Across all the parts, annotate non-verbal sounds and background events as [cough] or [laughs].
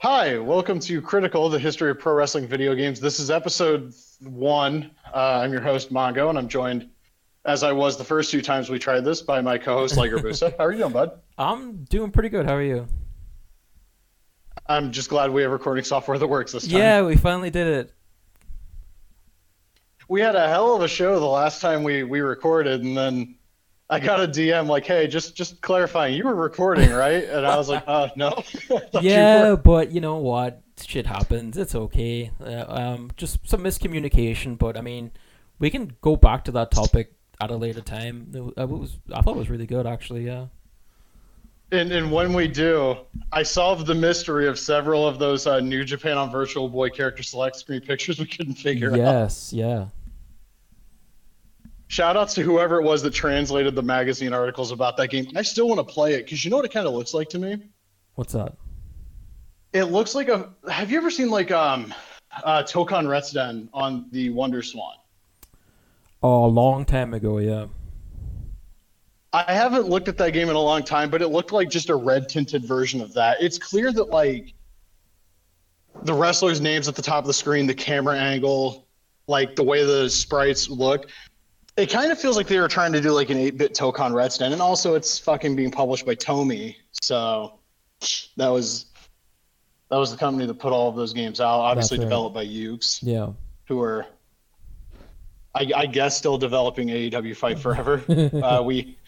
Hi, welcome to Critical, the history of pro wrestling video games. This is episode one. Uh, I'm your host, Mongo, and I'm joined, as I was the first two times we tried this, by my co host, Liger [laughs] Busa. How are you doing, bud? I'm doing pretty good. How are you? I'm just glad we have recording software that works this time. Yeah, we finally did it. We had a hell of a show the last time we, we recorded, and then I got a DM like, "Hey, just just clarifying, you were recording, right?" And I was like, "Uh, no." [laughs] Thought you Yeah, but you know what? Shit happens. It's okay. Uh, um, just some miscommunication, but I mean, we can go back to that topic at a later time. It was, I thought it was really good, actually. Yeah. And and when we do, I solved the mystery of several of those uh, New Japan on Virtual Boy character select screen pictures we couldn't figure out. Yes. Yeah. Shout outs to whoever it was that translated the magazine articles about that game. I still want to play it because you know what it kind of looks like to me. What's that? It looks like a. Have you ever seen like um, uh, Tokan Retsuden on the Wonder Swan? Oh, a long time ago. Yeah. I haven't looked at that game in a long time, but it looked like just a red tinted version of that. It's clear that like the wrestlers' names at the top of the screen, the camera angle, like the way the sprites look, it kind of feels like they were trying to do like an 8-bit Tokan Retsuden, and also it's fucking being published by Tomy, so that was that was the company that put all of those games out. Obviously right. developed by Yuke's, Yeah. who are, I, I guess, still developing AEW Fight Forever. [laughs] uh, we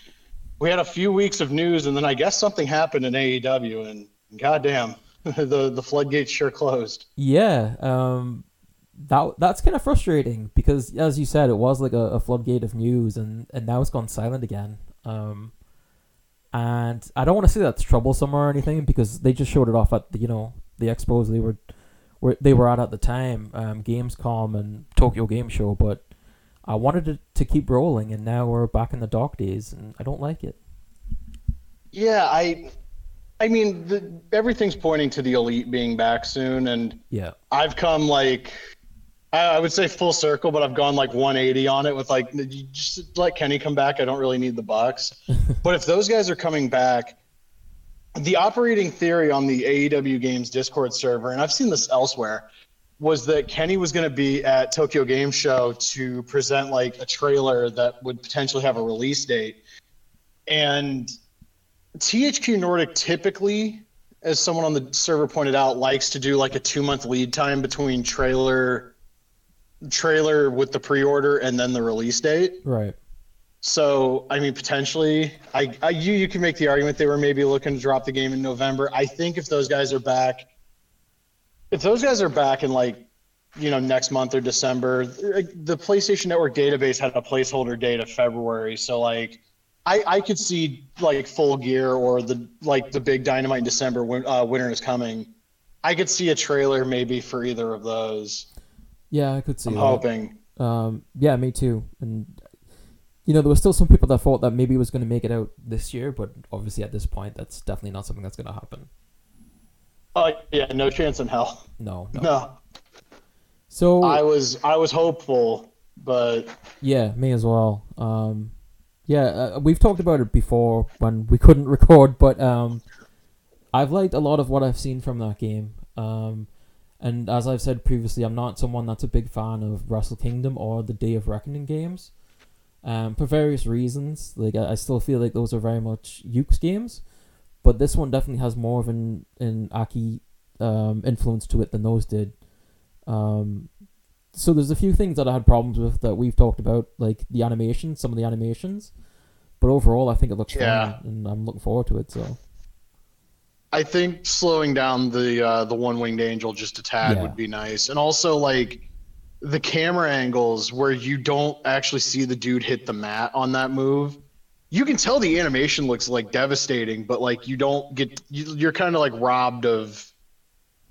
we had a few weeks of news, and then I guess something happened in AEW, and goddamn, [laughs] the the floodgates sure closed. Yeah, um, that that's kind of frustrating because, as you said, it was like a, a floodgate of news, and and now it's gone silent again. Um, and I don't want to say that's troublesome or anything because they just showed it off at the you know the expos they were, were they were at at the time, um, Gamescom and Tokyo Game Show, but. I wanted it to keep rolling, and now we're back in the dark days, and I don't like it. Yeah, I, I mean, the, everything's pointing to the elite being back soon, and Yeah, I've come like, I, I would say full circle, but I've gone like 180 on it with like, you just let Kenny come back. I don't really need the Bucks, [laughs] but if those guys are coming back, the operating theory on the AEW Games Discord server, and I've seen this elsewhere, was that Kenny was going to be at Tokyo Game Show to present like a trailer that would potentially have a release date. And THQ Nordic typically, as someone on the server pointed out, likes to do like a two month lead time between trailer trailer with the pre-order and then the release date. right. So, I mean, potentially, I, I you you can make the argument they were maybe looking to drop the game in November. I think if those guys are back, if those guys are back in like, you know, next month or December, the PlayStation Network database had a placeholder date of February. So, like, I I could see like Full Gear or the like the big Dynamite in December when uh, Winter is coming. I could see a trailer maybe for either of those. Yeah, I could see I'm that. hoping. Um, yeah, me too. And you know, there were still some people that thought that maybe it was going to make it out this year, but obviously at this point, that's definitely not something that's going to happen. Oh yeah, no chance in hell. No, no. No. So I was I was hopeful, but yeah, me as well. Um, yeah, uh, we've talked about it before when we couldn't [laughs] record, but um, I've liked a lot of what I've seen from that game. Um, and as I've said previously, I'm not someone that's a big fan of Wrestle Kingdom or the Day of Reckoning games. Um, for various reasons, like I, I still feel like those are very much Yuke's games, but this one definitely has more of an an Aki um, influence to it than those did. Um, so there's a few things that I had problems with that we've talked about, like the animation, some of the animations, but overall I think it looks Yeah. fun, and I'm looking forward to it. So I think slowing down the uh, the one winged angel just a tad Yeah. would be nice, and also like the camera angles where you don't actually see the dude hit the mat on that move. You can tell the animation looks like devastating, but like you don't get you, you're kind of like robbed of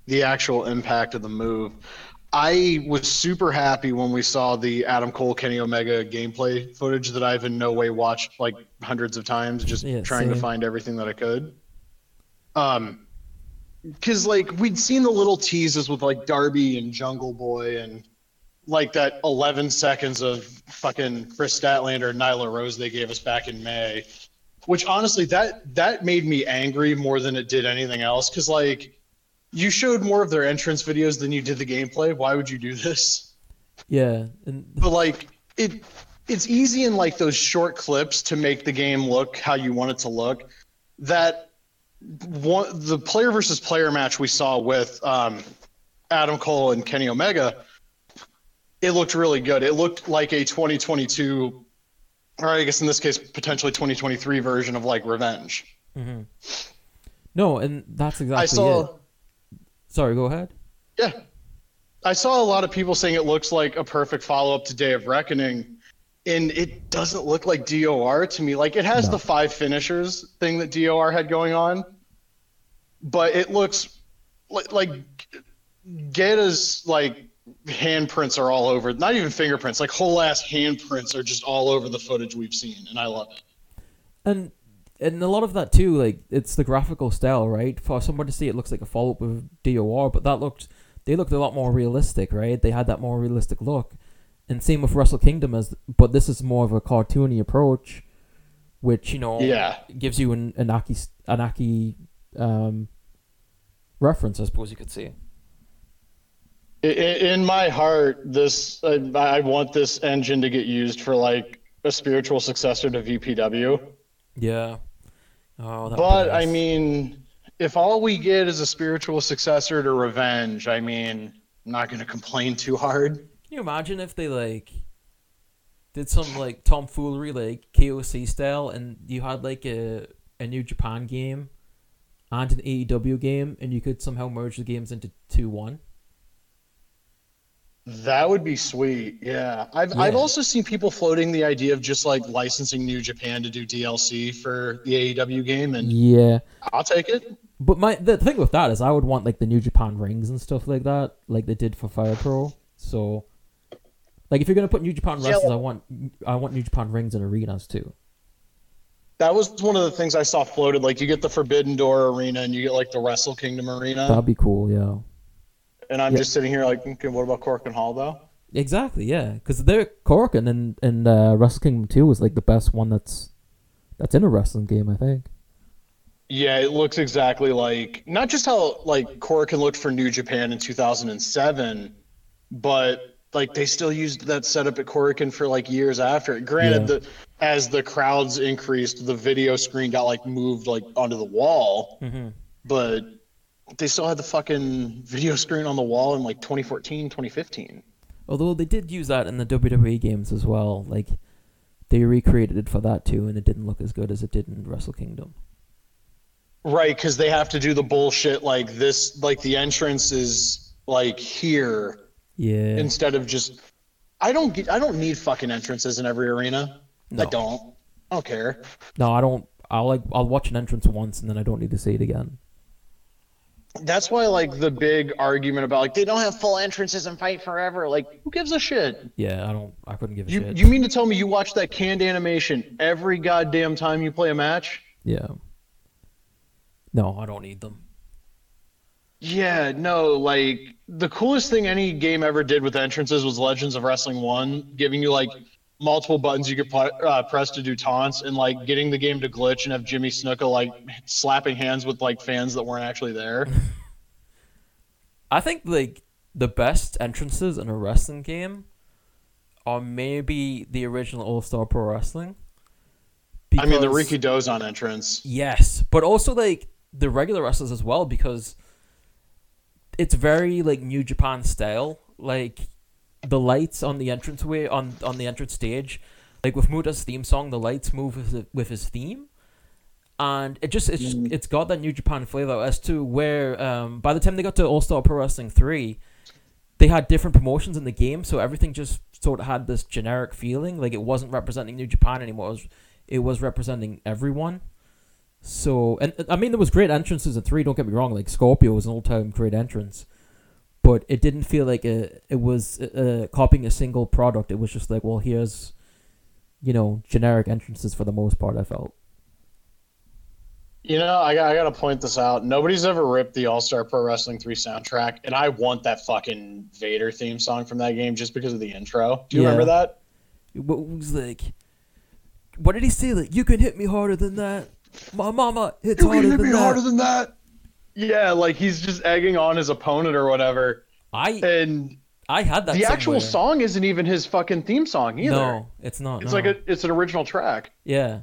the actual impact of the move. I was super happy when we saw the Adam Cole Kenny Omega gameplay footage that I've in no way watched like hundreds of times, just Yeah, trying to find everything that I could. Um, because like we'd seen the little teases with like Darby and Jungle Boy and like that 11 seconds of fucking Kris Statlander and Nyla Rose they gave us back in May, which honestly that that made me angry more than it did anything else. Because like you showed more of their entrance videos than you did the gameplay. Why would you do this? Yeah, and But like it it's easy in like those short clips to make the game look how you want it to look. That one the player versus player match we saw with um, Adam Cole and Kenny Omega, it looked really good. It looked like a 2022, or I guess in this case potentially 2023 version of like Revenge. Mm-hmm. no, and that's exactly I saw. it. Sorry, go ahead. Yeah. I saw a lot of people saying it looks like a perfect follow up to Day of Reckoning. And it doesn't look like DOR to me. Like it has No. the five finishers thing that DOR had going on, but it looks like, like Geta's like handprints are all over. Not even fingerprints, like whole ass handprints are just all over the footage we've seen, and I love it. And and a lot of that too, like it's the graphical style, right? For someone to see it looks like a follow up with DOR, but that looked they looked a lot more realistic, right? They had that more realistic look. And same with Wrestle Kingdom as but this is more of a cartoony approach, which, you know, Yeah. gives you an Anaki Anaki um reference, I suppose you could say. In my heart, this I, I want this engine to get used for like a spiritual successor to VPW. Yeah. Oh, that would be But I mean, if all we get is a spiritual successor to Revenge, I mean, I'm not going to complain too hard. Can you imagine if they like did some like tomfoolery like KOC style and you had like a a New Japan game and an AEW game and you could somehow merge the games into two one? That would be sweet. Yeah. I've I've also seen people floating the idea of just like licensing New Japan to do DLC for the AEW game and Yeah. I'll take it. But my the thing with that is I would want like the New Japan rings and stuff like that, like they did for Fire Pro. So like if you're gonna put New Japan Yeah, wrestlers, well- I want I want New Japan rings and arenas too. That was one of the things I saw floated. Like you get the Forbidden Door arena and you get like the Wrestle Kingdom arena. That'd be cool, yeah. and I'm yeah. just sitting here like, okay, what about Korakuen Hall though? Exactly, yeah. Because they're Korakuen and and uh, Wrestle Kingdom Two is like the best one that's that's in a wrestling game, I think. Yeah, it looks exactly like not just how like Korakuen looked for New Japan in 2007, but like they still used that setup at Korakuen for like years after it. Granted, Yeah. the as the crowds increased, the video screen got like moved like onto the wall, Mm-hmm. but they still had the fucking video screen on the wall in like 2014, 2015. Although they did use that in the WWE games as well, like they recreated it for that too, and it didn't look as good as it did in Wrestle Kingdom. Right, because they have to do the bullshit like this, like the entrance is like here Yeah, instead of just I don't get I don't need fucking entrances in every arena. No. I don't. I don't care. no, I don't. I'll like I'll watch an entrance once, and then I don't need to see it again. That's why like the big argument about like they don't have full entrances and fight forever. Like who gives a shit? Yeah, I don't. I couldn't give a You shit. you mean to tell me you watch that canned animation every goddamn time you play a match? yeah. No, I don't need them. Yeah, no, like the coolest thing any game ever did with entrances was Legends of Wrestling 1, giving you like multiple buttons you could pu- uh, press to do taunts and like getting the game to glitch and have Jimmy Snuka like slapping hands with like fans that weren't actually there. [laughs] I think like the best entrances in a wrestling game are maybe the original All Star Pro Wrestling. I mean, the Ricky Dozon entrance. Yes, but also like the regular wrestlers as well because it's very like New Japan style. Like the lights on the entranceway on on the entrance stage, like with Muta's theme song, the lights move with, with his theme, and it just it's Mm. it's got that New Japan flavor. As to where um by the time they got to All Star Pro Wrestling three, they had different promotions in the game, so everything just sort of had this generic feeling. Like it wasn't representing New Japan anymore. It was, it was representing everyone. So, and I mean, there was great entrances in three. Don't get me wrong. Like Scorpio was an all-time great entrance, but it didn't feel like a, it was uh, copying a single product. It was just like, well, here's, you know, generic entrances for the most part. I felt. You know, I got, I got to point this out. Nobody's ever ripped the All Star Pro Wrestling 3 soundtrack, and I want that fucking Vader theme song from that game just because of the intro. Do you Yeah. remember that? It was like, what did he say? Like, you can hit me harder than that. My mama hits harder than that. than that. Yeah, like he's just egging on his opponent or whatever. I And I had that. the actual song isn't even his fucking theme song either. No, it's not. It's no. like a it's an original track. Yeah.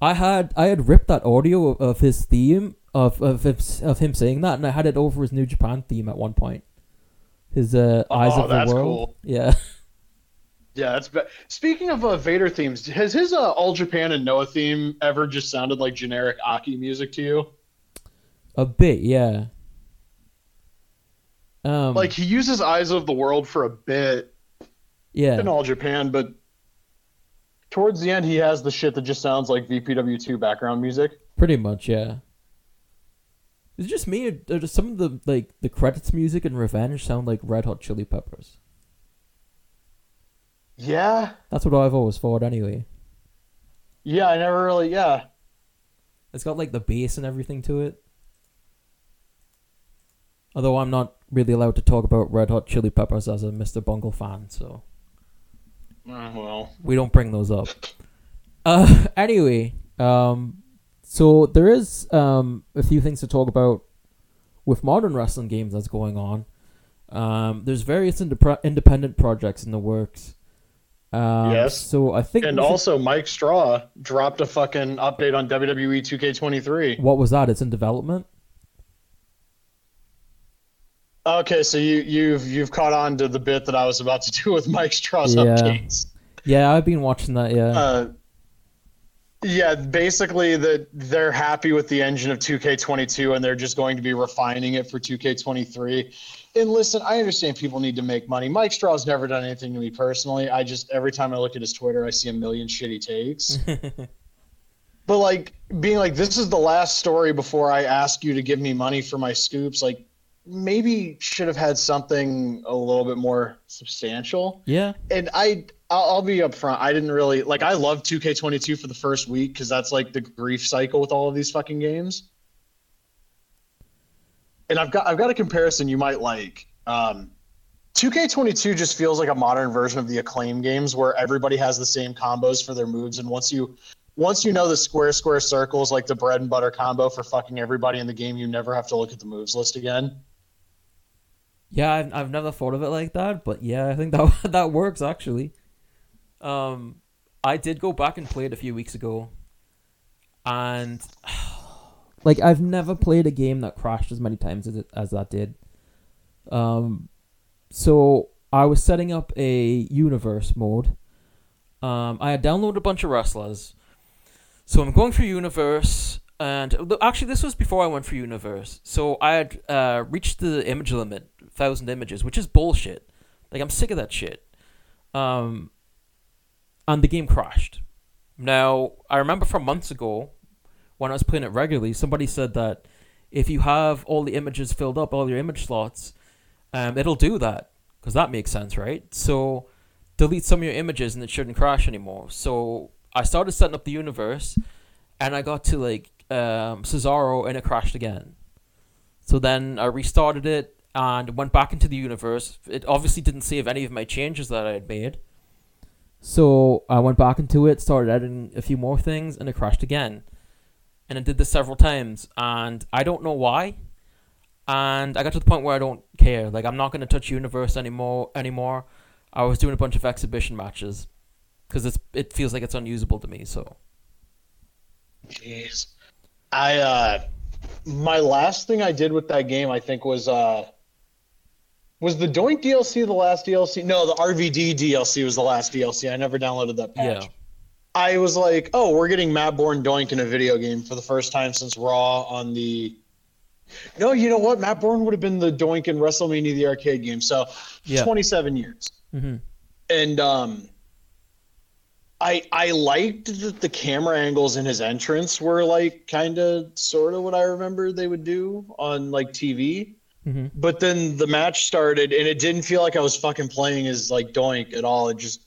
I had I had ripped that audio of, of his theme of of of him saying that, and I had it over his New Japan theme at one point. His uh, eyes Oh, of the that's world. cool. Yeah. [laughs] Yeah, that's be- speaking of uh, Vader themes. Has his uh, All Japan and Noah theme ever just sounded like generic Aki music to you? A bit, yeah. Um, Like he uses Eyes of the World for a bit yeah, in All Japan, but towards the end he has the shit that just sounds like VPW2 background music. pretty much, yeah. Is it just me, or, or does some of the like the credits music in Revenge sound like Red Hot Chili Peppers? Yeah, That's what I've always thought, anyway. yeah, I never really, yeah. It's got like the bass and everything to it. Although I'm not really allowed to talk about Red Hot Chili Peppers as a Mr. Bungle fan, so Uh, well, we don't bring those up. Uh, [laughs] anyway, um, so there is um a few things to talk about with modern wrestling games that's going on. Um, there's various indep- independent projects in the works. Um, Yes. So I think and also Mike Straw dropped a fucking update on WWE 2K23. what was that? It's in development. Okay, so you you've you've caught on to the bit that I was about to do with Mike Straw's Yeah. updates. Yeah, I've been watching that. Yeah. Uh, yeah, basically that they're happy with the engine of 2K22 and they're just going to be refining it for 2K23. And listen, I understand people need to make money. Mike Straw's never done anything to me personally. I just every time I look at his Twitter, I see a million shitty takes. [laughs] but like being like, this is the last story before I ask you to give me money for my scoops. Like maybe should have had something a little bit more substantial yeah. and I I'll, I'll be upfront. I didn't really like. I love 2K22 for the first week because that's like the grief cycle with all of these fucking games. And I've got I've got a comparison you might like. Um, 2K22 just feels like a modern version of the acclaim games where everybody has the same combos for their moves, and once you once you know the square square circles like the bread and butter combo for fucking everybody in the game, you never have to look at the moves list again. Yeah, I've, I've never thought of it like that, but yeah, I think [laughs] that that works actually. Um, I did go back and play it a few weeks ago, and [sighs] like I've never played a game that crashed as many times as it, as that did. Um, so I was setting up a universe mode. Um, I had downloaded a bunch of wrestlers, so I'm going through universe, and actually this was before I went for universe. So I had uh, reached the image limit, thousand images, which is bullshit. Like I'm sick of that shit. Um, and the game crashed. Now I remember from months ago, when I was playing it regularly, somebody said that if you have all the images filled up, all your image slots, um, it'll do that because that makes sense, right? So delete some of your images and it shouldn't crash anymore. So I started setting up the universe, and I got to like um, Cesaro, and it crashed again. So then I restarted it and went back into the universe. It obviously didn't save any of my changes that I had made. So I went back into it, started editing a few more things, and it crashed again. And I did this several times, and I don't know why. And I got to the point where I don't care. Like I'm not going to touch Universe anymore. Anymore. I was doing a bunch of exhibition matches because it's it feels like it's unusable to me. So Jeez. I uh my last thing I did with that game I think was uh was the Doink DLC the last DLC? No, the RVD DLC was the last DLC. I never downloaded that patch. yeah, I was like, "Oh, we're getting Matt Bourne Doink in a video game for the first time since Raw on the." No, you know what? Matt Bourne would have been the Doink in WrestleMania the arcade game. So, Yeah. 27 years hmm and um i i liked that the camera angles in his entrance were like kind of sort of what i remember they would do on like tv hmm but then the match started and it didn't feel like i was fucking playing as like doink at all it just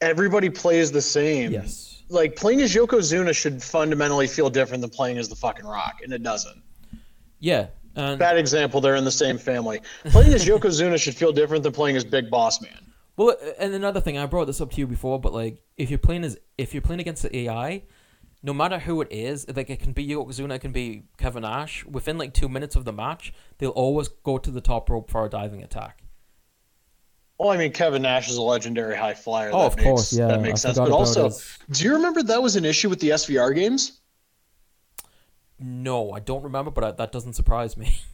everybody plays the same yes, like playing as yokozuna should fundamentally feel different than playing as the fucking rock and it doesn't yeah, and bad example they're in the same family playing as yokozuna should feel different than playing as big boss man Well, uh, and another thing, I brought this up to you before, but like, if you're playing as if you're playing against the AI, no matter who it is, like it can be Yokozuna, it can be Kevin Nash. Within like two minutes of the match, they'll always go to the top rope for a diving attack. Well, I mean, Kevin Nash is a legendary high flyer. Oh, that of makes, course, yeah, that makes I sense. But also, his- do you remember that was an issue with the SVR games? No, I don't remember, but I, that doesn't surprise me. [laughs]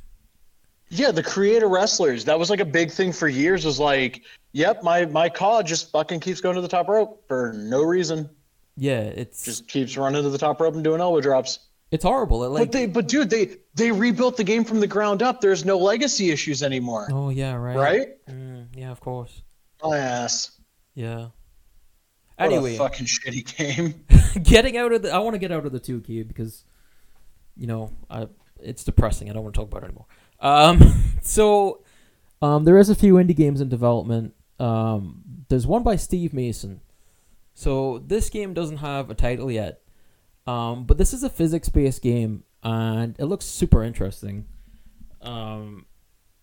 Yeah, the creator wrestlers. That was like a big thing for years. Was like, yep, my my COD just fucking keeps going to the top rope for no reason. yeah, it's Just keeps running to the top rope and doing elbow drops. it's horrible. It, like but they, but dude, they they rebuilt the game from the ground up. There's no legacy issues anymore, oh yeah, right, right? Mm, yeah, of course. My ass. Yeah. What Anyway, a fucking shitty game. [laughs] getting out of the I want to get out of the 2K because you know, I it's depressing. I don't want to talk about it anymore. Um [laughs] so um there is a few indie games in development. Um there's one by Steve Masson. So this game doesn't have a title yet. Um but this is a physics-based game and it looks super interesting. Um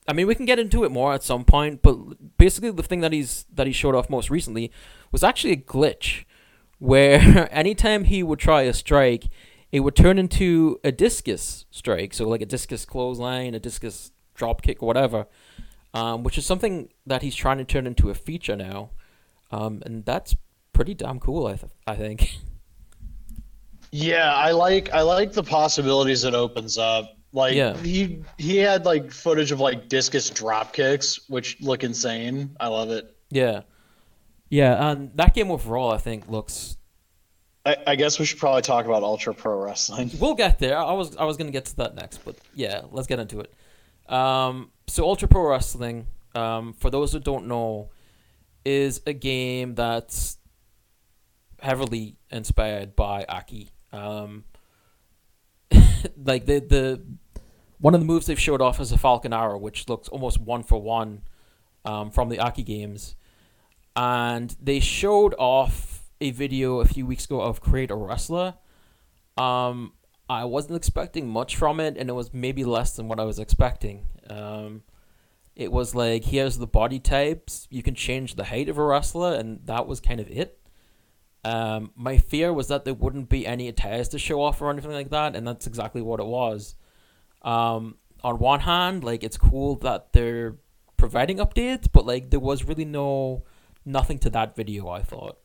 I mean, we can get into it more at some point, but basically the thing that he's that he showed off most recently was actually a glitch [laughs] where [laughs] anytime he would try a strike, it would turn into a discus strike, so like a discus clothesline, a discus drop kick, or whatever, um, which is something that he's trying to turn into a feature now, um, and that's pretty damn cool. I th- I think. [laughs] Yeah, I like I like the possibilities it opens up. Like Yeah. he he had like footage of like discus drop kicks, which look insane. I love it. yeah, yeah, and that game overall, I think, looks. I, I guess we should probably talk about Ultra Pro Wrestling. [laughs] We'll get there. I was I was gonna get to that next, but yeah, let's get into it. Um, so Ultra Pro Wrestling, um, for those who don't know, is a game that's heavily inspired by Aki. Um, [laughs] like the the one of the moves they've showed off is a Falcon Arrow, which looks almost one for one um, from the Aki games, and they showed off a video a few weeks ago of Create a Wrestler. Um, I wasn't expecting much from it, and it was maybe less than what I was expecting. Um, it was like here's the body types. You can change the height of a wrestler, and that was kind of it. Um, my fear was that there wouldn't be any attires to show off or anything like that, and that's exactly what it was. Um, on one hand, like it's cool that they're providing updates, but like there was really no nothing to that video. I thought.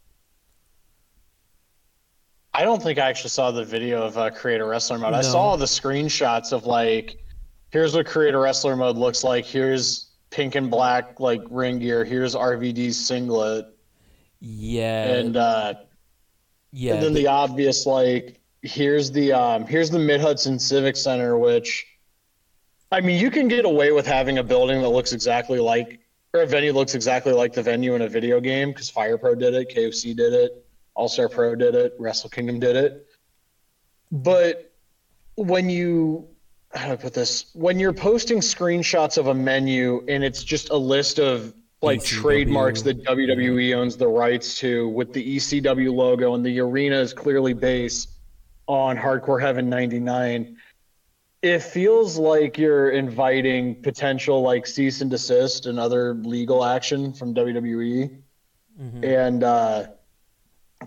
I don't think I actually saw the video of uh, Create a Wrestler mode. I saw the screenshots of like, here's what Create a Wrestler mode looks like. Here's pink and black like ring gear. Here's RVD's singlet, Yeah, and uh, yeah. and then the- the obvious like, here's the um, here's the Mid Hudson Civic Center, which, I mean, you can get away with having a building that looks exactly like or a venue looks exactly like the venue in a video game because Fire Pro did it, KOC did it, All Star Pro did it, Wrestle Kingdom did it. But when you how do I put this? When you're posting screenshots of a menu and it's just a list of like ECW. trademarks that WWE owns the rights to with the ECW logo and the arena is clearly based on Hardcore Heaven 99 it feels like you're inviting potential like cease and desist and other legal action from WWE, Mhm. and uh,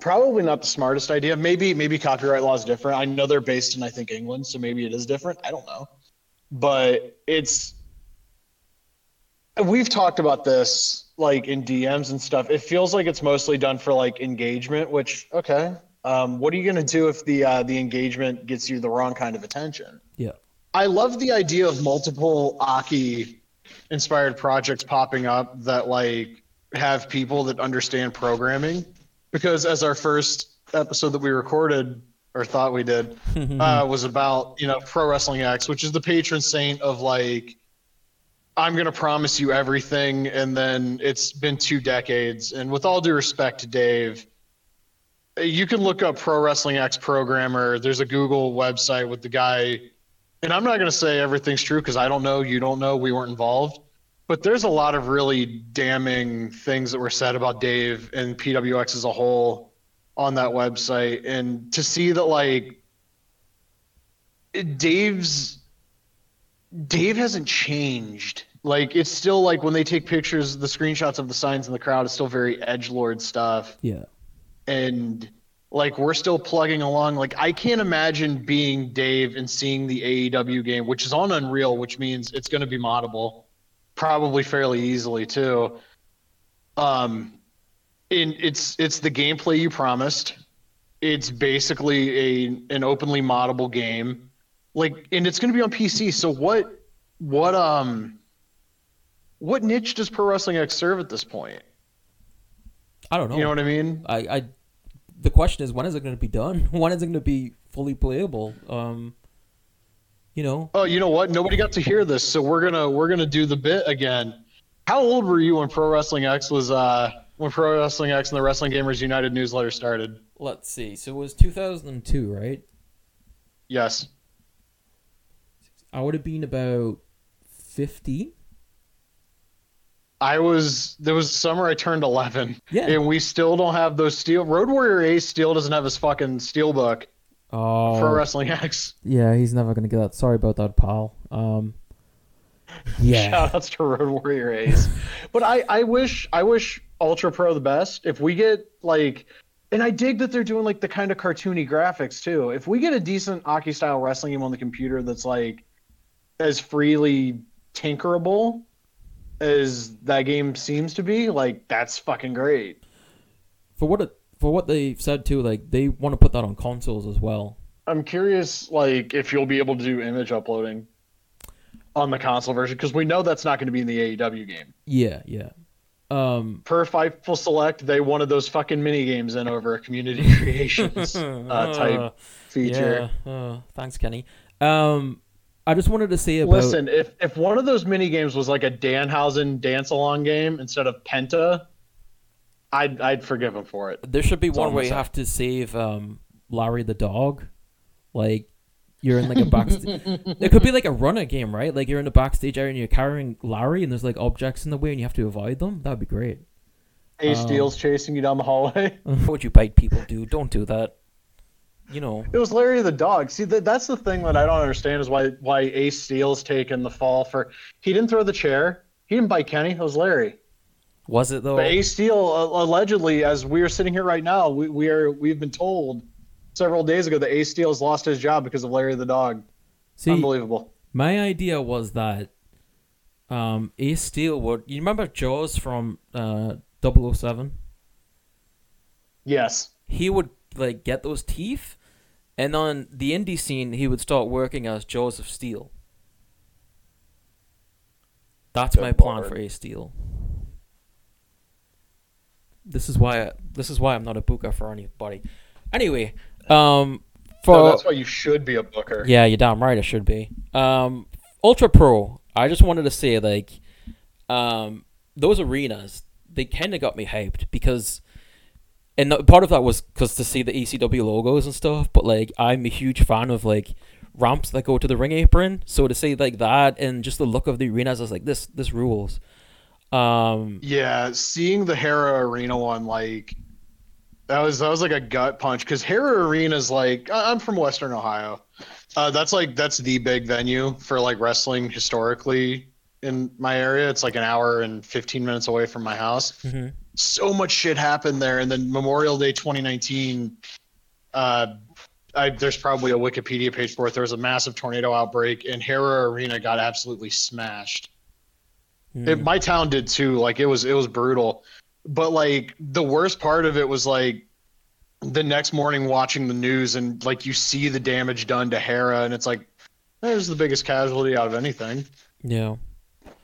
probably not the smartest idea. Maybe maybe copyright law is different. I know they're based in I think England, so maybe it is different. I don't know, but it's we've talked about this like in DMs and stuff. It feels like it's mostly done for like engagement, which okay. Um, what are you gonna do if the uh, the engagement gets you the wrong kind of attention? yeah. I love the idea of multiple Aki inspired projects popping up that like have people that understand programming. Because as our first episode that we recorded or thought we did [laughs] uh, was about you know Pro Wrestling X, which is the patron saint of like I'm gonna promise you everything, and then it's been two decades. And with all due respect to Dave, you can look up Pro Wrestling X programmer. There's a Google website with the guy, and I'm not gonna say everything's true because I don't know, you don't know, we weren't involved. But there's a lot of really damning things that were said about Dave and PWX as a whole on that website, and to see that like Dave's Dave hasn't changed. Like it's still like when they take pictures, the screenshots of the signs in the crowd is still very edge lord stuff Yeah. And Like we're still plugging along. Like I can't imagine being Dave and seeing the AEW game, which is on Unreal, which means it's going to be moddable, probably fairly easily too. Um, in it's it's the gameplay you promised. It's basically a an openly moddable game, like, and it's going to be on PC. So what what um what niche does Pro Wrestling X serve at this point? I don't know. You know what I mean? I, I the question is when is it going to be done? [laughs] When is it going to be fully playable? Um, you know. Oh, you know what? Nobody got to hear this, so we're gonna we're gonna do the bit again. How old were you when Pro Wrestling X was uh when Pro Wrestling X and the Wrestling Gamers United newsletter started? Let's see. So it was 2002, right? Yes. I would have been about 15. I was there was summer I turned 11. Yeah. And we still don't have those steel Road Warrior Ace still doesn't have his fucking steel book Oh. for Wrestling X. Yeah, he's never going to get that. Sorry about that, pal. Um, [laughs] yeah. Shout outs to Road Warrior Ace. but I, I wish I wish Ultra Pro the best. If we get like and I dig that they're doing like the kind of cartoony graphics too. If we get a decent Aki style wrestling game on the computer that's like as freely tinkerable as that game seems to be, like that's fucking great. For what it, for what they've said too, like they want to put that on consoles as well. I'm curious like if you'll be able to do image uploading on the console version because we know that's not going to be in the AEW game. Yeah, yeah. Um, per Fightful Select, they wanted those fucking mini games in over a community creations uh, type [laughs] feature. Yeah. Uh, thanks, Kenny. Um, I just wanted to say about. Listen, if if one of those mini games was like a Danhausen dance along game instead of Penta, I'd I'd forgive him for it. There should be all one where you have to save um, Larry the dog. Like you're in like a backstage. [laughs] it could be like a runner game, right? Like you're in the backstage area and you're carrying Larry, and there's like objects in the way, and you have to avoid them. That'd be great. Ace Um, Steel's chasing you down the hallway. [laughs] What would you bite people do? Don't do that. You know. It was Larry the dog. See, that that's the thing that I don't understand is why why Ace Steel's taken the fall for. He didn't throw the chair. He didn't bite Kenny. It was Larry. Was it though? But Ace Steel, uh, allegedly, as we are sitting here right now, we, we are we've been told several days ago that Ace Steel has lost his job because of Larry the dog. See, Unbelievable. my idea was that um, Ace Steel would. You remember Jaws from uh, 007? Yes. he would like get those teeth, and on the indie scene, he would start working as Joseph Steele. That's Good my plan lord. for Ace Steel. This is why this is why I'm not a booker for anybody. Anyway, um, for No, that's why you should be a booker. yeah, you're damn right. It should be. Um, Ultra Pro. I just wanted to say, like, um, those arenas they kind of got me hyped because, and the- part of that was because to see the ECW logos and stuff. But like, I'm a huge fan of like ramps that go to the ring apron. So to see like that and just the look of the arenas, I was like, this this rules. Um, Yeah, seeing the Hara Arena one, like that was that was like a gut punch because Hara Arena is like I'm from Western Ohio. Uh, that's like that's the big venue for like wrestling historically in my area. It's like an hour and 15 minutes away from my house. mhm. So much shit happened there. And then Memorial Day 2019, uh, I, there's probably a Wikipedia page for it. There was a massive tornado outbreak, and Hara Arena got absolutely smashed. It, Mm. my town did too. Like it was, it was brutal. But like the worst part of it was like the next morning watching the news, and like you see the damage done to Hara, and it's like there's the biggest casualty out of anything. yeah.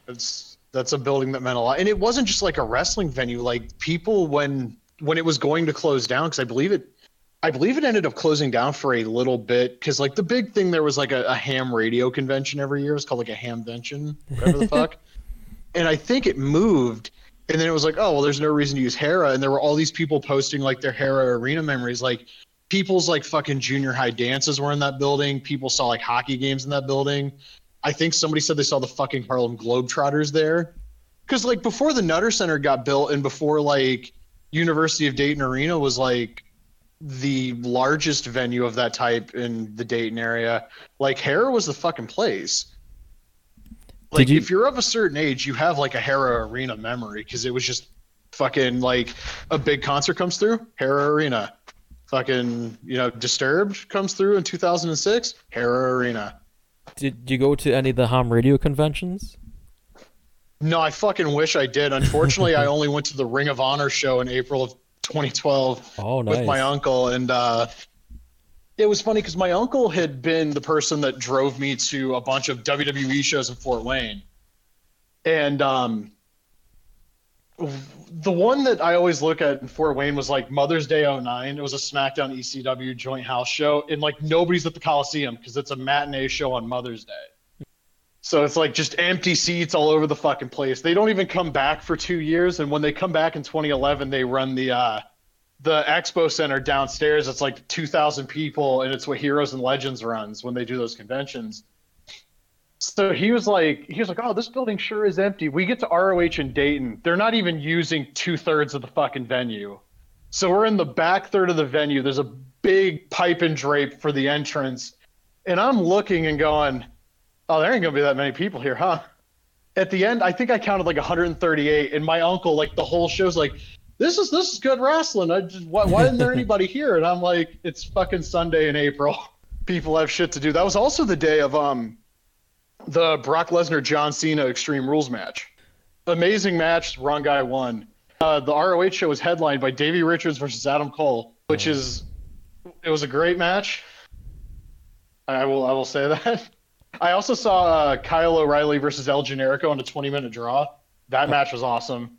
It's that's a building that meant a lot, and it wasn't just like a wrestling venue. Like people when when it was going to close down, because I believe it, I believe it ended up closing down for a little bit. Because like the big thing there was like a, a ham radio convention every year. It's called like a hamvention, whatever the [laughs] fuck. And I think it moved, and then it was like, oh well, there's no reason to use Hara, and there were all these people posting like their Hara arena memories, like. People's like fucking junior high dances were in that building. People saw like hockey games in that building. I think somebody said they saw the fucking Harlem Globetrotters there. Because like before the Nutter Center got built and before like University of Dayton Arena was like the largest venue of that type in the Dayton area, like Hara was the fucking place. Like you- if you're of a certain age, you have like a Hara Arena memory because it was just fucking like a big concert comes through Hara Arena. fucking you know Disturbed comes through in 2006. Hara Arena. Did you go to any of the ham radio conventions? No, I fucking wish I did. Unfortunately, I [laughs] only went to the Ring of Honor show in April of 2012 Oh, nice. with my uncle, and uh, it was funny because my uncle had been the person that drove me to a bunch of WWE shows in Fort Wayne, and um, the one that I always look at in Fort Wayne was like Mother's Day 09. It was a SmackDown ECW joint house show, and like nobody's at the Coliseum because it's a matinee show on Mother's Day. So it's like just empty seats all over the fucking place. They don't even come back for two years, and when they come back in 2011, they run the uh, the expo center downstairs. It's like 2,000 people, and it's what Heroes and Legends runs when they do those conventions. So he was like, he was like, oh, this building sure is empty. We get to ROH in Dayton. They're not even using two thirds of the fucking venue. So we're in the back third of the venue. There's a big pipe and drape for the entrance. And I'm looking and going, oh, there ain't going to be that many people here, huh? At the end, I think I counted like 138. And my uncle, like the whole show's like, this is this is good wrestling. I just, why, why isn't there [laughs] anybody here? And I'm like, it's fucking Sunday in April. People have shit to do. That was also the day of um the Brock Lesnar John Cena Extreme Rules match. Amazing match. Wrong guy won. Uh, the ROH show was headlined by Davey Richards versus Adam Cole, which is it was a great match. I will I will say [laughs] that. I also saw uh, Kyle O'Reilly versus El Generico on a 20 minute draw. That match was awesome.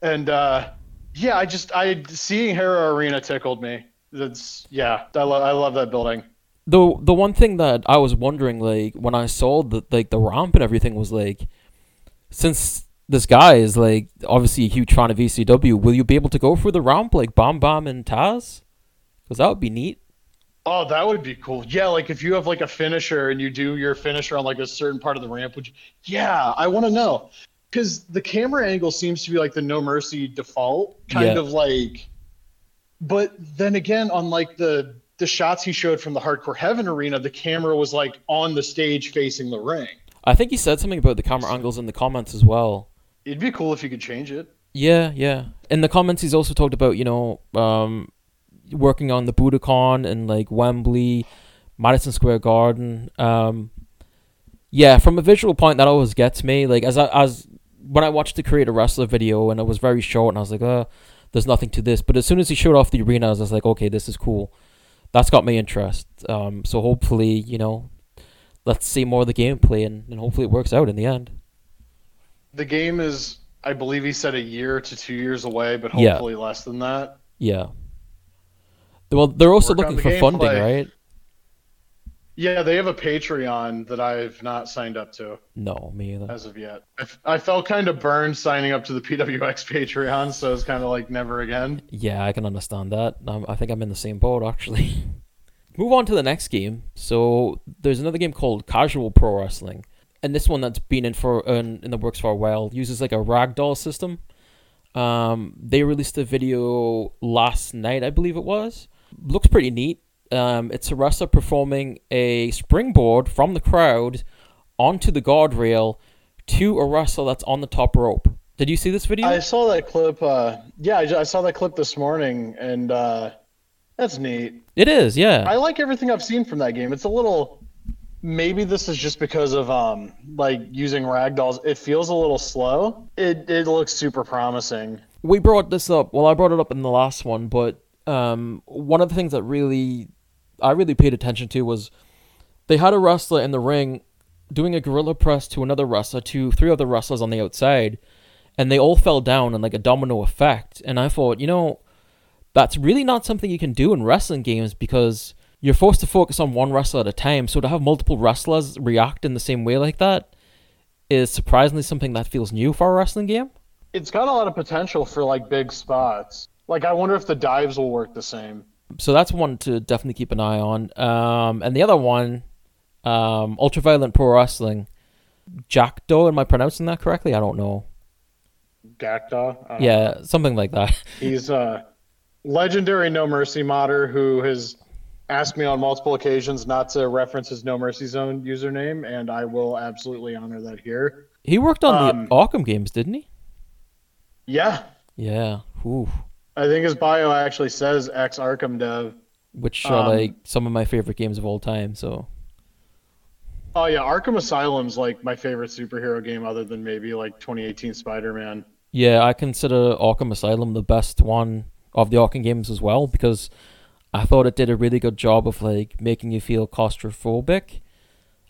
And uh, yeah, I just I seeing Hara Arena tickled me. That's yeah, I, lo- I love that building. The the one thing that I was wondering, like when I saw the like the ramp and everything, was like, since this guy is like obviously a huge fan of ECW, will you be able to go through the ramp like Bam Bam and Taz? Because that would be neat. Oh, that would be cool. Yeah, like if you have like a finisher and you do your finisher on like a certain part of the ramp, would you? Yeah, I want to know because the camera angle seems to be like the No Mercy default, kind Yeah. of like. But then again, on like the the shots he showed from the Hardcore Heaven arena, the camera was like on the stage facing the ring. I think he said something about the camera angles in the comments as well. It'd be cool if you could change it. Yeah, yeah. In the comments, he's also talked about you know um, working on the Budokan and like Wembley, Madison Square Garden. Um, yeah, from a visual point, that always gets me. Like as I, as when I watched the Create a Wrestler video and it was very short, and I was like, uh, there's nothing to this. But as soon as he showed off the arena, I was like, okay, this is cool. That's got me interest. Um, so hopefully, you know, let's see more of the gameplay, and, and hopefully it works out in the end. The game is, I believe he said a year to two years away, but Yeah. hopefully less than that. Yeah. Well, they're also Work looking the for funding, gameplay. right? Yeah, they have a Patreon that I've not signed up to. No, me either. as of yet. I, I felt kind of burned signing up to the PWX Patreon, so it's kind of like never again. Yeah, I can understand that. Um, I think I'm in the same boat actually. [laughs] Move on to the next game. So there's another game called Casual Pro Wrestling, and this one that's been in for in, in the works for a while uses like a ragdoll system. Um, they released a video last night, I believe it was. Looks pretty neat. Um, it's a wrestler performing a springboard from the crowd onto the guardrail to a wrestler that's on the top rope. Did you see this video? I saw that clip. Uh, yeah, I, I saw that clip this morning, and uh, that's neat. it is, yeah. I like everything I've seen from that game. It's a little. Maybe this is just because of um like using ragdolls. It feels a little slow. It it looks super promising. we brought this up. Well, I brought it up in the last one, but um, one of the things that really I really paid attention to was they had a wrestler in the ring doing a gorilla press to another wrestler, to three other wrestlers on the outside, and they all fell down in like a domino effect. And I thought, you know, that's really not something you can do in wrestling games because you're forced to focus on one wrestler at a time. So to have multiple wrestlers react in the same way like that is surprisingly something that feels new for a wrestling game. It's got a lot of potential for like big spots. Like I wonder if the dives will work the same. So that's one to definitely keep an eye on. Um, and the other one, um, Ultraviolent Pro Wrestling, Jackdo. Am I pronouncing that correctly? I don't know. Don't Yeah, something like that. [laughs] He's a legendary No Mercy modder who has asked me on multiple occasions not to reference his No Mercy Zone username, and I will absolutely honor that here. He worked on Um, the Arkham games, didn't he? Yeah, Yeah. Ooh. I think his bio actually says ex Arkham dev. which are Um, like some of my favorite games of all time. So Oh yeah, Arkham Asylum's like my favorite superhero game, other than maybe like 2018 Spider-Man. yeah, I consider Arkham Asylum the best one of the Arkham games as well because I thought it did a really good job of like making you feel claustrophobic,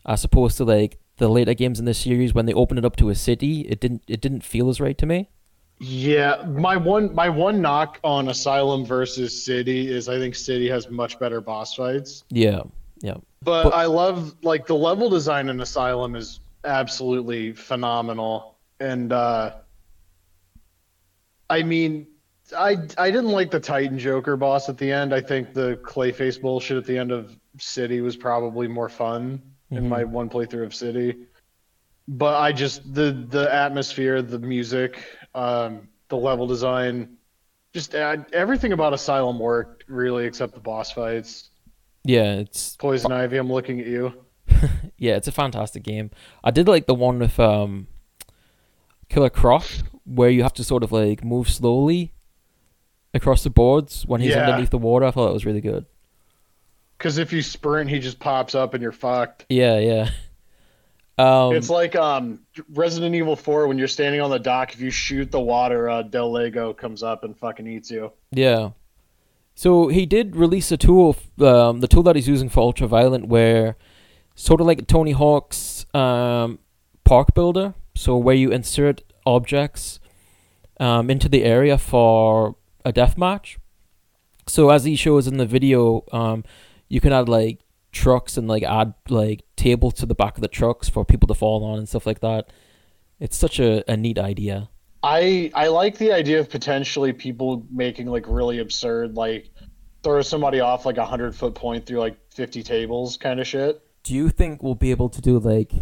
as opposed to like the later games in this series when they opened it up to a city. It didn't it didn't feel as right to me. Yeah, my one my one knock on Asylum versus City is I think City has much better boss fights. Yeah, yeah, But, But- I love like the level design in Asylum is absolutely phenomenal. And uh I mean I I didn't like the Titan Joker boss at the end. I think the Clayface bullshit at the end of City was probably more fun in Mhm. my one playthrough of City. But I just the the atmosphere, the music, um, the level design, just uh, everything about Asylum worked really, except the boss fights. yeah. It's Poison Ivy, I'm looking at you. [laughs] yeah, it's a fantastic game. I did like the one with um Killer Croc where you have to sort of like move slowly across the boards when he's Yeah. underneath the water. I thought it was really good. Because if you sprint, he just pops up and you're fucked. Yeah, yeah. Um, it's like um, Resident Evil 4 when you're standing on the dock. If you shoot the water, uh, Del Lago comes up and fucking eats you. yeah. So he did release a tool, um, the tool that he's using for Ultraviolent, where sort of like Tony Hawk's um, Park Builder. So where you insert objects um, into the area for a death match. So as he shows in the video, um, you can add like trucks and like add like tables to the back of the trucks for people to fall on and stuff like that. It's such a, a neat idea. I I like the idea of potentially people making like really absurd, like throw somebody off like a hundred foot point through like 50 tables kind of shit. Do you think we'll be able to do like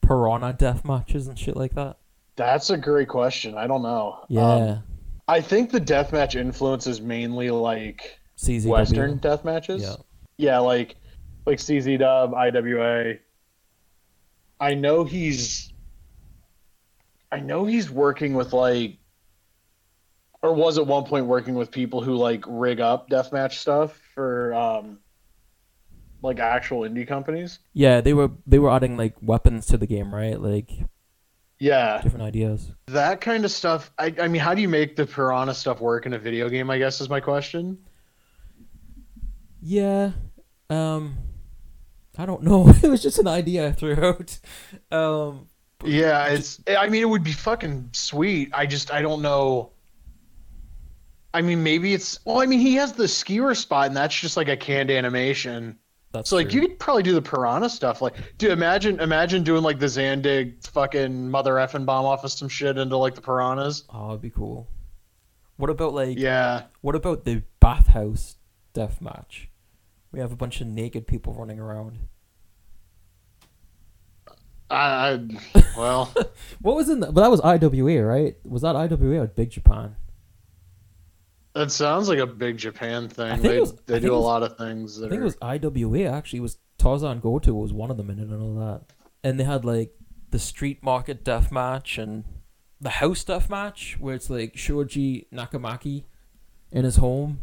piranha death matches and shit like that? That's a great question. I don't know. Yeah. Um, I think the deathmatch influence is mainly like CZW. Western death matches. Yeah. Yeah, like like CZ Dub, IWA. I know he's I know he's working with like or was at one point working with people who like rig up deathmatch stuff for um like actual indie companies. Yeah, they were they were adding like weapons to the game, right? Like Yeah. different ideas. That kind of stuff. I, I mean, how do you make the piranha stuff work in a video game? I guess is my question. Yeah. Um I don't know. [laughs] it was just an idea I threw out. Um Yeah, it's. I mean, it would be fucking sweet. I just, I don't know. I mean, maybe it's. Well, I mean, he has the skewer spot, and that's just like a canned animation. that's So, like, true. you could probably do the piranha stuff. Like, dude, imagine, imagine doing like the Zandig fucking mother effing bomb off of some shit into like the piranhas. Oh, it'd be cool. What about like Yeah. what about the bathhouse death match? We have a bunch of naked people running around. I, I well, [laughs] What was in that? But that was IWA, right? Was that IWA or Big Japan? that sounds like a big Japan thing. They was- they do it a was- lot of things that I think are. it was IWA actually. It was Tarzan Goto was one of them in it and all that. And they had like the street market death match and the house death match where it's like Shoji Nakamaki in his home.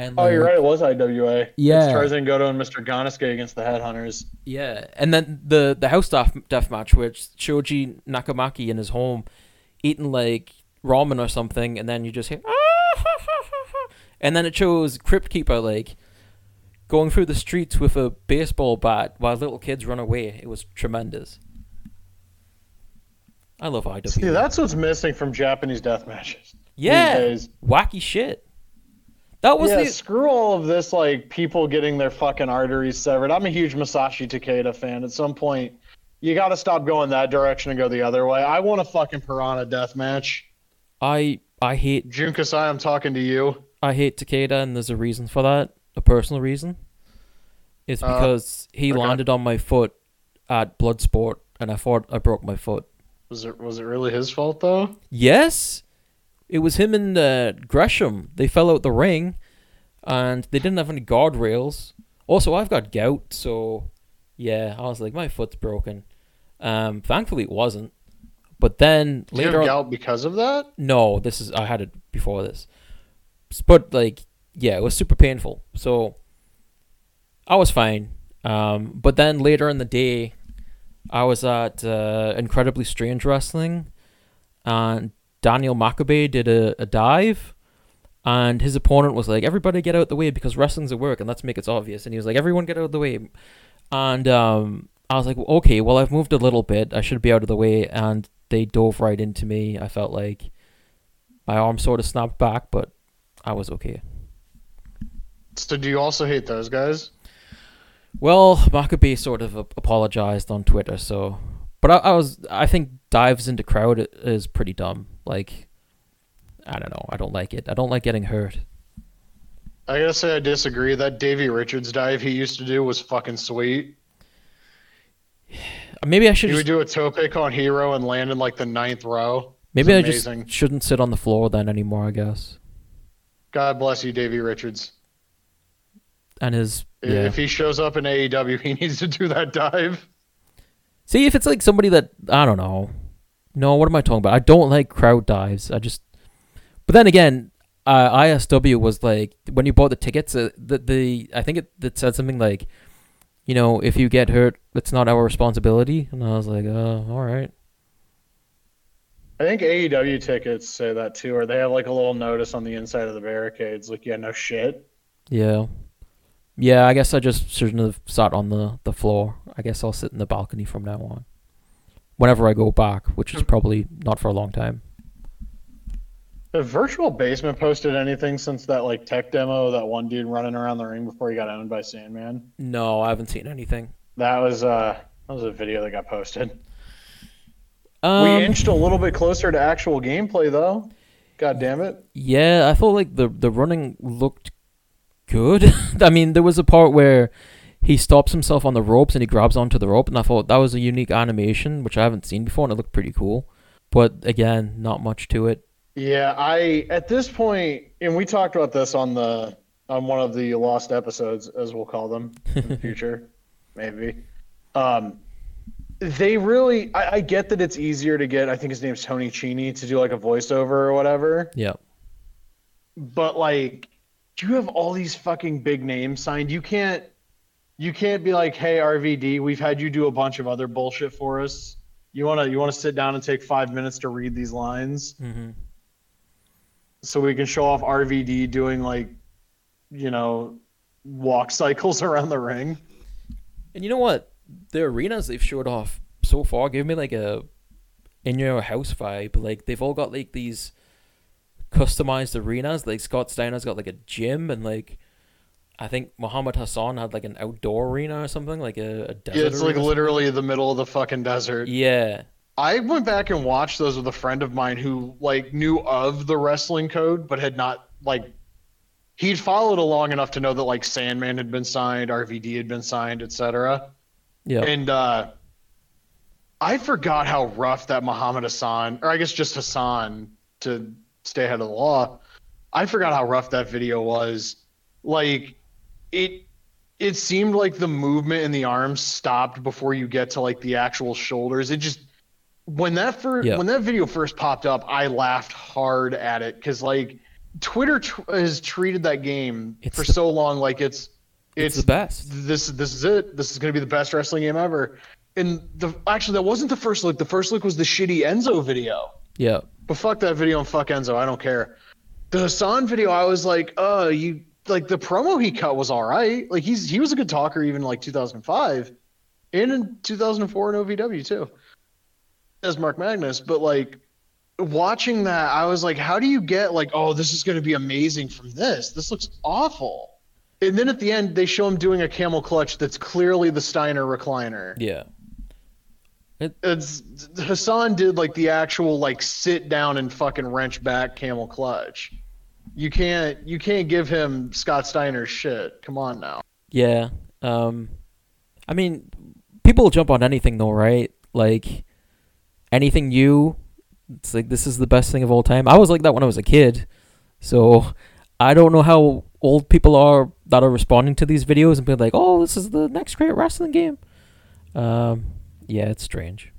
And Oh, you're right. It was IWA. Yeah. It's Tarzan Goto and Mr. Gannosuke against the Headhunters. Yeah, and then the the house death death match which Shoji Nakamaki in his home eating like ramen or something, and then you just hear, [laughs] and then it shows Crypt Keeper like going through the streets with a baseball bat while little kids run away. It was tremendous. I love IW. See, that's what's missing from Japanese death matches. yeah, wacky shit. That was yeah, the screw all of this, like people getting their fucking arteries severed. I'm a huge Masashi Takeda fan. At some point, you got to stop going that direction and go the other way. I want a fucking Piranha death match. I I hate Jun Kasai, I'm talking to you. I hate Takeda, and there's a reason for that, a personal reason. It's Uh, because he okay. landed on my foot at Bloodsport, and I thought I broke my foot. Was it was it really his fault though? Yes, it was him and uh, Gresham. They fell out the ring, and they didn't have any guardrails. Also, I've got gout, so yeah, I was like, my foot's broken. Um, thankfully, it wasn't. But then Did you later have on, gout because of that? no, this is I had it before this. but like yeah, it was super painful. So I was fine. Um, but then later in the day, I was at uh, Incredibly Strange Wrestling, and Daniel Makabe did a, a dive, and his opponent was like, "Everybody get out of the way because wrestling's a work, and let's make it obvious." And he was like, "Everyone get out of the way," and um, I was like, "Okay, well I've moved a little bit. I should be out of the way." And they dove right into me. I felt like my arm sort of snapped back, but I was okay. So do you also hate those guys? Well, Makabe sort of apologized on Twitter, so but I, I was I think dives into crowd is pretty dumb. Like I don't know, I don't like it. I don't like getting hurt. I gotta say I disagree. That Davey Richards dive he used to do was fucking sweet. [sighs] Maybe I should. You just, would do a toe pick on Hero and land in like the ninth row. Maybe I just shouldn't sit on the floor then anymore. I guess. God bless you, Davey Richards. And his yeah. If he shows up in AEW, [laughs] he needs to do that dive. See, if it's like somebody that I don't know. No, what am I talking about? I don't like crowd dives. I just. But then again, uh, ISW was like when you bought the tickets. Uh, the the I think it, it said something like, you know, if you get hurt, it's not our responsibility. And I was like, uh, all right. I think AEW tickets say that too, or they have like a little notice on the inside of the barricades, like, yeah, no shit. Yeah. Yeah, I guess I just shouldn't have sat on the, the floor. I guess I'll sit in the balcony from now on. Whenever I go back, which is probably not for a long time. Have Virtual Basement posted anything since that like tech demo, that one dude running around the ring before he got owned by Sandman? No, I haven't seen anything. That was uh that was a video that got posted. Um, we inched a little bit closer to actual gameplay though. God damn it. Yeah, I thought like the the running looked good. [laughs] I mean, there was a part where he stops himself on the ropes and he grabs onto the rope, and I thought that was a unique animation, which I haven't seen before, and it looked pretty cool. But again, not much to it. Yeah, I at this point, and we talked about this on the on one of the lost episodes, as we'll call them in the [laughs] future, maybe. Um, they really, I, I, get that it's easier to get. I think his name's Tony Cini to do like a voiceover or whatever. Yeah. But like, do you have all these fucking big names signed. You can't you can't be like, "Hey RVD, we've had you do a bunch of other bullshit for us. You want to you want to sit down and take 5 minutes to read these lines?" hmm So we can show off RVD doing like you know, walk cycles [laughs] around the ring. And you know what? The arenas they've showed off so far give me like a in your house vibe. Like they've all got like these customized arenas. Like Scott Steiner's got like a gym and like I think Muhammad Hassan had like an outdoor arena or something, like a, a desert. Yeah, it's like literally the middle of the fucking desert. Yeah. I went back and watched those with a friend of mine who like knew of the wrestling code but had not like he'd followed along enough to know that like Sandman had been signed, RVD had been signed, etc. Yeah. And uh I forgot how rough that Muhammad Hassan, or I guess just Hassan to stay ahead of the law. I forgot how rough that video was. Like it it seemed like the movement in the arms stopped before you get to like the actual shoulders. It just when that first yeah. when that video first popped up, I laughed hard at it cuz like Twitter has treated that game it's for the, so long like it's, it's it's the best. This this is it. This is going to be the best wrestling game ever. And the actually that wasn't the first look. The first look was the shitty Enzo video. Yeah. But fuck that video and fuck Enzo. I don't care. The Hassan video, I was like, oh, you like the promo he cut was all right. Like he's he was a good talker even like 2005 and in 2004 in OVW too as Mark Magnus. But like watching that, I was like, how do you get like, oh, this is going to be amazing from this? This looks awful. And then at the end, they show him doing a camel clutch that's clearly the Steiner recliner. Yeah. It, it's Hassan did like the actual like sit down and fucking wrench back camel clutch. You can't you can't give him Scott Steiner shit. Come on now. Yeah. Um I mean people jump on anything though, right? Like anything new it's like this is the best thing of all time. I was like that when I was a kid. So I don't know how old people are that are responding to these videos and being like, "Oh, this is the next great wrestling game." Um yeah, it's strange.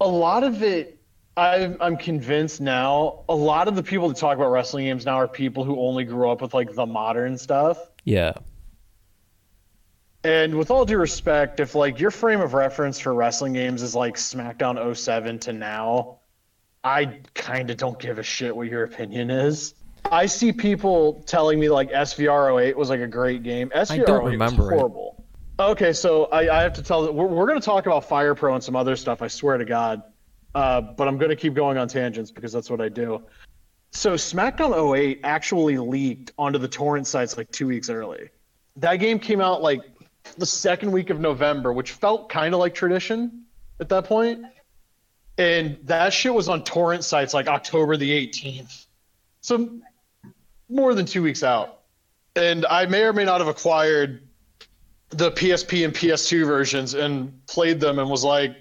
A lot of it I'm I'm convinced now. A lot of the people that talk about wrestling games now are people who only grew up with like the modern stuff. Yeah. And with all due respect, if like your frame of reference for wrestling games is like SmackDown 07 to now, I kind of don't give a shit what your opinion is. I see people telling me like SVR 08 was like a great game. SVR don't 08 remember was it. horrible. Okay, so I, I have to tell that we're, we're going to talk about Fire Pro and some other stuff. I swear to God, uh, but I'm going to keep going on tangents because that's what I do. So SmackDown 08 actually leaked onto the torrent sites like two weeks early. That game came out like the second week of November, which felt kind of like tradition at that point. And that shit was on torrent sites like October the 18th. So more than two weeks out. And I may or may not have acquired the PSP and PS2 versions and played them and was like,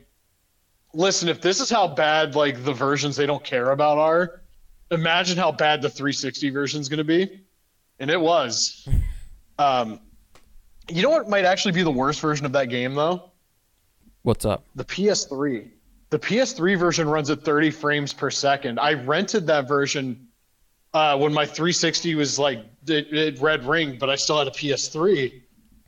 listen, if this is how bad like the versions they don't care about are, imagine how bad the 360 version is going to be. And it was. [laughs] Um, you know what might actually be the worst version of that game though? What's up? The PS3. The PS3 version runs at 30 frames per second. I rented that version uh, when my 360 was like it, it red ring, but I still had a PS3.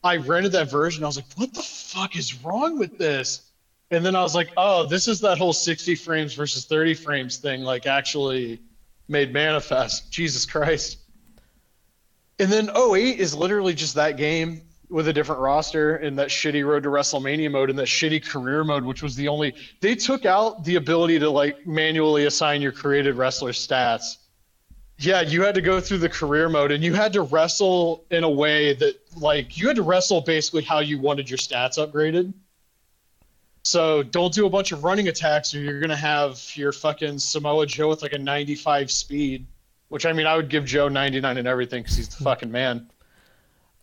I rented that version. I was like, what the fuck is wrong with this? And then I was like, oh, this is that whole 60 frames versus 30 frames thing, like actually made manifest. Jesus Christ. And then 08 is literally just that game with a different roster and that shitty road to WrestleMania mode and that shitty career mode, which was the only they took out the ability to like manually assign your created wrestler stats. Yeah, you had to go through the career mode and you had to wrestle in a way that like you had to wrestle basically how you wanted your stats upgraded. So don't do a bunch of running attacks or you're gonna have your fucking Samoa Joe with like a 95 speed. Which I mean, I would give Joe 99 and everything because he's the [laughs] fucking man.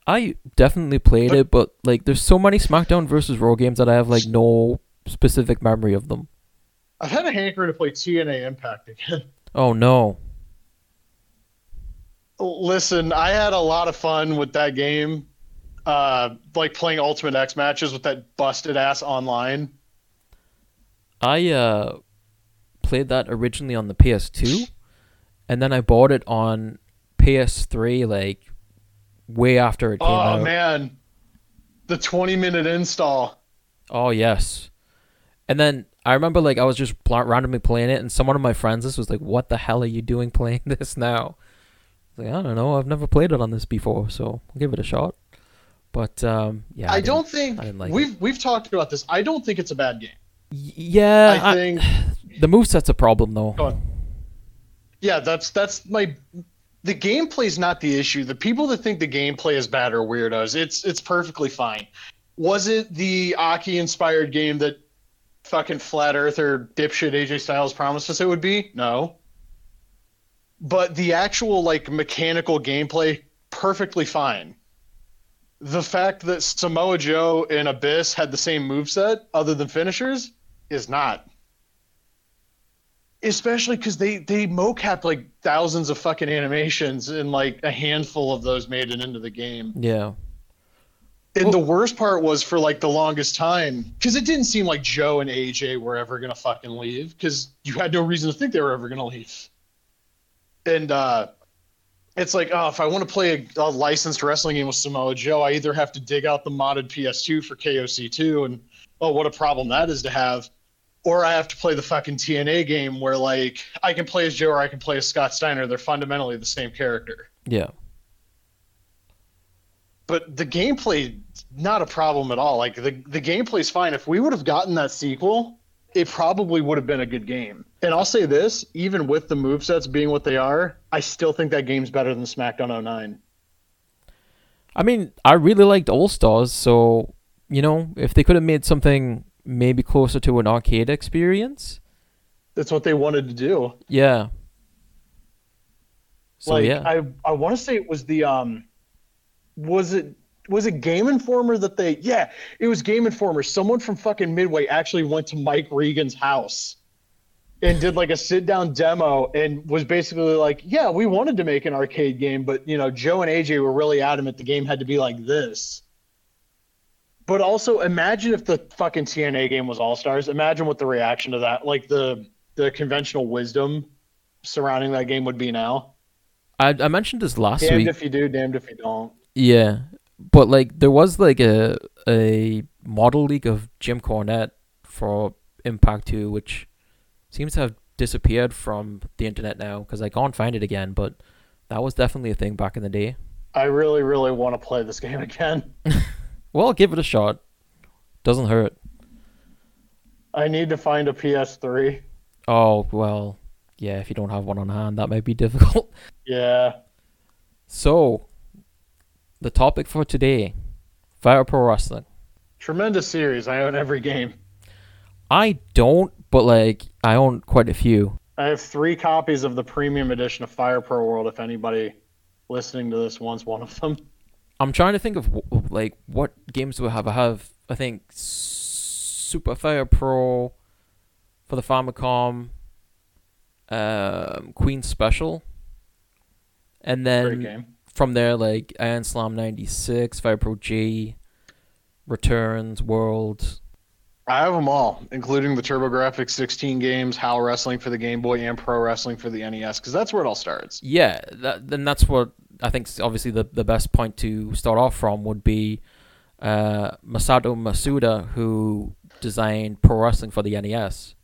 I definitely played it, but like, there's so many SmackDown versus Raw games that I have like no specific memory of them. I've had a hankering to play TNA Impact again. [laughs] Oh no. Listen, I had a lot of fun with that game, uh, like playing Ultimate X matches with that busted ass online. I uh played that originally on the PS2 and then I bought it on PS3 like way after it came Oh out. Oh man, the 20 minute install. Oh yes. And then I remember like I was just randomly playing it and someone of my friends this was like what the hell are you doing playing [laughs] this now? I was like I don't know, I've never played it on this before, so I'll give it a shot. But um yeah. I, didn't- don't think I didn't like we've we've talked about this. I don't think it's a bad game. Yeah, I I- think [sighs] the moveset's a problem though. Yeah, that's that's my the gameplay's not the issue. The people that think the gameplay is bad are weirdos. It's it's perfectly fine. Was it the Aki inspired game that fucking flat earther dipshit AJ Styles promised us it would be? No. But the actual like mechanical gameplay perfectly fine. The fact that Samoa Joe and Abyss had the same moveset other than finishers is not. Especially because they they mocapped like thousands of fucking animations and like a handful of those made it into the game. Yeah. and the worst part was for like the longest time because it didn't seem like joe and aj were ever gonna fucking leave because you had no reason to think they were ever gonna leave. And uh it's like oh if i want to play a, a licensed wrestling game with samoa joe i either have to dig out the modded ps2 for koc2 and oh what a problem that is to have or I have to play the fucking TNA game where like I can play as Joe or I can play as Scott Steiner. They're fundamentally the same character. Yeah. But the gameplay not a problem at all. Like the the gameplay's fine. If we would have gotten that sequel, it probably would have been a good game. And I'll say this, even with the movesets being what they are, I still think that game's better than SmackDown 09. I mean, I really liked All Stars, so you know, if they could have made something maybe closer to an arcade experience, That's what they wanted to do. yeah. So like yeah, I I want to say it was the um was it was it Game Informer that they yeah, it was Game Informer. Someone from fucking Midway actually went to Mike Regan's house and did like a sit down demo and was basically like, "Yeah, we wanted to make an arcade game, but you know, Joe and AJ were really adamant the game had to be like this." But also imagine if the fucking TNA game was All Stars. Imagine what the reaction to that like the the conventional wisdom surrounding that game would be now. I I mentioned this last Damned week. if you do, damned if you don't. Yeah, but like there was like a a model leak of Jim Cornette for Impact Two, which seems to have disappeared from the internet now because I can't find it again. But that was definitely a thing back in the day. I really, really want to play this game again. [laughs] Well, give it a shot. Doesn't hurt. I need to find a PS3. Oh well, yeah. If you don't have one on hand, that might be [laughs] difficult. Yeah. So, the topic for today: Fire Pro Wrestling. Tremendous series. I own every game. I don't, but like I own quite a few. I have three copies of the premium edition of Fire Pro World. If anybody listening to this wants one of them, I'm trying to think of like what games do I have. I have I think Super Fire Pro for the Famicom, um, Queen Special, and then. From there like Iron Slam '96, Fire Pro G, Returns, World. I have them all, including the TurboGrafx 16 games, HAL Wrestling for the Game Boy, and Pro Wrestling for the NES, because that's where it all starts. Yeah, that, then that's what I think. Obviously, the the best point to start off from would be uh, Masato Masuda, who designed Pro Wrestling for the NES.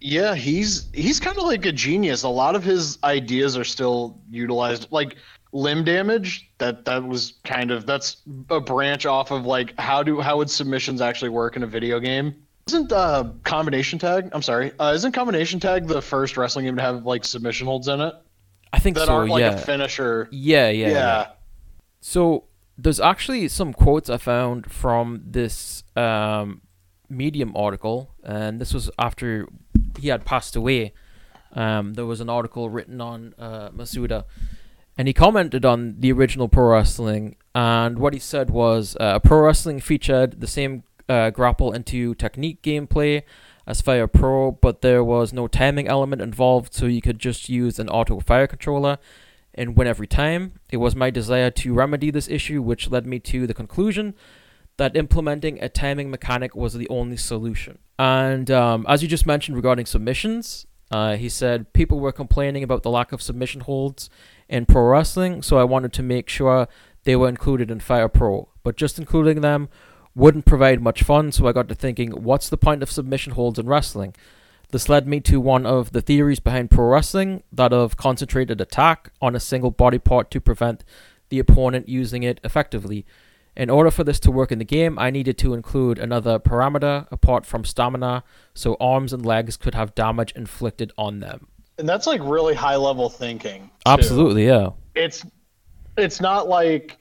Yeah, he's he's kind of like a genius. A lot of his ideas are still utilized. Like limb damage, that that was kind of that's a branch off of like how do how would submissions actually work in a video game? Isn't uh combination tag? I'm sorry. Uh, isn't combination tag the first wrestling game to have like submission holds in it I think that so. aren't like yeah. a finisher? yeah, yeah, Yeah. yeah. So there's actually some quotes I found from this um, Medium article, and this was after he had passed away. Um, there was an article written on uh, Masuda, and he commented on the original pro wrestling. And what he said was, uh, pro wrestling featured the same uh, grapple into technique gameplay as Fire Pro, but there was no timing element involved, so you could just use an auto fire controller and win every time. It was my desire to remedy this issue, which led me to the conclusion that implementing a timing mechanic was the only solution. And um, as you just mentioned regarding submissions, uh, he said people were complaining about the lack of submission holds in pro wrestling, so I wanted to make sure they were included in Fire Pro. But just including them wouldn't provide much fun, so I got to thinking, what's the point of submission holds in wrestling? This led me to one of the theories behind pro wrestling, that of concentrated attack on a single body part to prevent the opponent using it effectively. In order for this to work in the game, I needed to include another parameter apart from stamina, so arms and legs could have damage inflicted on them. And that's like really high level thinking. too. Absolutely, yeah. it's it's not like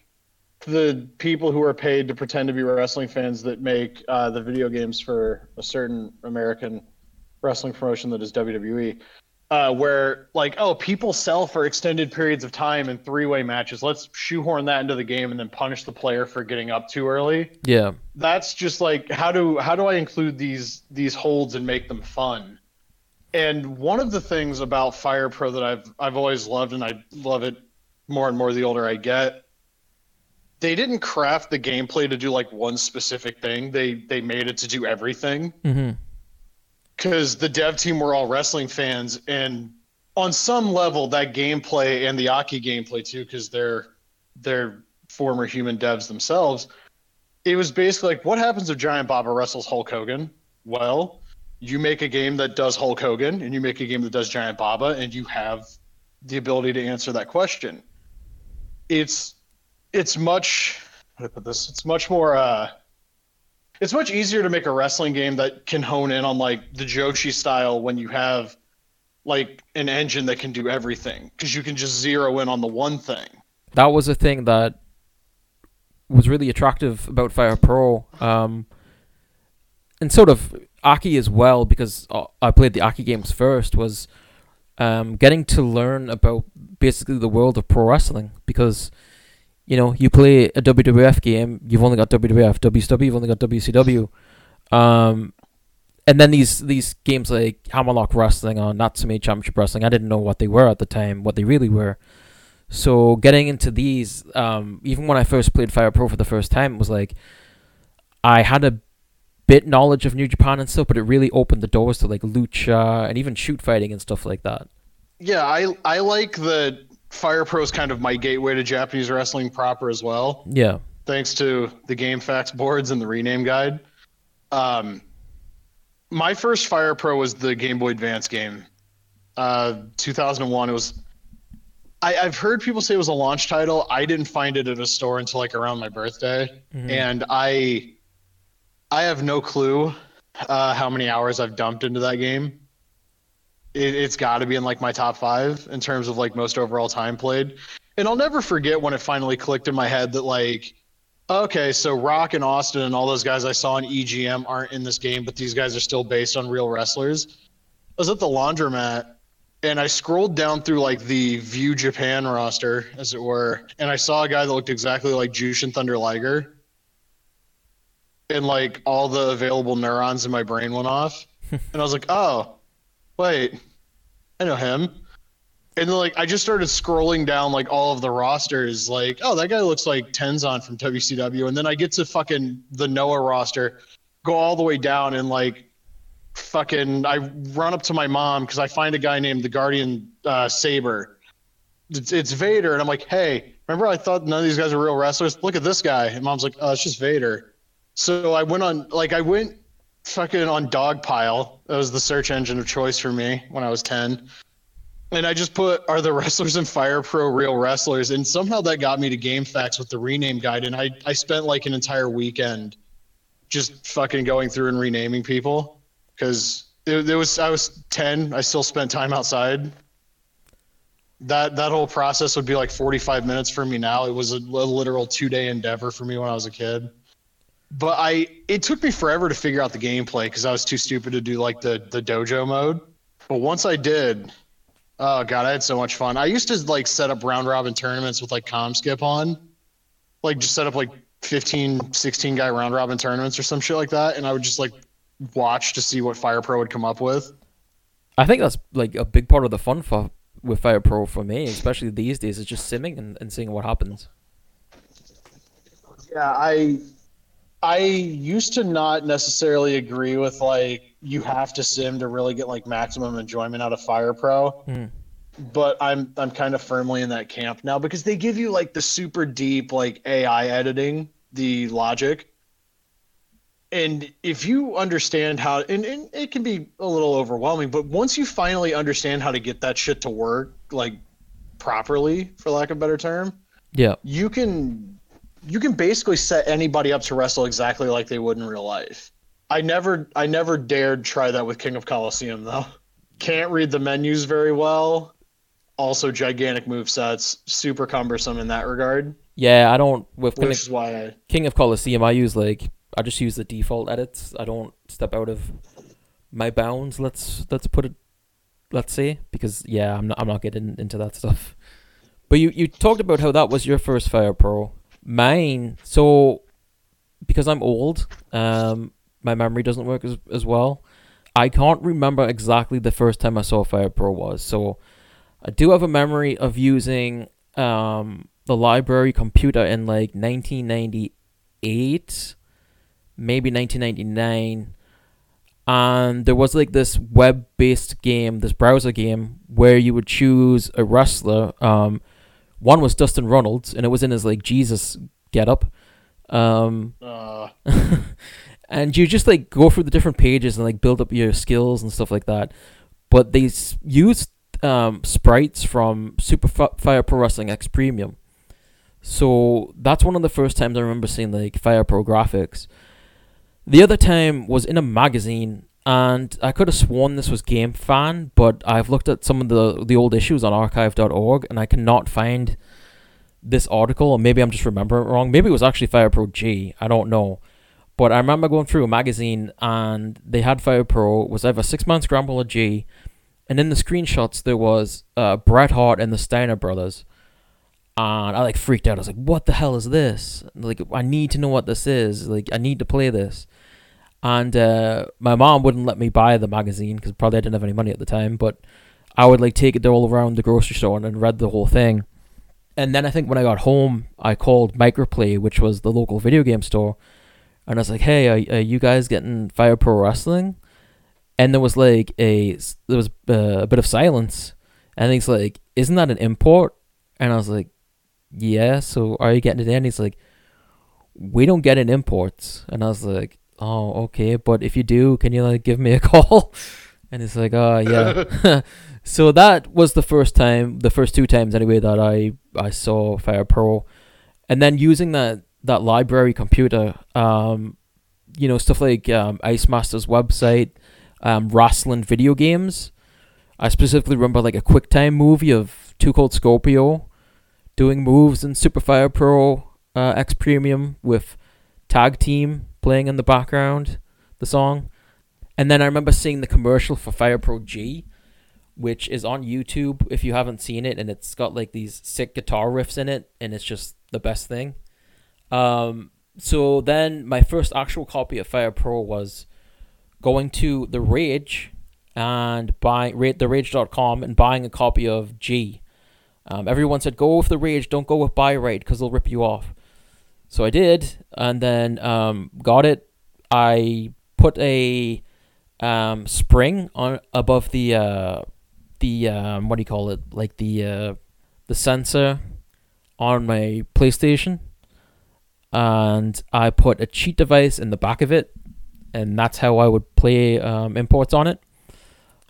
the people who are paid to pretend to be wrestling fans that make uh, the video games for a certain American wrestling promotion that is WWE, uh, where like oh people sell for extended periods of time in three way matches. Let's shoehorn that into the game and then punish the player for getting up too early. Yeah. That's just like how do how do I include these these holds and make them fun? And one of the things about Fire Pro that I've I've always loved and I love it more and more the older I get. They didn't craft the gameplay to do like one specific thing. They they made it to do everything hmm because the dev team were all wrestling fans and on some level that gameplay and the Aki gameplay too because they're they're former human devs themselves. It was basically like what happens if Giant Baba wrestles Hulk Hogan? Well, you make a game that does Hulk Hogan and you make a game that does Giant Baba and you have the ability to answer that question. It's it's much how do I put this? It's much more uh it's much easier to make a wrestling game that can hone in on like the Joshi style when you have like an engine that can do everything because you can just zero in on the one thing. that was a thing that was really attractive about Fire Pro, um, and sort of Aki as well because uh, I played the Aki games first. Was um, getting to learn about basically the world of pro wrestling because you know you play a WWF game, you've only got WWF, WCW, you've only got WCW, um, and then these these games like Hammerlock Wrestling or Natsume Championship Wrestling, I didn't know what they were at the time, what they really were. So getting into these, um, even when I first played Fire Pro for the first time, it was like I had a bit knowledge of New Japan and stuff, but it really opened the doors to like lucha and even shoot fighting and stuff like that. Yeah, I I like that Fire Pro is kind of my gateway to Japanese wrestling proper as well. Yeah. Thanks to the GameFAQs boards and the rename guide. Um, my first Fire Pro was the Game Boy Advance game. Uh, 2001. It was. I, I've heard people say it was a launch title. I didn't find it at a store until like around my birthday, Mhm. and I, I have no clue uh, how many hours I've dumped into that game. It, it's got to be in like my top five in terms of like most overall time played. And I'll never forget when it finally clicked in my head that like, okay, so Rock and Austin and all those guys I saw in EGM aren't in this game, but these guys are still based on real wrestlers. I was at the laundromat and I scrolled down through like the View Japan roster, as it were, and I saw a guy that looked exactly like Jushin Thunder Liger. And like all the available neurons in my brain went off. [laughs] and I was like, oh, wait, I know him. And then, like I just started scrolling down like all of the rosters, like, oh, that guy looks like Tenzan from WCW. And then I get to fucking the Noah roster, go all the way down and like fucking I run up to my mom because I find a guy named the Guardian uh, Saber. It's, it's Vader, and I'm like, hey, remember I thought none of these guys are real wrestlers? Look at this guy. And mom's like, oh, it's just Vader. So I went on, like, I went fucking on Dogpile. That was the search engine of choice for me when I was 10. And I just put, are the wrestlers in Fire Pro real wrestlers? And somehow that got me to GameFAQs with the rename guide. And I, I spent like an entire weekend just fucking going through and renaming people because it, it was I was ten. I still spent time outside. That that whole process would be like forty five minutes for me now. It was a, a literal two day endeavor for me when I was a kid. But I it took me forever to figure out the gameplay because I was too stupid to do like the the dojo mode. But once I did, oh god, I had so much fun. I used to like set up round robin tournaments with like ComSkip on, like just set up like 15, 16 guy round robin tournaments or some shit like that, and I would just like watch to see what Fire Pro would come up with. I think that's like a big part of the fun for with Fire Pro for me, especially these days, is just simming and, and seeing what happens. Yeah, I I used to not necessarily agree with like you have to sim to really get like maximum enjoyment out of Fire Pro. Hmm. But I'm I'm kind of firmly in that camp now because they give you like the super deep like AI editing, the logic. And if you understand how and, and it can be a little overwhelming, but once you finally understand how to get that shit to work like properly, for lack of a better term, Yeah. you can you can basically set anybody up to wrestle exactly like they would in real life. I never I never dared try that with King of Colosseum though. Can't read the menus very well. Also gigantic move sets, super cumbersome in that regard. Yeah, I don't with King of, I King of Colosseum. I use like I just use the default edits. I don't step out of my bounds. Let's let's put it. Let's say because yeah, I'm not I'm not getting into that stuff. But you you talked about how that was your first Fire Pro. Mine so because I'm old, um, my memory doesn't work as as well. I can't remember exactly the first time I saw Fire Pro was. So I do have a memory of using um the library computer in like 1998, maybe 1999. And there was like this web based game, this browser game, where you would choose a wrestler. Um, one was Dustin Runnels, and it was in his like Jesus getup. Um, uh [laughs] and you just like go through the different pages and like build up your skills and stuff like that. But they s- used um, sprites from Super Fi- Fire Pro Wrestling X Premium, so that's one of the first times I remember seeing like Fire Pro graphics. The other time was in a magazine, and I could have sworn this was Game Fan, but I've looked at some of the the old issues on archive.org, and I cannot find this article. Or maybe I'm just remembering it wrong. Maybe it was actually Fire Pro G. I don't know. But I remember going through a magazine and they had Fire Pro it was either six man scramble or G, and in the screenshots there was uh, Bret Hart and the Steiner brothers, and I like freaked out. I was like, "What the hell is this? Like, I need to know what this is. Like, I need to play this." And uh, my mom wouldn't let me buy the magazine because probably I didn't have any money at the time. But I would like take it all around the grocery store and, and read the whole thing. And then I think when I got home, I called Microplay, which was the local video game store, and I was like, "Hey, are, are you guys getting Fire Pro Wrestling?" And there was like a there was uh, a bit of silence, and he's like, "Isn't that an import?" And I was like, "Yeah." So are you getting it in? And he's like, "We don't get in imports," and I was like, "Oh, okay, but if you do, can you like give me a [laughs] call?" And it's like, "Oh, yeah." [laughs] [laughs] so that was the first time, the first two times anyway, that I I saw Fire Pro, and then using that that library computer, um, you know, stuff like um, Ice Master's website, um, wrestling video games. I specifically remember like a QuickTime movie of Two Cold Scorpio doing moves in Super Fire Pro uh, X Premium with Tag Team playing in the background, the song. And then I remember seeing the commercial for Fire Pro G, which is on YouTube if you haven't seen it, and it's got like these sick guitar riffs in it, and it's just the best thing. Um, so then my first actual copy of Fire Pro was going to the Rage and buying rate therage.com and buying a copy of G. Um, everyone said go with the Rage, don't go with Buy Right because they'll rip you off. So I did, and then um, got it. I put a um, spring on above the uh, the um, what do you call it? Like the uh, the sensor on my PlayStation, and I put a cheat device in the back of it, and that's how I would play um, imports on it.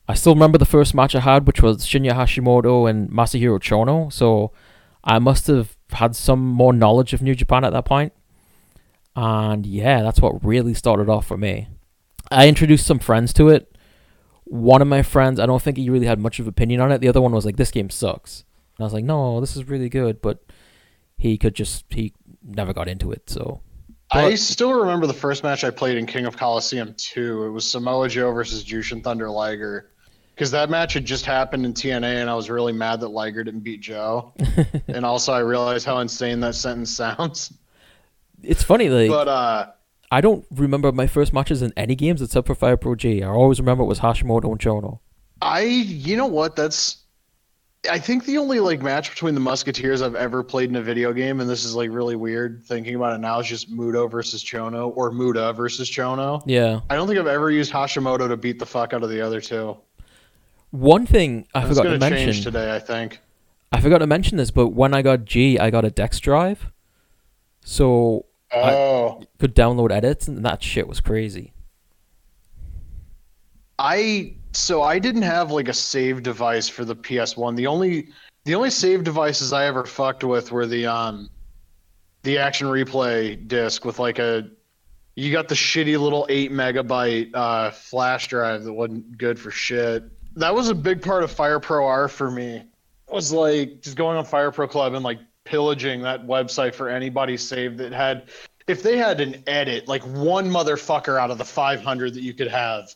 I still remember the first match I had, which was Shinya Hashimoto and Masahiro Chono. So I must have had some more knowledge of New Japan at that point. And yeah, that's what really started off for me. I introduced some friends to it. One of my friends, I don't think he really had much of opinion on it. The other one was like, "This game sucks," and I was like, "No, this is really good." But he could just he never got into it. So I still remember the first match I played in King of Colosseum 2. It was Samoa Joe versus Jushin Thunder Liger. Because that match had just happened in TNA, and I was really mad that Liger didn't beat Joe. [laughs] and also, I realized how insane that sentence sounds. it's funny, like But uh, I don't remember my first matches in any games except for Fire Pro G. I always remember it was Hashimoto and Chono. I, you know what? That's, I think the only like match between the Musketeers I've ever played in a video game, and this is like really weird thinking about it now, is just Muto versus Chono or Muda versus Chono. Yeah. I don't think I've ever used Hashimoto to beat the fuck out of the other two. One thing I forgot to mention. today, I think. I forgot to mention this, but when I got G, I got a DexDrive, so Oh, could download edits, and that shit was crazy. I so I didn't have like a save device for the PS1. The only the only save devices I ever fucked with were the um the action replay disc with like a you got the shitty little 8 megabyte uh flash drive that wasn't good for shit. That was a big part of Fire Pro R for me. It Was like just going on Fire Pro Club and like pillaging that website for anybody's save that had if they had an edit like one motherfucker out of the 500 that you could have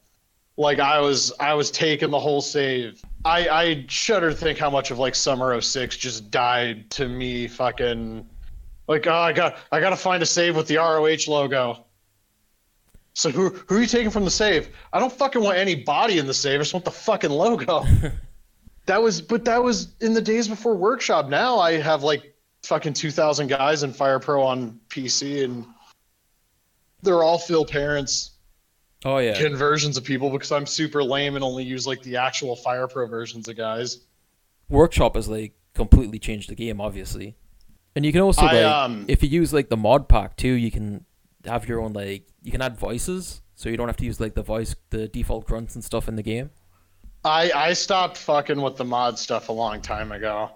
like I was I was taking the whole save. I I shudder to think how much of like summer 06 just died to me fucking like oh I got I got to find a save with the ROH logo. So who who are you taking from the save? I don't fucking want any body in the save. I just want the fucking logo. [laughs] that was but that was in the days before workshop. Now I have like fucking 2000 guys in Fire Pro on PC and they're all Phil parents Oh yeah. conversions of people because I'm super lame and only use like the actual Fire Pro versions of guys. Workshop has like completely changed the game, obviously, and you can also I, like um, if you use like the mod pack too, you can have your own like you can add voices, so you don't have to use like the voice the default grunts and stuff in the game. I I stopped fucking with the mod stuff a long time ago.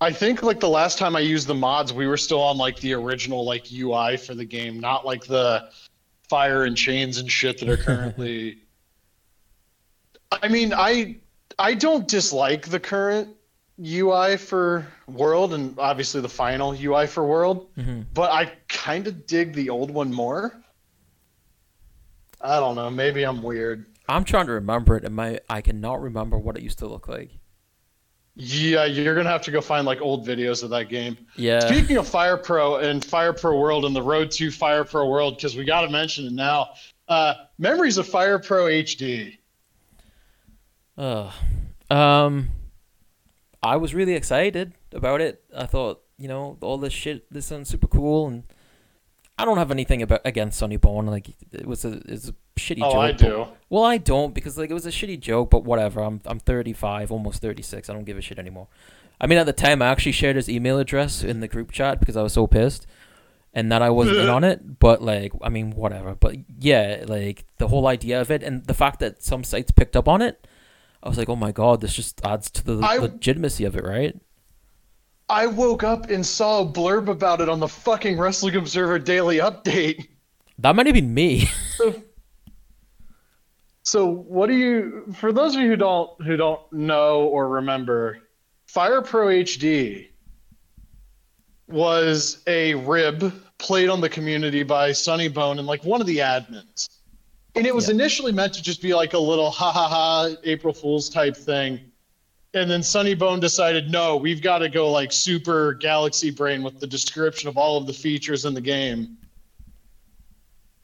I think like the last time I used the mods, we were still on like the original like UI for the game, not like the fire and chains and shit that are currently. [laughs] I mean, I I don't dislike the current UI for World and obviously the final UI for World. Mm-hmm. but I kind of dig the old one more. I don't know. Maybe I'm weird. I'm trying to remember it, and my I cannot remember what it used to look like. Yeah, you're gonna have to go find like old videos of that game. Yeah. Speaking of Fire Pro and Fire Pro World and the road to Fire Pro World, because we got to mention it now. Uh, memories of Fire Pro HD. Uh, um, I was really excited about it. I thought, you know, all this shit, this sounds super cool, and I don't have anything about against Sonny Bono. Like it was a it's a shitty Oh, joke. I but- do. well, I don't because like it was a shitty joke, but whatever. I'm I'm 35, almost 36. I don't give a shit anymore. I mean, at the time, I actually shared his email address in the group chat because I was so pissed, and that I wasn't in [laughs] on it. But like, I mean, whatever. But yeah, like the whole idea of it and the fact that some sites picked up on it, I was like, oh my god, this just adds to the I- legitimacy of it, right? I woke up and saw a blurb about it on the fucking Wrestling Observer Daily Update. That might have been me. [laughs] So what do you for those of you who don't who don't know or remember, Fire Pro HD was a rib played on the community by Sunny Bone and like one of the admins. And it was Yeah. initially meant to just be like a little ha ha ha April Fool's type thing. And then Sunny Bone decided, no, we've got to go like super galaxy brain with the description of all of the features in the game.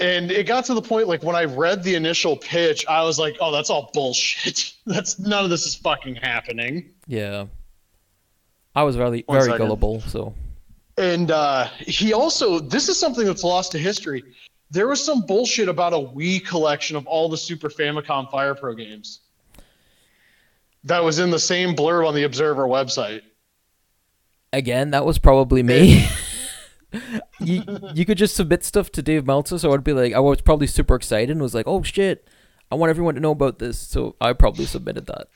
And it got to the point like when I read the initial pitch, I was like, "Oh, that's all bullshit. [laughs] That's none of this is fucking happening." yeah. I was very One very second. gullible, so And uh, he also, this is something that's lost to history. There was some bullshit about a Wii collection of all the Super Famicom Fire Pro games. That was in the same blurb on the Observer website. again, that was probably me. [laughs] you you could just submit stuff to Dave Meltzer, so I'd be like, I was probably super excited and was like, oh shit, I want everyone to know about this, so I probably submitted that.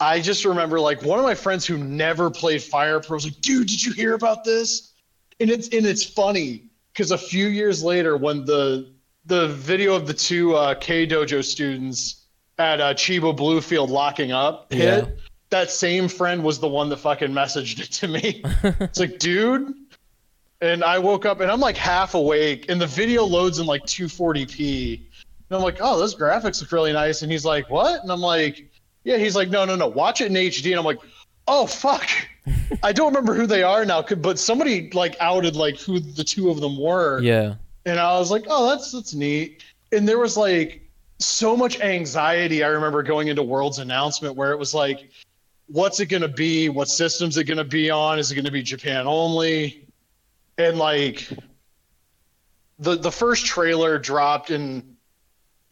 I just remember like one of my friends who never played Fire Pro was like, "Dude, did you hear about this?" And it's and it's funny because a few years later, when the the video of the two uh, K Dojo students at uh, Chiba Bluefield locking up hit, Yeah. that same friend was the one that fucking messaged it to me. [laughs] it's like, dude. And I woke up and I'm like half awake, and the video loads in like 240p. And I'm like, oh, those graphics look really nice. And he's like, what? And I'm like, yeah. He's like, no, no, no, watch it in HD. And I'm like, oh fuck, [laughs] I don't remember who they are now. But somebody like outed like who the two of them were. Yeah, And I was like, oh, that's that's neat. And there was like so much anxiety. I remember going into World's announcement where it was like, what's it going to be? What system's it going to be on? Is it going to be Japan only? And like the the first trailer dropped and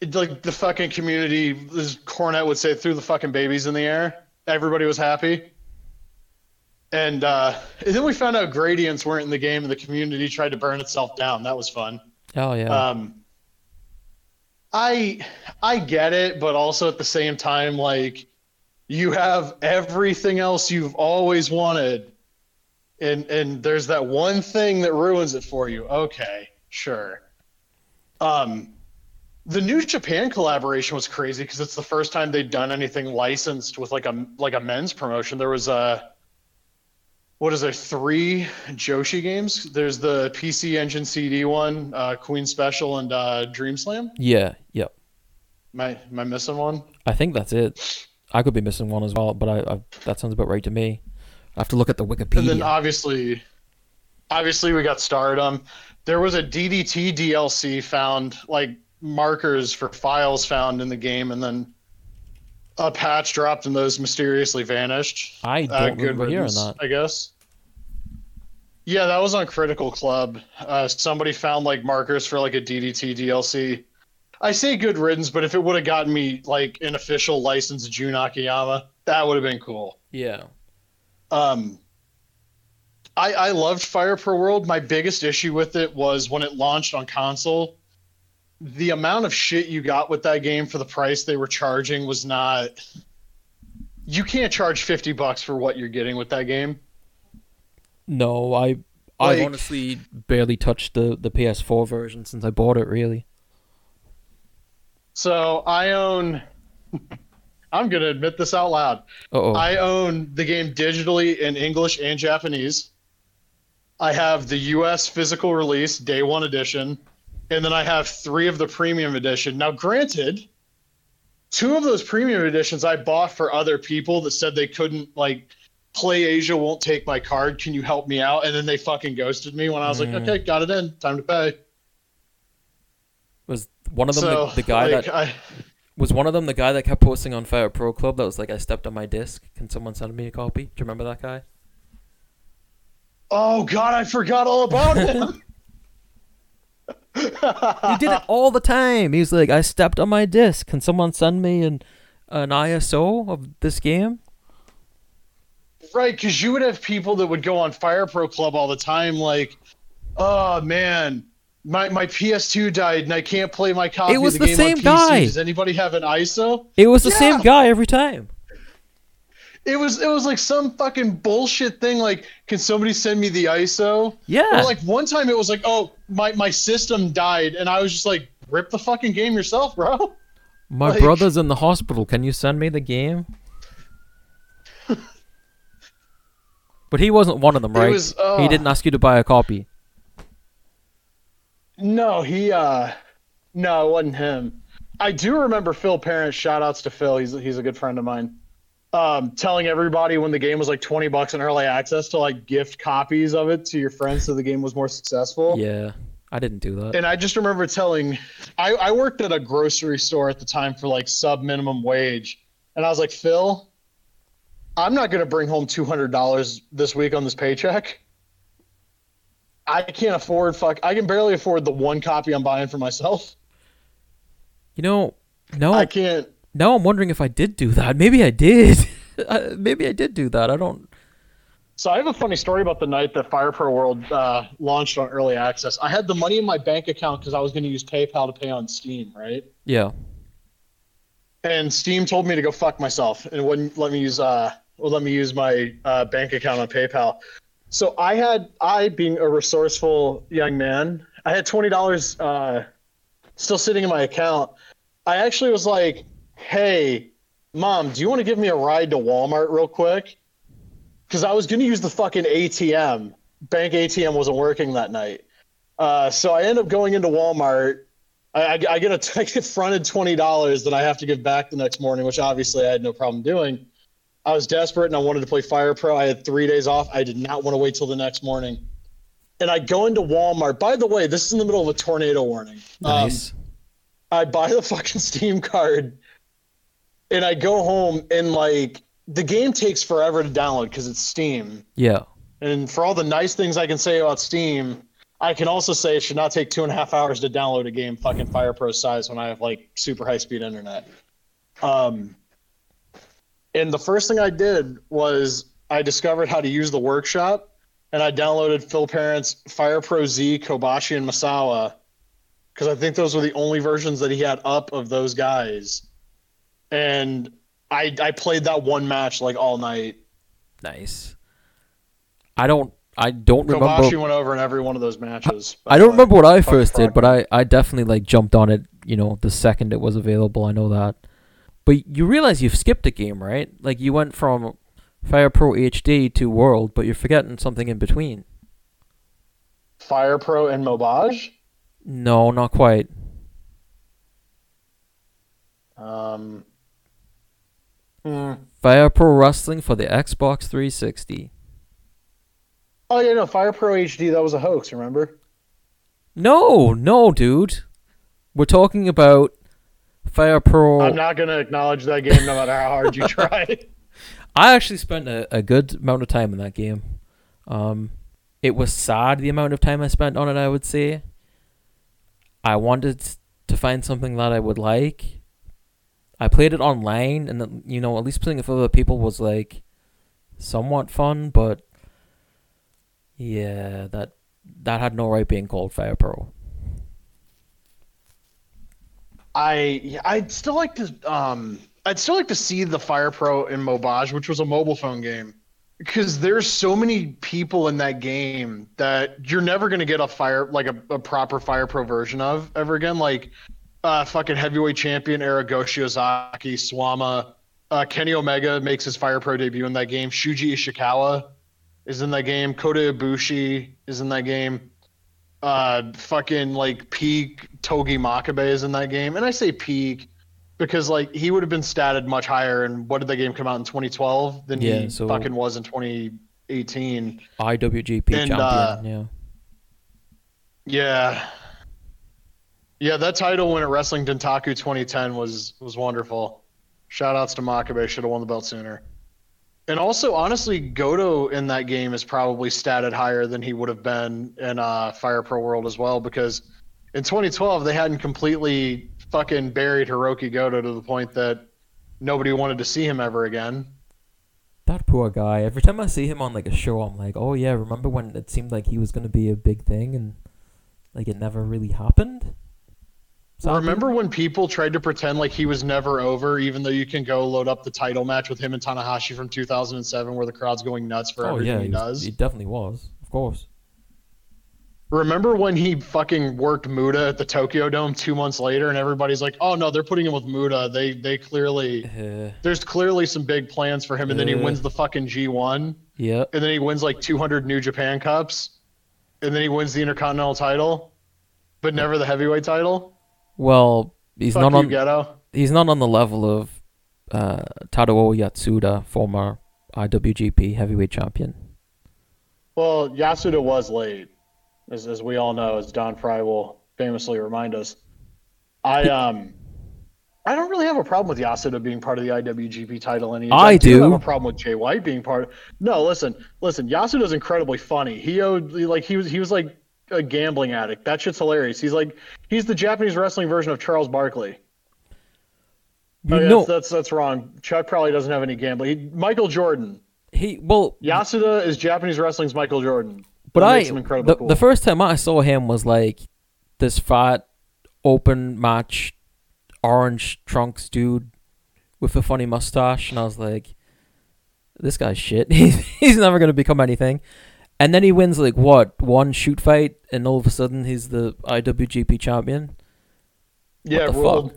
it, like the fucking community, as Cornette would say, threw the fucking babies in the air. Everybody was happy. And, uh, and then we found out gradients weren't in the game, and the community tried to burn itself down. That was fun. oh yeah, Um, I I get it, but also at the same time, like you have everything else you've always wanted, and and there's that one thing that ruins it for you. Okay, sure. Um, the New Japan collaboration was crazy because it's the first time they'd done anything licensed with like a like a men's promotion. There was a what is there three Joshi games? There's the PC Engine CD one, uh, Queen Special, and uh, Dream Slam. yeah, yep. Am I am I missing one? I think that's it. I could be missing one as well, but I, I that sounds about right to me. I have to look at the Wikipedia. And then obviously, obviously we got Stardom. There was a DDT DLC found, like markers for files found in the game, and then a patch dropped and those mysteriously vanished. I don't Uh, good remember hearing that. I guess. Yeah, that was on Critical Club. Uh, somebody found like markers for like a DDT DLC. I say good riddance, but if it would have gotten me like an official licensed Jun Akiyama, that would have been cool. Yeah. Um, I I loved Fire Pro World. My biggest issue with it was when it launched on console. The amount of shit you got with that game for the price they were charging was not. You can't charge fifty bucks for what you're getting with that game. No, I I Like- honestly barely touched the the PS4 version since I bought it. Really. So I own. [laughs] I'm gonna admit this out loud. Uh oh. I own the game digitally in English and Japanese. I have the US physical release, day one edition, and then I have three of the premium edition. Now, granted, two of those premium editions I bought for other people that said they couldn't, like, Play Asia won't take my card. Can you help me out? And then they fucking ghosted me when I was Mm. like, okay, got it in. Time to pay. Was one of them so, the, the guy like, that I, was one of them the guy that kept posting on Fire Pro Club? That was like, I stepped on my disc. Can someone send me a copy? Do you remember that guy? Oh God, I forgot all about [laughs] him. He did it all the time. He's like, I stepped on my disc. Can someone send me an an ISO of this game? right, because you would have people that would go on Fire Pro Club all the time, like, oh man, my my PS2 died and I can't play my copy. It was of the, the game same guy. Does anybody have an ISO? It was the Yeah. same guy every time. It was it was like some fucking bullshit thing. Like, can somebody send me the ISO? Yeah. Or like one time it was like, oh, my my system died, and I was just like, rip the fucking game yourself, bro. My like- brother's in the hospital. Can you send me the game? [laughs] but he wasn't one of them, right? was, uh, he didn't ask you to buy a copy. No, he uh no, it wasn't him. I do remember Phil Parent, shout outs to Phil, he's he's a good friend of mine. Um, telling everybody when the game was like 20 bucks in early access to like gift copies of it to your friends so the game was more successful. Yeah, I didn't do that. And I just remember telling I, I worked at a grocery store at the time for like sub minimum wage. And I was like, Phil, I'm not gonna bring home two hundred dollars this week on this paycheck. I can't afford fuck I can barely afford the one copy I'm buying for myself. You know, no, I can't now I'm wondering if I did do that. Maybe I did. [laughs] Uh, Maybe I did do that. I don't. So I have a funny story about the night that Fire Pro World uh, launched on early access. I had the money in my bank account because I was going to use PayPal to pay on Steam, right? Yeah. And Steam told me to go fuck myself and wouldn't let me use uh, let me use my uh, bank account on PayPal. So I had I being a resourceful young man, I had twenty dollars uh, still sitting in my account. I actually was like, "Hey, mom, do you want to give me a ride to Walmart real quick?" because I was going to use the fucking ATM. Bank ATM wasn't working that night. Uh, so I end up going into Walmart. I, I, I get a [laughs] I get fronted twenty dollars that I have to give back the next morning, which obviously I had no problem doing. I was desperate and I wanted to play Fire Pro. I had three days off. I did not want to wait till the next morning. And I go into Walmart. By the way, this is in the middle of a tornado warning. Um, Nice. I buy the fucking Steam card and I go home and like the game takes forever to download because it's Steam. yeah. And for all the nice things I can say about Steam, I can also say it should not take two and a half hours to download a game fucking Fire Pro size when I have like super high speed internet. Um, and the first thing I did was I discovered how to use the workshop and I downloaded Phil Parent's Fire Pro Z, Kobashi, and Misawa because I think those were the only versions that he had up of those guys. And I I played that one match like all night. Nice. I don't. I don't remember. Kobashi went over in every one of those matches. I don't way. remember what I first did, but I, I definitely like jumped on it. You know, the second it was available. I know that. But you realize you've skipped a game, right? Like you went from Fire Pro HD to World, but you're forgetting something in between. Fire Pro and Mobage. No, not quite. Um, hmm. Fire Pro Wrestling for the Xbox 360. Oh yeah, no, Fire Pro HD. That was a hoax. Remember? No, no, dude. We're talking about Fire Pro. I'm not gonna acknowledge that game, no matter how hard you [laughs] try. I actually spent a, a good amount of time in that game. Um, it was sad the amount of time I spent on it. I would say. I wanted to find something that I would like. I played it online, and you know, at least playing it with other people was like somewhat fun. But yeah, that that had no right being called Fire Pro. I I'd still like to um I'd still like to see the Fire Pro in Mobage, which was a mobile phone game, because there's so many people in that game that you're never gonna get a fire like a, a proper Fire Pro version of ever again. Like uh, fucking heavyweight champion Aragoshi Ozaki, Suwama, uh, Kenny Omega makes his Fire Pro debut in that game. Shuji Ishikawa is in that game. Kota Ibushi is in that game uh fucking like peak Togi Makabe is in that game. And I say peak because like he would have been statted much higher and what did that game come out in 2012 than Yeah, he so- fucking was in 2018. IWGP And, champion. uh, yeah. Yeah. Yeah, that title win at Wrestling Dontaku 2010 was was wonderful. Shout outs to Makabe, should have won the belt sooner. And also, honestly, Goto in that game is probably statted higher than he would have been in uh, Fire Pro World as well, because in 2012 they hadn't completely fucking buried Hirooki Goto to the point that nobody wanted to see him ever again. That poor guy. Every time I see him on like a show, I'm like, oh yeah, remember when it seemed like he was gonna be a big thing and like it never really happened? Remember when people tried to pretend like he was never over, even though you can go load up the title match with him and Tanahashi from 2007, where the crowd's going nuts for oh, everything yeah, he, he does? He definitely was, of course. Remember when he fucking worked Muto at the Tokyo Dome two months later, and everybody's like, "Oh no, they're putting him with Muto. They they clearly uh, there's clearly some big plans for him." And uh, then he wins the fucking G1. Yeah. And then he wins like 200 New Japan Cups, and then he wins the Intercontinental title, but never the heavyweight title. Well, he's Fuck not you, on. Ghetto. He's not on the level of uh, Tadao Yasuda, former IWGP Heavyweight Champion. Well, Yatsuda was late as, as we all know, as Don Frye will famously remind us. I um, I don't really have a problem with Yasuda being part of the IWGP title any. I, I do. do have a problem with Jay White being part. Of, no, listen, listen. Yasuda's incredibly funny. He owed like he was he was like a gambling addict. That shit's hilarious. He's like he's the Japanese wrestling version of Charles Barkley. You oh, know, that's, that's, that's wrong. Chuck probably doesn't have any gambling. He, Michael Jordan. He well Yasuda is Japanese wrestling's Michael Jordan. But I the, cool. the first time I saw him was like this fat open match orange trunks dude with a funny mustache and I was like this guy's shit. [laughs] He's he's never gonna become anything. And then he wins like what, one shoot fight and all of a sudden he's the IWGP champion? What yeah, fuck?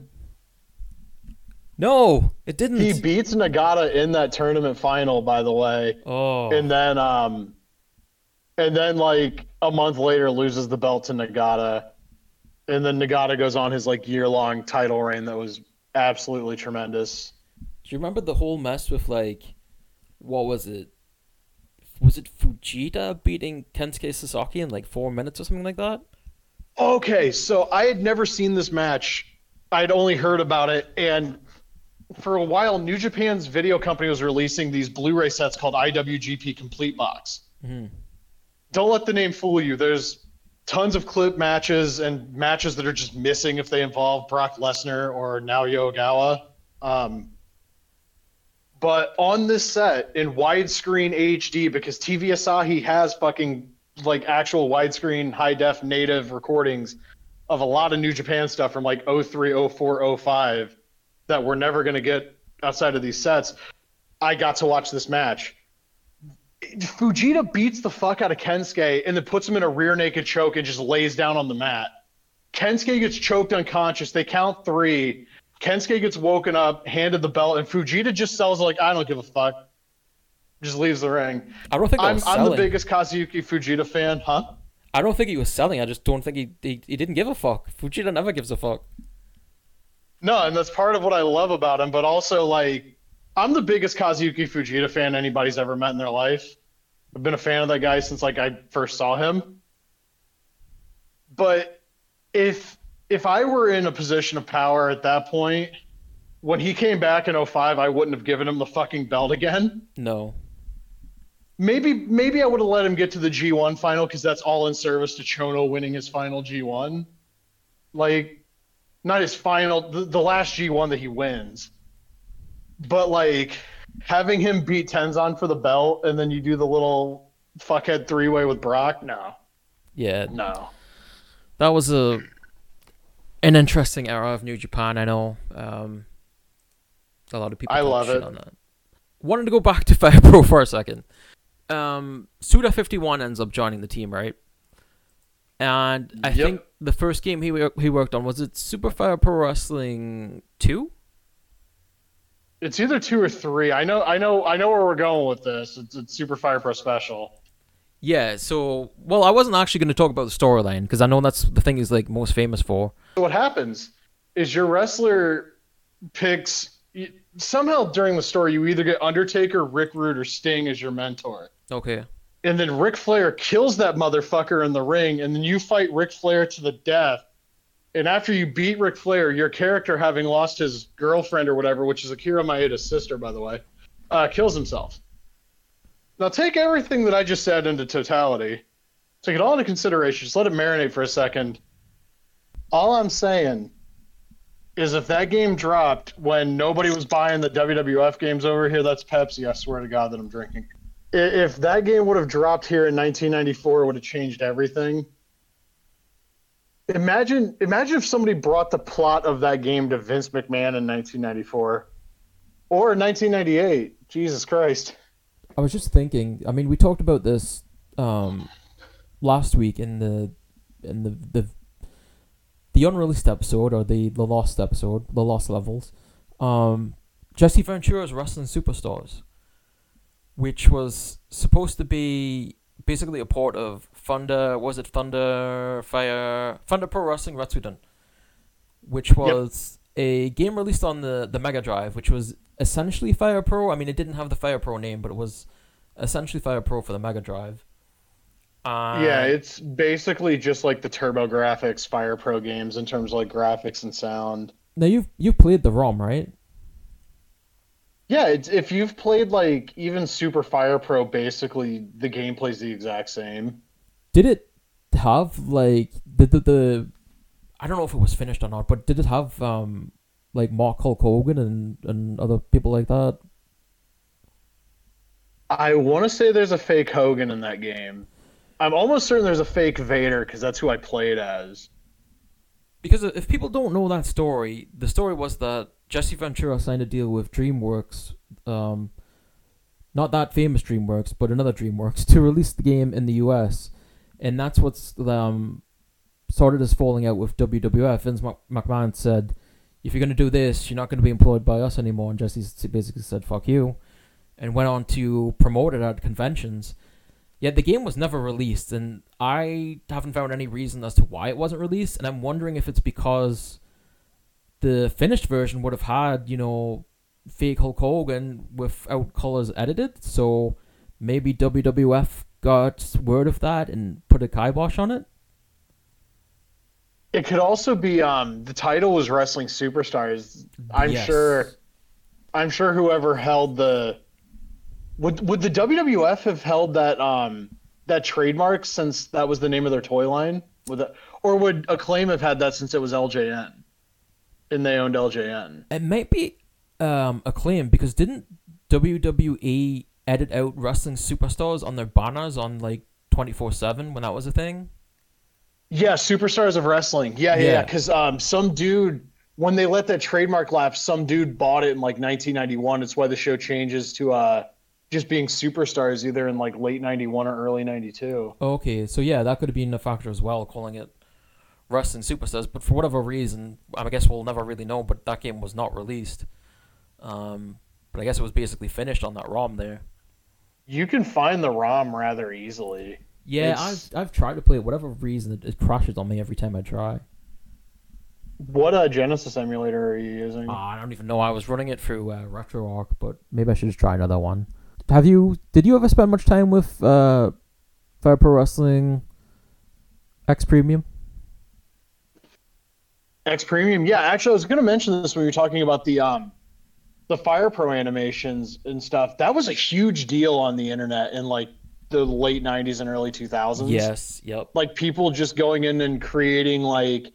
No, it didn't. He beats Nagata in that tournament final, by the way. Oh. And then um and then like a month later loses the belt to Nagata, and then Nagata goes on his like year long title reign that was absolutely tremendous. Do you remember the whole mess with like, what was it? Was it Fujita beating Kensuke Sasaki in like four minutes or something like that? Okay, so I had never seen this match. I'd only heard about it, and for a while, New Japan's video company was releasing these Blu-ray sets called IWGP Complete Box. Mm-hmm don't let the name fool you. There's tons of clip matches and matches that are just missing if they involve Brock Lesnar or Naoya Ogawa. Um, but on this set in widescreen HD, because TV Asahi has fucking like actual widescreen high def native recordings of a lot of New Japan stuff from like 03, 04, 05 that we're never going to get outside of these sets. I got to watch this match Fujita beats the fuck out of Kensuke and then puts him in a rear naked choke and just lays down on the mat. Kensuke gets choked unconscious. They count three. Kensuke gets woken up, handed the belt, and Fujita just sells like I don't give a fuck. Just leaves the ring. I don't think I'm, I'm the biggest Kazuyuki Fujita fan, huh? I don't think he was selling. I just don't think he, he he didn't give a fuck. Fujita never gives a fuck. No, and that's part of what I love about him. But also, like, I'm the biggest Kazuyuki Fujita fan anybody's ever met in their life. I've been a fan of that guy since like I first saw him. But if if I were in a position of power at that point, when he came back in 05, I wouldn't have given him the fucking belt again. No. Maybe maybe I would have let him get to the G1 final because that's all in service to Chono winning his final G1. Like, not his final, the, the last G1 that he wins. But like, having him beat Tenzan for the belt and then you do the little fuckhead three way with Brock, no. Yeah. No. That was a an interesting era of New Japan, I know. Um, a lot of people I love it. on that. Wanted to go back to [laughs] Fire Pro for a second. Um, Suda fifty one ends up joining the team, right? And I yep. think the first game he he worked on was it Super Fire Pro Wrestling two. It's either two or three. I know, I know, I know where we're going with this. It's, it's Super Fire Pro Special. Yeah. So, well, I wasn't actually going to talk about the storyline because I know that's the thing he's like most famous for. So what happens is your wrestler picks somehow during the story you either get Undertaker, Rick Rude, or Sting as your mentor. Okay. And then Ric Flair kills that motherfucker in the ring, and then you fight Ric Flair to the death and after you beat Ric Flair, your character, having lost his girlfriend or whatever, which is Akira Maeda's sister, by the way, uh, kills himself. Now take everything that I just said into totality. Take it all into consideration. Just let it marinate for a second. All I'm saying is if that game dropped when nobody was buying the WWF games over here, that's Pepsi. I swear to God that I'm drinking. If that game would have dropped here in 1994, it would have changed everything. Imagine, imagine if somebody brought the plot of that game to Vince McMahon in 1994 or 1998. Jesus Christ. I was just thinking. I mean, we talked about this um, last week in the in the the the unreleased episode or the the lost episode, the lost levels. Um, Jesse Ventura's Wrestling Superstars, which was supposed to be basically a port of Thunder. Was it Thunder Fire Thunder Pro Wrestling Retsuden, which was a game released on the the Mega Drive, which was essentially Fire Pro. I mean, it didn't have the Fire Pro name, but it was essentially Fire Pro for the Mega Drive. Yeah, it's basically just like the TurboGrafx Fire Pro games in terms of like graphics and sound. now you've you've played the ROM, right? Yeah, it's, if you've played like even Super Fire Pro, basically the gameplay's the exact same. Did it have like the the, the I don't know if it was finished or not, but did it have um like Mark Hulk Hogan and and other people like that? I want to say there's a fake Hogan in that game. I'm almost certain there's a fake Vader because that's who I played as. Because if people don't know that story, the story was that Jesse Ventura signed a deal with DreamWorks, um, not that famous DreamWorks, but another DreamWorks, [laughs] to release the game in the US, and that's what's um started as falling out with WWF. Vince McMahon said, "If you're gonna do this, you're not gonna be employed by us anymore," and Jesse basically said, "Fuck you," and went on to promote it at conventions. Yet the game was never released, and I haven't found any reason as to why it wasn't released. And I'm wondering if it's because the finished version would have had, you know, fake Hulk Hogan without colors edited. So maybe WWF got word of that and put a kibosh on it. It could also be um the title was Wrestling Superstars. I'm Yes. sure I'm sure whoever held the would would the WWF have held that um that trademark since that was the name of their toy line? Would that, or would Acclaim have had that since it was LJN? And they owned LJN. It might be um, acclaim because didn't WWE edit out wrestling superstars on their banners on like twenty four seven when that was a thing? Yeah, Superstars of Wrestling. Yeah, yeah, Yeah. yeah. Because um, some dude, when they let that trademark lapse, some dude bought it in like 1991. It's why the show changes to uh, just being Superstars either in like late 91 or early 92. Okay, so yeah, that could have been a factor as well, calling it wrestling superstars. But for whatever reason, I guess we'll never really know. But that game was not released. Um, but I guess it was basically finished on that ROM there. You can find the ROM rather easily. Yeah, It's- I've I've tried to play it. Whatever reason, it, it crashes on me every time I try. What uh, Genesis emulator are you using? Uh, I don't even know. I was running it through uh, RetroArch, but maybe I should just try another one. Have you? Did you ever spend much time with uh, Fire Pro Wrestling X Premium? X Premium. Yeah, actually, I was going to mention this when we were talking about the um, the Fire Pro animations and stuff. That was a huge deal on the internet in like the late 90s and early 2000s. Yes. Yep. like people just going in and creating like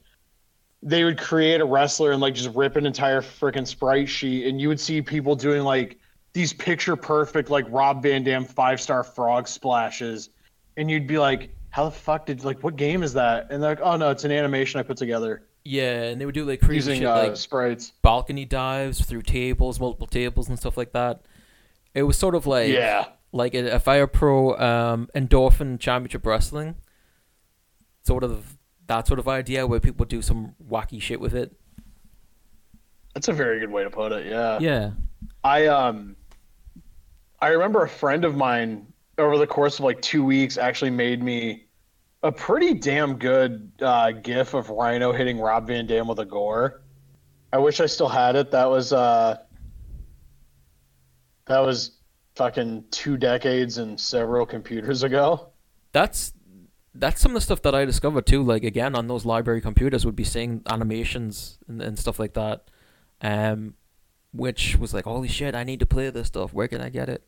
they would create a wrestler and like just rip an entire freaking sprite sheet and you would see people doing like these picture perfect like Rob Van Dam five star frog splashes and you'd be like how the fuck did like what game is that and they're like oh no it's an animation I put together Yeah, and they would do like crazy using shit uh, like sprites balcony dives through tables, multiple tables, and stuff like that. It was sort of like yeah like a, a Fire Pro um, Endorphin Championship Wrestling, sort of that sort of idea where people do some wacky shit with it. that's a very good way to put it yeah Yeah. I um I remember a friend of mine over the course of like two weeks actually made me a pretty damn good uh, gif of Rhino hitting Rob Van Dam with a gore. I wish I still had it. That was uh that was fucking two decades and several computers ago. That's that's some of the stuff that I discovered too. Like again on those library computers, would be seeing animations and, and stuff like that, um, which was like holy shit, I need to play this stuff. Where can I get it?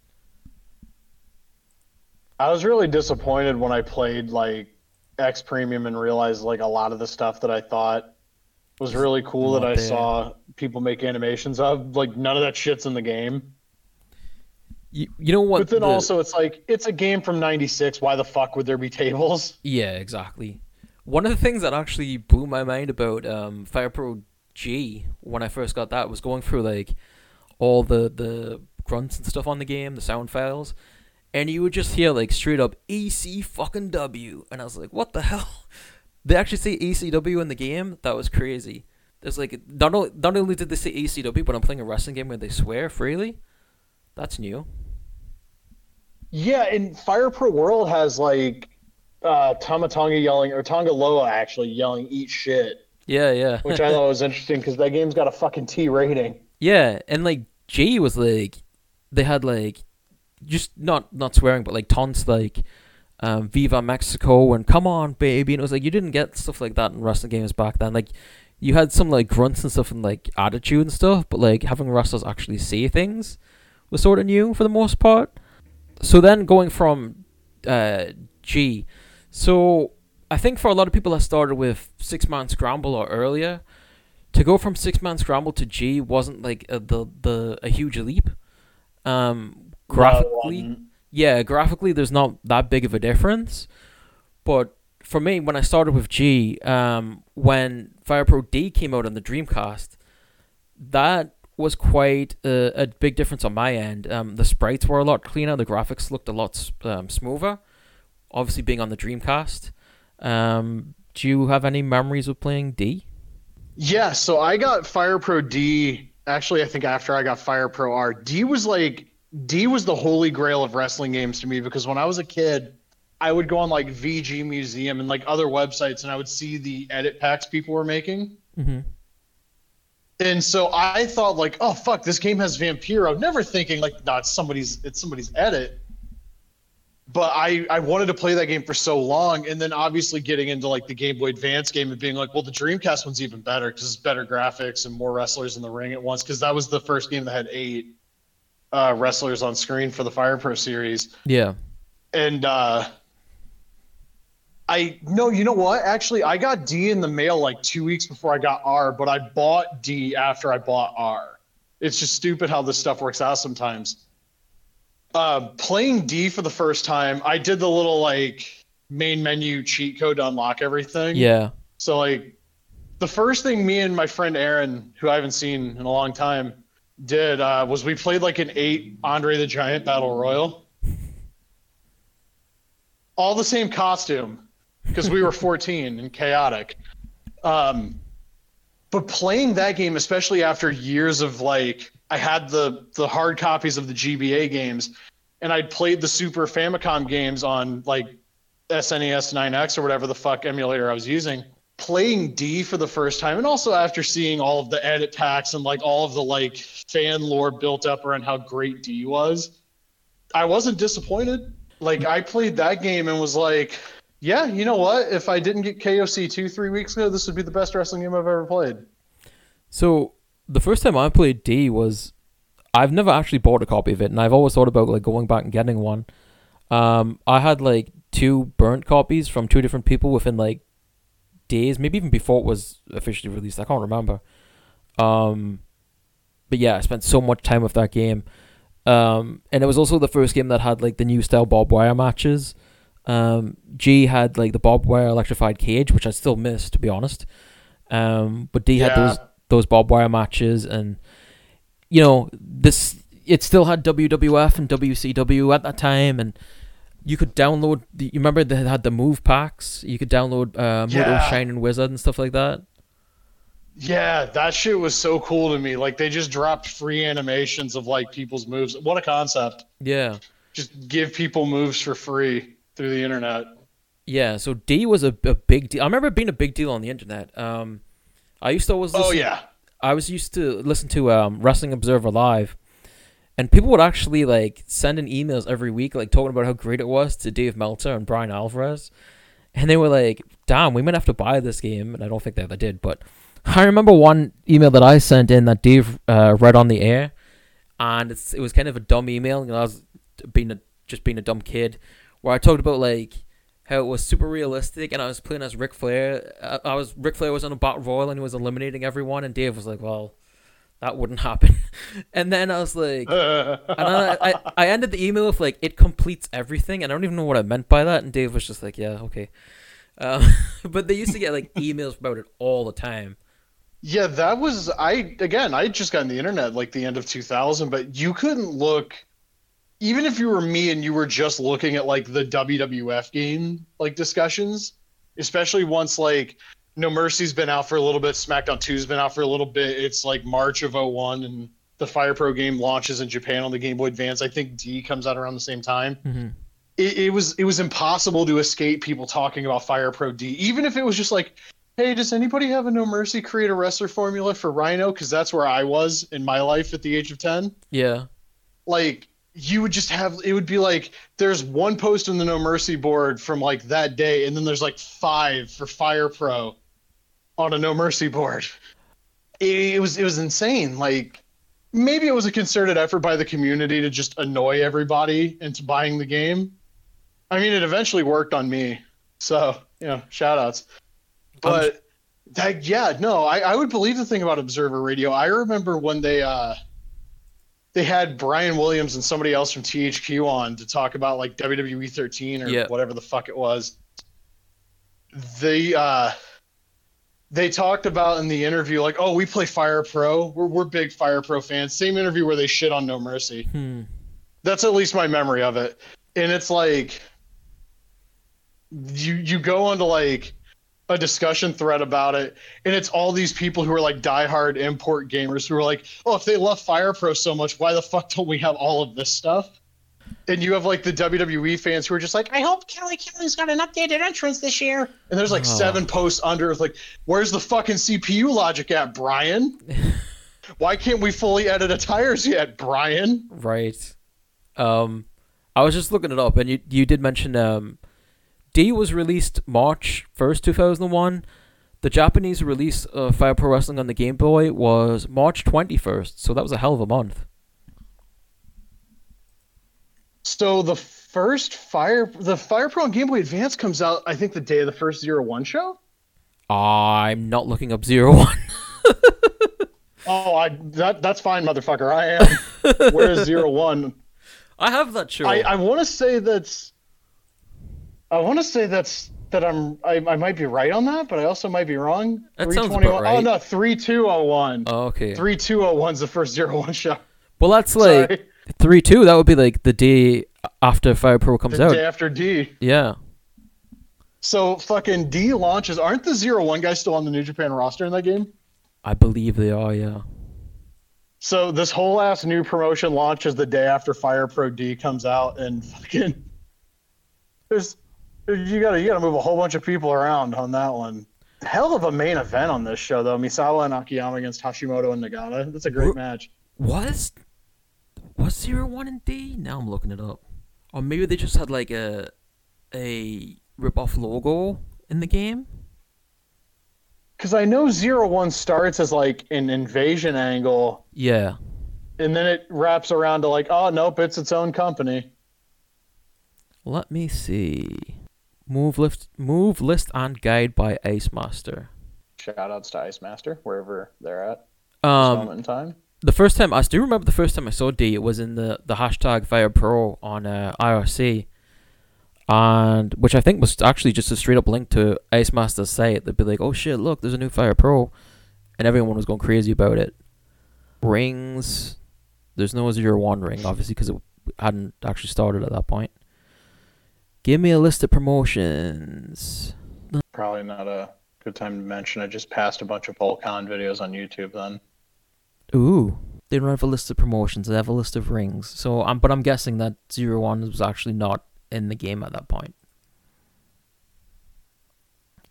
I was really disappointed when I played like X Premium and realized like a lot of the stuff that I thought was really cool that Not I saw people make animations of, like none of that shit's in the game. You, you know what? But then the- also it's like it's a game from 96, why the fuck would there be tables? [laughs] Yeah, exactly. One of the things that actually blew my mind about um, Fire Pro G when I first got that was going through like all the the grunts and stuff on the game, the sound files, and you would just hear like straight up AC fucking W, and I was like, what the hell? [laughs] They actually say ACW in the game. That was crazy. There's like not only, not only did they say ACW, but I'm playing a wrestling game where they swear freely. That's new. Yeah, and Fire Pro World has like uh Tama Tonga yelling or Tonga Loa actually yelling eat shit, Yeah, yeah. which I thought was interesting because that game's got a fucking T rating. Yeah, and like G was like, they had like, just not not swearing, but like taunts like, um, "Viva Mexico" and "Come on, baby," and it was like you didn't get stuff like that in wrestling games back then. Like, you had some like grunts and stuff and like attitude and stuff, but like having wrestlers actually say things was sort of new for the most part. So then going from uh, G, so I think for a lot of people that started with six man scramble or earlier, to go from six man scramble to G wasn't like a, the the a huge leap. Um, graphically, No, um, yeah, graphically, there's not that big of a difference. But for me, when I started with G, um, when Fire Pro D came out on the Dreamcast, that was quite a, a big difference on my end. Um, the sprites were a lot cleaner, the graphics looked a lot um, smoother. Obviously, being on the Dreamcast. Um, do you have any memories of playing D? Yeah, so I got Fire Pro D. Actually, I think after I got Fire Pro R, D was like D was the holy grail of wrestling games to me because when I was a kid, I would go on like VG Museum and like other websites, and I would see the edit packs people were making. Mm-hmm. And so I thought like, oh fuck, this game has Vampiro. Never thinking like, no, it's somebody's it's somebody's edit. But I I wanted to play that game for so long, and then obviously getting into like the Game Boy Advance game and being like, well, the Dreamcast one's even better because it's better graphics and more wrestlers in the ring at once. Because that was the first game that had eight uh, wrestlers on screen for the Fire Pro series Yeah. and uh I no, you know what? Actually, I got D in the mail like two weeks before I got R, but I bought D after I bought R. It's just stupid how this stuff works out sometimes. Uh, playing D for the first time, I did the little like main menu cheat code to unlock everything. Yeah. So like the first thing me and my friend Aaron, who I haven't seen in a long time, did uh, was we played like an eight Andre the Giant Battle Royal. All the same costume because we were 14 and chaotic. Um, but playing that game, especially after years of like, I had the the hard copies of the GBA games, and I'd played the Super Famicom games on like SNES 9X or whatever the fuck emulator I was using. Playing D for the first time, and also after seeing all of the edit packs and like all of the like fan lore built up around how great D was, I wasn't disappointed. Like I played that game and was like, yeah, you know what? If I didn't get KOC two three weeks ago, this would be the best wrestling game I've ever played. So the first time I played D was I've never actually bought a copy of it, and I've always thought about like going back and getting one. Um, I had like two burnt copies from two different people within like days, maybe even before it was officially released. I can't remember. Um, but yeah, I spent so much time with that game. Um, and it was also the first game that had like the new style barbed wire matches. Um, G had like the barbed wire electrified cage, which I still miss to be honest. Um, but D had those those barbed wire matches, and you know this it still had WWF and WCW at that time, and you could download. The, you remember they had the move packs. You could download uh, Muto Yeah. Shining Wizard and stuff like that. Yeah, that shit was so cool to me. Like they just dropped free animations of like people's moves. What a concept. Yeah. Just give people moves for free through the internet. Yeah, so D was a, a big deal. I remember it being a big deal on the internet. Um, I used to always listen, Oh yeah. I was used to listen to um, Wrestling Observer Live, and people would actually like send in emails every week, like talking about how great it was to Dave Meltzer and Bryan Alvarez, and they were like, "Damn, we might have to buy this game." And I don't think they ever did, but I remember one email that I sent in that Dave uh, read on the air, and it's, it was kind of a dumb email. You know, I was being a just being a dumb kid, where I talked about like how it was super realistic, and I was playing as Ric Flair. I, I was Ric Flair was on a battle royal and he was eliminating everyone, and Dave was like, "Well, that wouldn't happen." [laughs] and then I was like, [laughs] and I, I I ended the email with like, "It completes everything," and I don't even know what I meant by that. And Dave was just like, "Yeah, okay." Um, [laughs] but they used to get like emails about it all the time. Yeah, that was I again. I just got on the internet like the end of 2000, but you couldn't look. Even if you were me and you were just looking at like the WWF game like discussions, especially once like No Mercy's been out for a little bit, SmackDown 2's been out for a little bit. It's like March of 01 and the Fire Pro game launches in Japan on the Game Boy Advance. I think D comes out around the same time. Mm-hmm. It, it was it was impossible to escape people talking about Fire Pro D, even if it was just like hey, does anybody have a No Mercy create a wrestler formula for Rhino? Because that's where I was in my life at the age of 10. Yeah. Like, you would just have, it would be like, there's one post on the No Mercy board from like that day, and then there's like five for Fire Pro on a No Mercy board. [laughs] It, it was, it was insane. Like, maybe it was a concerted effort by the community to just annoy everybody into buying the game. I mean, it eventually worked on me. So, you know, shout outs but that yeah no I, I would believe the thing about observer radio i remember when they uh they had brian williams and somebody else from thq on to talk about like wwe 13 or Yeah. whatever the fuck it was. They uh they talked about in the interview like oh we play fire pro. We're, we're big fire pro fans. Same interview where they shit on no mercy. Hmm. that's at least my memory of it. And it's like you you go onto like a discussion thread about it and it's all these people who are like diehard import gamers who are like oh if they love fire pro so much why the fuck don't we have all of this stuff and you have like the WWE fans who are just like, I hope Kelly Kelly's got an updated entrance this year. And there's like Oh. seven posts under with like, where's the fucking CPU logic at, Brian? [laughs] Why can't we fully edit attires yet, Brian? Right. Um, I was just looking it up, and you you did mention um, D was released March first, two thousand one. The Japanese release of Fire Pro Wrestling on the Game Boy was March twenty first, so that was a hell of a month. So the first Fire, the Fire Pro on Game Boy Advance comes out, I think, the day of the first Zero One show. I'm not looking up zero one. [laughs] Oh, I that that's fine, motherfucker. I am. Where's Zero One? [laughs] I have that show. I, I want to say that's. I want to say that's that I'm. I, I might be right on that, but I also might be wrong. That sounds about 321 right. Oh no, three two oh one. oh, okay. Three two oh one's the first zero one shot. well, that's like Sorry, three two. That would be like the day after Fire Pro comes the out. day after D. Yeah. So fucking D launches. Aren't the zero one guys still on the New Japan roster in that game? I believe they are. Yeah. So this whole ass new promotion launches the day after Fire Pro D comes out, and fucking [laughs] there's you gotta you gotta move a whole bunch of people around on that one. Hell of a main event on this show though. Misawa and Akiyama against Hashimoto and Nagata. That's a great match. Was was zero one in D? Now I'm looking it up. Or maybe they just had like a a rip off logo in the game. Because I know Zero One starts as like an invasion angle, Yeah. and then it wraps around to like, oh nope, it's its own company. Let me see. Move list move list and guide by Ice Master. Shout outs to Ice Master wherever they're at Um moment in time. the first time I still remember the first time I saw D it was in the, the hashtag Fire Pro on uh, IRC. And which I think was actually just a straight up link to Ice Master's site. They'd be like, Oh shit, look, there's a new Fire Pro and everyone was going crazy about it. Rings there's no zero one ring, obviously, because it hadn't actually started at that point. Give me a list of promotions. Probably not a good time to mention. I just passed a bunch of Volcon videos on YouTube then. Ooh, they don't have a list of promotions. They have a list of rings. So, um, but I'm guessing that Zero One was actually not in the game at that point.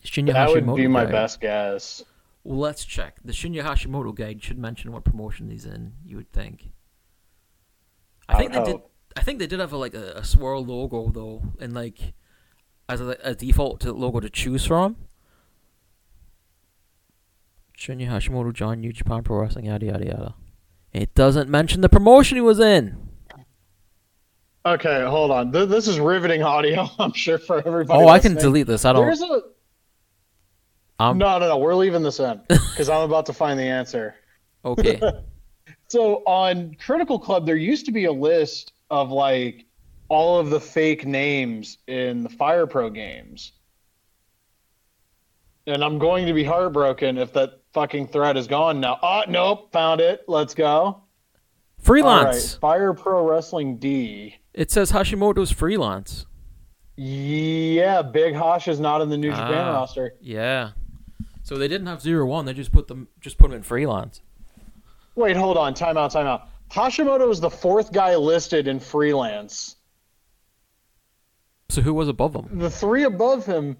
Shinya that would be my guide. best guess. Well, let's check. The Shinya Hashimoto guide should mention what promotion he's in. You would think. I think they would did. I think they did have a, like a, a swirl logo though, and like as a, a default to logo to choose from. Shinya Hashimoto, John, New Japan Pro Wrestling, yada yada yada. It doesn't mention the promotion he was in. Okay, hold on. Th- This is riveting audio. [laughs] I'm sure for everybody. Oh, I can delete this. I don't. There's a Um, no, no, no. We're leaving this in [laughs] because I'm about to find the answer. Okay. [laughs] So on Critical Club, there used to be a list of like all of the fake names in the Fire Pro games. And I'm going to be heartbroken if that fucking thread is gone now. Oh, nope, found it. Let's go. All right, freelance. Fire Pro Wrestling D. It says Hashimoto's freelance. Yeah, Big Hosh is not in the New Japan Ah. roster. Yeah. So they didn't have zero one. They just put them just put them in freelance. Wait, hold on. Time out, time out. Hashimoto is the fourth guy listed in freelance. So who was above him? The three above him,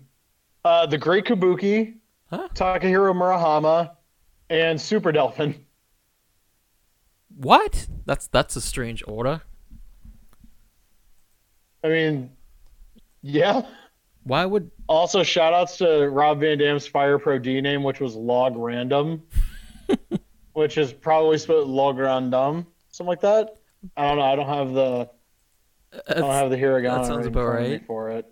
uh, the Great Kabuki, Huh? Takehiro Murahama, and Super Delfin. What? That's that's a strange order. I mean, yeah. Why would Also, shout outs to Rob Van Dam's Fire Pro D name, which was Log Random, [laughs] which is probably spelled Log Random, something like that. I don't know. I don't have the I don't have the hiragana that sounds about front of me right. for it.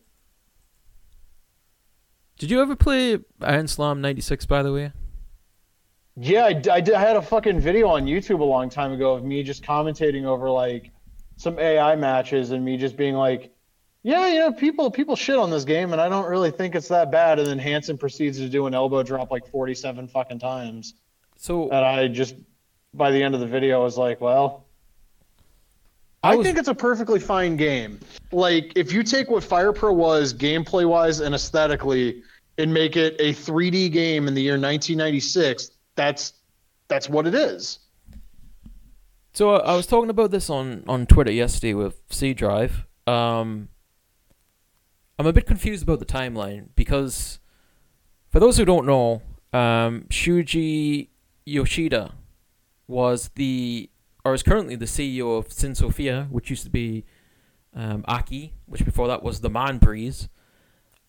Did you ever play Iron Slam '96? By the way. Yeah, I, I did. I had a fucking video on YouTube a long time ago of me just commentating over like some AI matches and me just being like, "Yeah, you know, people people shit on this game, and I don't really think it's that bad." And then Hansen proceeds to do an elbow drop like forty-seven fucking times, So and I just by the end of the video I was like, "Well." I I, think it's a perfectly fine game. Like, if you take what Fire Pro was gameplay wise and aesthetically and make it a 3D game in the year 1996, that's that's what it is. So uh, I was talking about this on, on Twitter yesterday with C Drive. Um, I'm a bit confused about the timeline because, for those who don't know, um, Shuji Yoshida was the or is currently the CEO of Syn Sophia, which used to be um, Aki, which before that was the Man Breeze,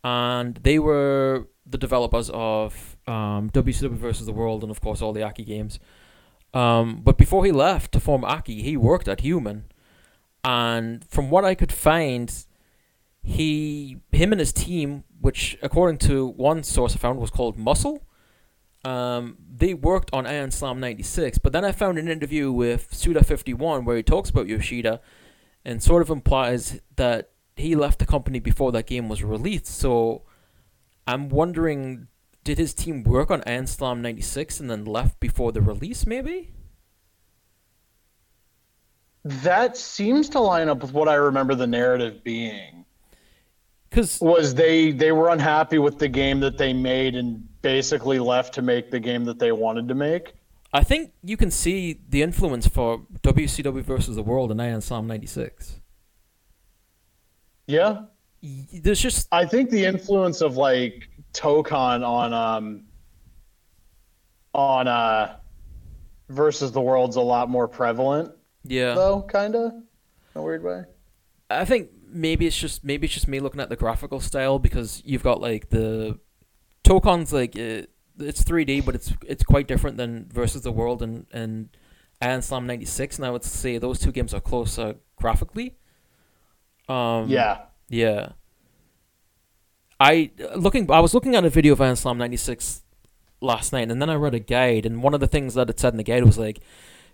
and they were the developers of um, WCW versus the World and of course all the Aki games. Um, but before he left to form Aki, he worked at Human, and from what I could find, he, him and his team, which according to one source I found was called Muscle, um, they worked on Iron Slam '96. But then I found an interview with Suda51 where he talks about Yoshida, and sort of implies that he left the company before that game was released. So I'm wondering did his team work on Iron Slam 96 and then left before the release, maybe? That seems to line up with what I remember the narrative being. Because, Was they they were unhappy with the game that they made and basically left to make the game that they wanted to make. I think you can see the influence for WCW versus the World in Iron Slam 96. Yeah, There's just, I think the influence of like Tokon on um on uh versus the world's a lot more prevalent yeah. though, kinda in a weird way. I think maybe it's just maybe it's just me looking at the graphical style because you've got like the Tokon's like uh, it's 3D, but it's it's quite different than versus the world and and Iron Slam 96, and I would say those two games are closer graphically. Um, yeah. Yeah. I looking. I was looking at a video of Iron Slam '96 last night, and then I read a guide, and one of the things that it said in the guide was like,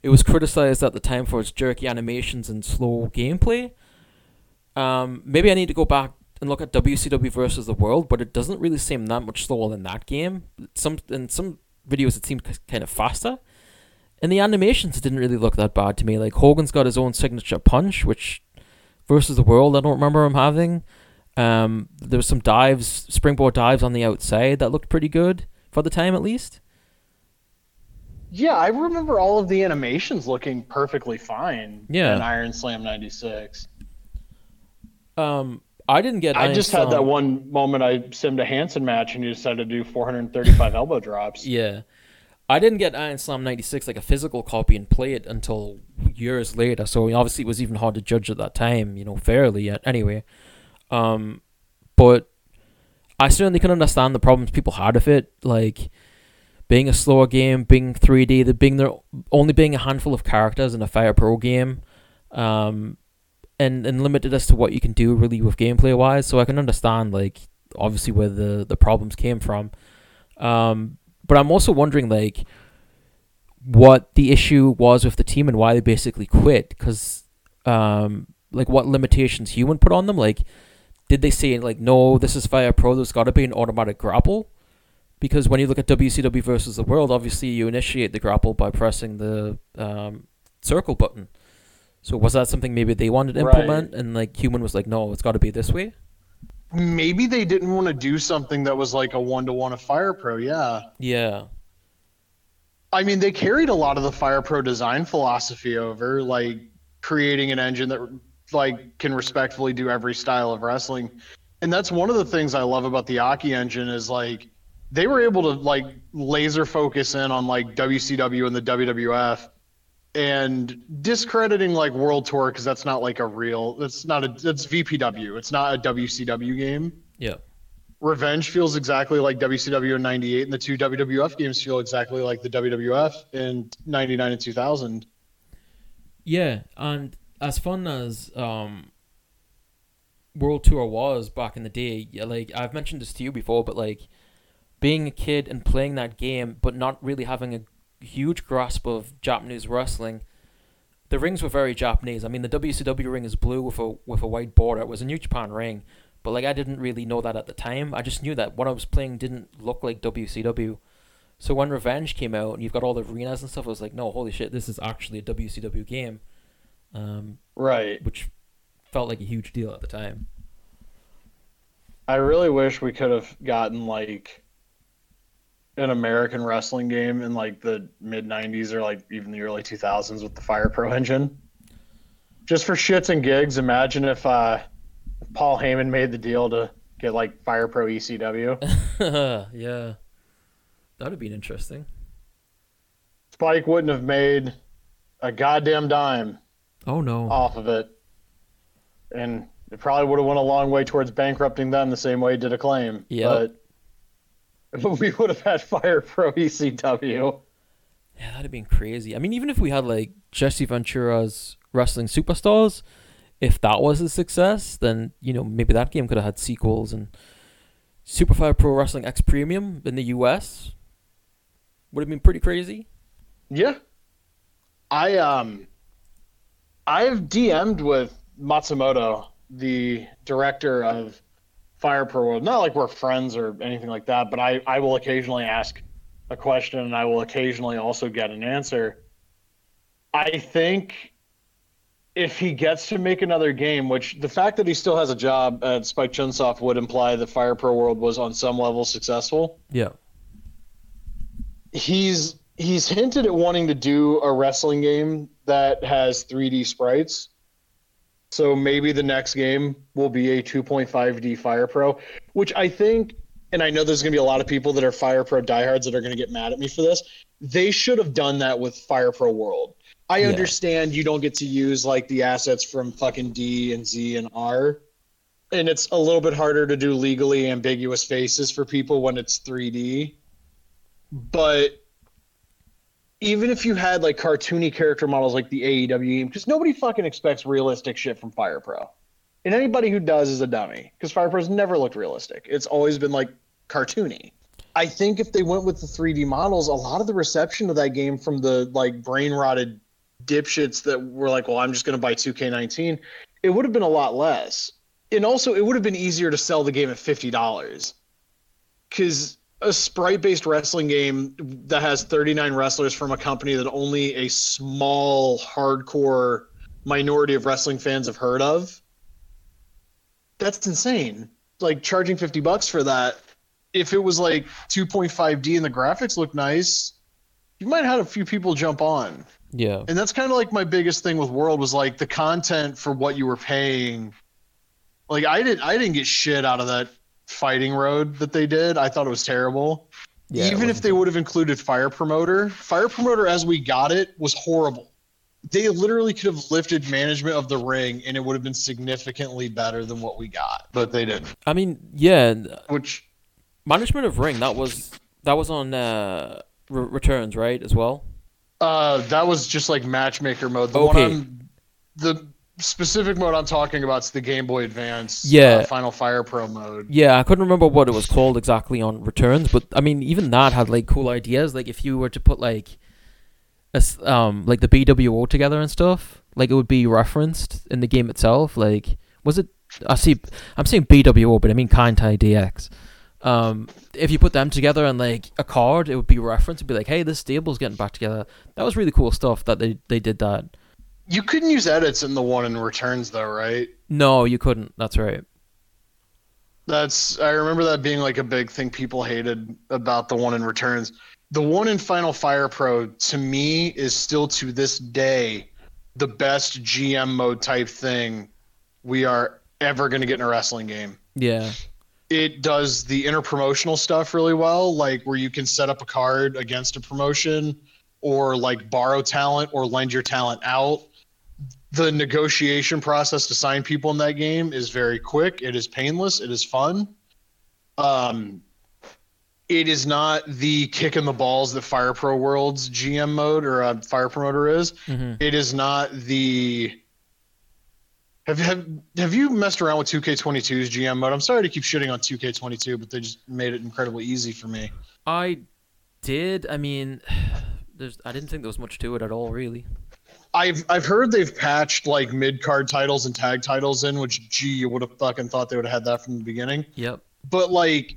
it was criticized at the time for its jerky animations and slow gameplay. Um, maybe I need to go back and look at WCW versus the World, but it doesn't really seem that much slower than that game. Some in some videos it seemed kind of faster. And the animations didn't really look that bad to me. Like Hogan's got his own signature punch, which versus the world I don't remember him having. Um, there was some dives, springboard dives on the outside that looked pretty good for the time at least. Yeah, I remember all of the animations looking perfectly fine Yeah. in Iron Slam 96. Um, I didn't get. I just had that one moment I simmed a Hansen match and you decided to do 435 elbow drops. Yeah, I didn't get Iron Slam '96 like a physical copy and play it until years later. So obviously it was even hard to judge at that time, you know, fairly. Yet anyway, um, but I certainly can understand the problems people had with it, like being a slower game, being 3D, there being there only being a handful of characters in a Fire Pro game. Um, and and limited as to what you can do really with gameplay wise. So I can understand like obviously where the the problems came from. Um, but I'm also wondering like what the issue was with the team and why they basically quit because um like what limitations human put on them like did they say like no this is fire pro there's got to be an automatic grapple because when you look at WCW versus the world obviously you initiate the grapple by pressing the um, circle button so was that something maybe they wanted to Right. implement and like human was like no it's got to be this way Maybe they didn't want to do something that was like a one to one of Fire Pro. Yeah. yeah I mean, they carried a lot of the Fire Pro design philosophy over, like creating an engine that like can respectfully do every style of wrestling. And that's one of the things I love about the Aki engine is like they were able to like laser focus in on like WCW and the WWF and discrediting like World Tour because that's not like a real That's not a it's VPW. It's not a WCW game. yeah Revenge feels exactly like WCW in 98, and the two WWF games feel exactly like the WWF in 99 and 2000. Yeah, and as fun as um World Tour was back in the day, yeah, like I've mentioned this to you before, but like being a kid and playing that game but not really having a huge grasp of Japanese wrestling, the rings were very Japanese. I mean, the WCW ring is blue with a with a white border. It was a New Japan ring, but like I didn't really know that at the time. I just knew that what I was playing didn't look like WCW. So when Revenge came out and you've got all the arenas and stuff, I was like, no, holy shit, this is actually a WCW game. Um, Right. which felt like a huge deal at the time. I really wish we could have gotten like an American wrestling game in like the mid 90s or like even the early 2000s with the Fire Pro engine. Just for shits and gigs, imagine if uh, if Paul Heyman made the deal to get like Fire Pro ECW. [laughs] yeah. That would have been interesting. Spike wouldn't have made a goddamn dime Oh no. off of it, and it probably would have went a long way towards bankrupting them the same way it did Acclaim. Yep. But [laughs] we would have had Fire Pro ECW. Yeah, that'd have been crazy. I mean, even if we had like Jesse Ventura's Wrestling Superstars, if that was a success, then you know maybe that game could have had sequels and Superfire Pro Wrestling X Premium in the U.S. would have been pretty crazy. Yeah. I um I've DM'd with Matsumoto, the director of Fire Pro World. Not like we're friends or anything like that, but I, I will occasionally ask a question and I will occasionally also get an answer. I think if he gets to make another game, which the fact that he still has a job at Spike Chunsoft would imply that Fire Pro World was on some level successful Yeah. he's he's hinted at wanting to do a wrestling game that has 3D sprites. So maybe the next game will be a 2.5D Fire Pro, which I think, and I know there's going to be a lot of people that are Fire Pro diehards that are going to get mad at me for this. They should have done that with Fire Pro World. I Yeah. understand you don't get to use like the assets from fucking D and Z and R. And it's a little bit harder to do legally ambiguous faces for people when it's 3D but even if you had like cartoony character models like the AEW because nobody fucking expects realistic shit from Fire Pro, and anybody who does is a dummy, because Fire Pro's never looked realistic. It's always been like cartoony. I think if they went with the 3D models, a lot of the reception of that game from the like brain rotted dipshits that were like, well, I'm just going to buy 2K19, it would have been a lot less. And also, it would have been easier to sell the game at $50. Because a sprite based wrestling game that has 39 wrestlers from a company that only a small hardcore minority of wrestling fans have heard of that's insane. Like charging 50 bucks for that if it was like 2.5d and the graphics look nice you might have had a few people jump on. Yeah. and that's kind of like my biggest thing with world was like the content for what you were paying. Like i didn't i didn't get shit out of that fighting road that they did i thought it was terrible Yeah. even if they would have included fire promoter fire promoter as we got it was horrible they literally could have lifted management of the ring and it would have been significantly better than what we got but they didn't I mean, yeah. which Management of Ring that was that was on uh, Re- Returns, right? As well. uh that was just like matchmaker mode the Okay. one on the specific mode I'm talking about is the Game Boy Advance. Yeah. uh, Final Fire Pro mode. Yeah, I couldn't remember what it was called exactly on returns, but I mean, even that had like cool ideas. Like if you were to put like, a um, like the BWO together and stuff, like it would be referenced in the game itself. Like, was it? I see. I'm saying BWO, but I mean Kaientai DX. Um, if you put them together and like a card, it would be referenced. It'd be like, hey, this stable's getting back together. That was really cool stuff that they they did that. You couldn't use edits in the one in returns though, right? No, you couldn't. That's right. That's I remember that being like a big thing people hated about the one in returns. The one in Final Fire Pro to me is still to this day the best GM mode type thing we are ever going to get in a wrestling game. Yeah. It does the interpromotional stuff really well, like where you can set up a card against a promotion or like borrow talent or lend your talent out. The negotiation process to sign people in that game is very quick. It is painless. It is fun. Um, it is not the kick in the balls that Fire Pro Worlds GM mode or uh, Fire Promoter is. hmm It is not the. Have have have you messed around with 2K22's GM mode? I'm sorry to keep shitting on 2K22, but they just made it incredibly easy for me. I did. I mean, [sighs] there's. I didn't think there was much to it at all, really. I've I've heard they've patched like mid card titles and tag titles in, which gee, you would have fucking thought they would have had that from the beginning. Yep. But like,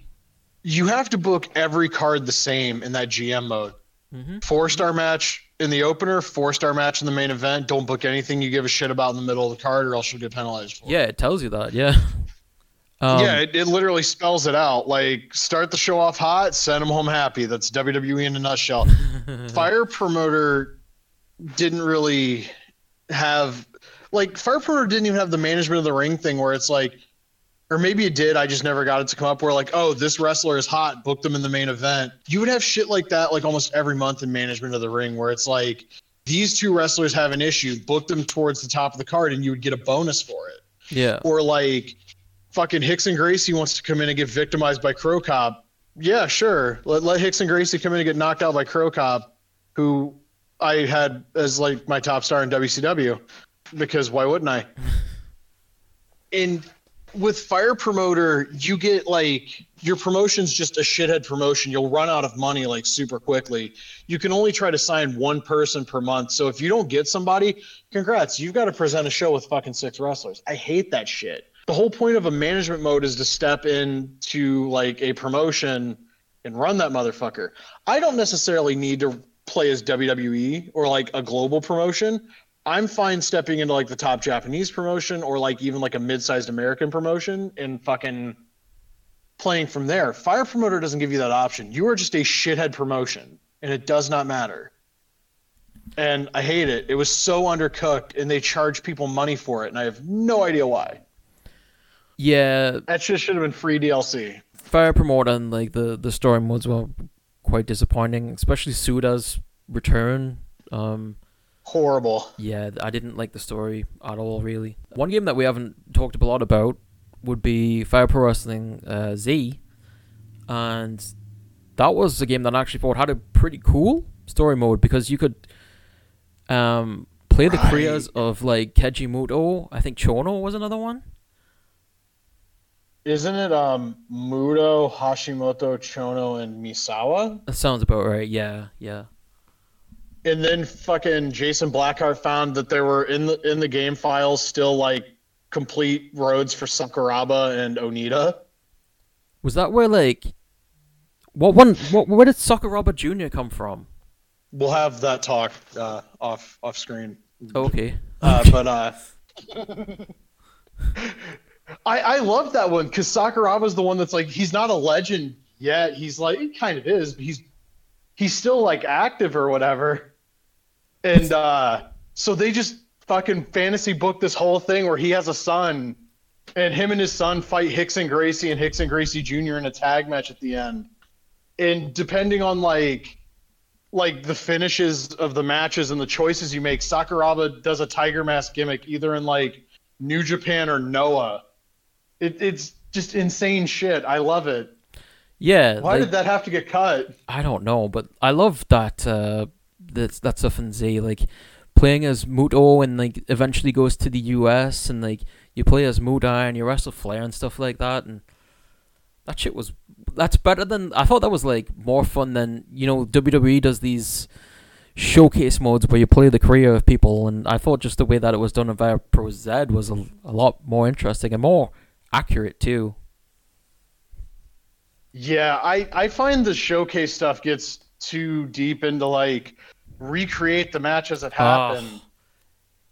you have to book every card the same in that GM mode. hmm Four star match in the opener, four star match in the main event. Don't book anything you give a shit about in the middle of the card, or else you'll get penalized for. it. Yeah, it tells you that. Yeah. [laughs] Um, yeah, it, it literally spells it out. Like, start the show off hot, send them home happy. That's WWE in a nutshell. [laughs] Fire Promoter didn't really have, like, Fire Promoter didn't even have the management of the ring thing where it's like, or maybe it did. I just never got it to come up where, like, oh, this wrestler is hot, book them in the main event. You would have shit like that, like, almost every month in management of the ring where it's like, these two wrestlers have an issue, book them towards the top of the card, and you would get a bonus for it yeah. or like fucking Rickson Gracie wants to come in and get victimized by Cro Cop. Yeah, sure. Let, let Rickson Gracie come in and get knocked out by Cro Cop, who I had as like my top star in WCW, because why wouldn't I? [laughs] And with Fire Promoter, you get like your promotion's just a shithead promotion. You'll run out of money like super quickly. You can only try to sign one person per month. So if you don't get somebody, congrats, you've got to present a show with fucking six wrestlers. I hate that shit. The whole point of a management mode is to step into like a promotion and run that motherfucker. I don't necessarily need to play as WWE or like a global promotion. I'm fine stepping into like the top Japanese promotion or like even like a mid-sized American promotion and fucking playing from there. Fire Promoter doesn't give you that option. You are just a shithead promotion and it does not matter. And I hate it. It was so undercooked and they charge people money for it and I have no idea why. Yeah. That shit should have been free DLC. Fire Promoter and like the the story modes were quite disappointing, especially Suda's return. Um, Horrible. yeah, I didn't like the story at all. Really, one game that we haven't talked a lot about would be Fire Pro Wrestling uh, Z, and that was a game that I actually thought had a pretty cool story mode because you could um play the Right. careers of like Keiji Muto. I think Chono was another one. Isn't it um Muto, Hashimoto, Chono, and Misawa? That sounds about right. Yeah, yeah. And then fucking Jason Blackheart found that there were in the in the game files still like complete roads for Sakuraba and Onita. Was that where like what one? What where did Sakuraba Junior come from? We'll have that talk uh, off off screen. Oh, okay. Uh, but uh, [laughs] I I love that one because Sakuraba's the one that's like he's not a legend yet. He's like he kind of is, but he's he's still like active or whatever. And uh, so they just fucking fantasy book this whole thing where he has a son, and him and his son fight Rickson Gracie and Rickson Gracie Jr. in a tag match at the end. And depending on like like the finishes of the matches and the choices you make, Sakuraba does a tiger mask gimmick either in like New Japan or Noah. It, it's just insane shit. I love it. Yeah. Why like- did that have to get cut? I don't know, but I love that uh that that stuff in Z. Like playing as Muto and like eventually goes to the US and like you play as Mutai and you wrestle Flair and stuff like that and that shit was that's better than I thought that was like more fun than you know WWE does these showcase modes where you play the career of people and I thought just the way that it was done Fire Pro Z was a, a lot more interesting and more accurate too. Yeah, I I find the showcase stuff gets too deep into like recreate the match as it happened. Oh.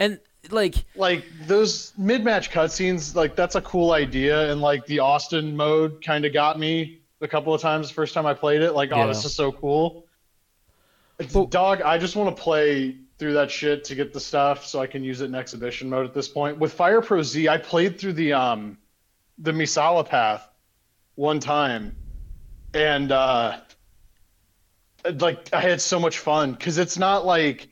And like like those mid-match cutscenes, like that's a cool idea, and like the Austin mode kind of got me a couple of times the first time I played it. Like, Yeah. oh, this is so cool. Well- dog, I just want to play through that shit to get the stuff so I can use it in exhibition mode at this point. With Fire Pro Z, I played through the um the Misawa path one time, and uh like I had so much fun because it's not like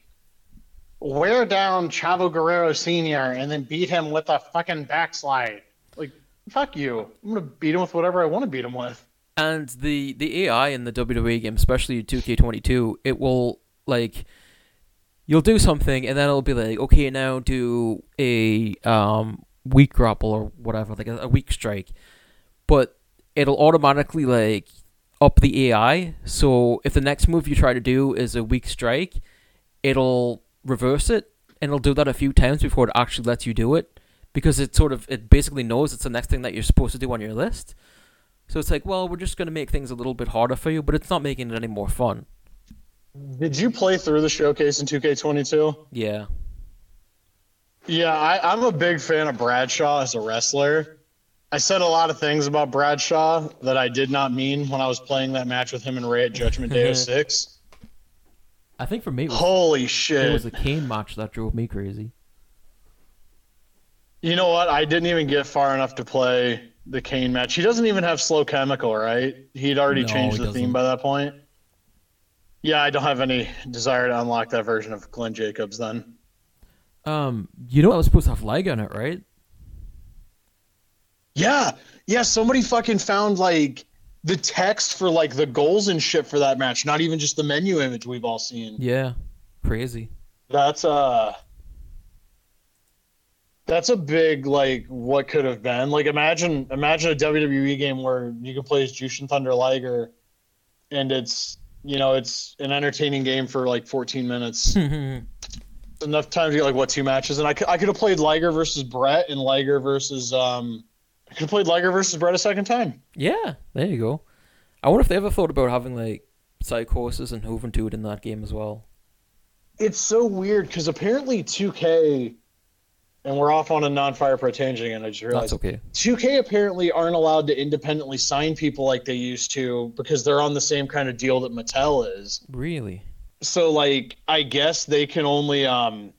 wear down Chavo Guerrero Sr. and then beat him with a fucking backslide. Like, fuck you. I'm gonna beat him with whatever I want to beat him with. And the the AI in the WWE game, especially 2K22, it will like you'll do something and then it'll be like, okay, now do a um weak grapple or whatever, like a, a weak strike. But it'll automatically like up the AI. So if the next move you try to do is a weak strike, it'll reverse it and it'll do that a few times before it actually lets you do it because it sort of it basically knows it's the next thing that you're supposed to do on your list. So it's like, well, we're just gonna make things a little bit harder for you, but it's not making it any more fun. Did you play through the showcase in 2K22? Yeah. Yeah, I, I'm a big fan of Bradshaw as a wrestler. I said a lot of things about Bradshaw that I did not mean when I was playing that match with him and Ray at Judgment Day [laughs] 06. I think for me it was, Holy it was the Kane match that drove me crazy. You know what? I didn't even get far enough to play the Kane match. He doesn't even have slow chemical, right? He'd already No, changed he the theme by that point. Yeah, I don't have any desire to unlock that version of Glenn Jacobs then. Um, you know I was supposed to have leg on it, right? Yeah, yeah. Somebody fucking found like the text for like the goals and shit for that match. Not even just the menu image we've all seen. Yeah. Crazy. That's uh that's a big like what could have been. Like imagine imagine a WWE game where you can play as Jushin Thunder Liger and it's you know, it's an entertaining game for like 14 minutes. [laughs] Enough time to get like what two matches and I could, I could have played Liger versus Bret and Liger versus um I could have played Liger versus Bret a second time. yeah, there you go. I wonder if they ever thought about having like Psicosis and Juventud in that game as well. It's so weird because apparently 2K and we're off on a non-fire pro tangent again. I just realized That's okay. 2K apparently aren't allowed to independently sign people like they used to because they're on the same kind of deal that Mattel is. Really? So like I guess they can only um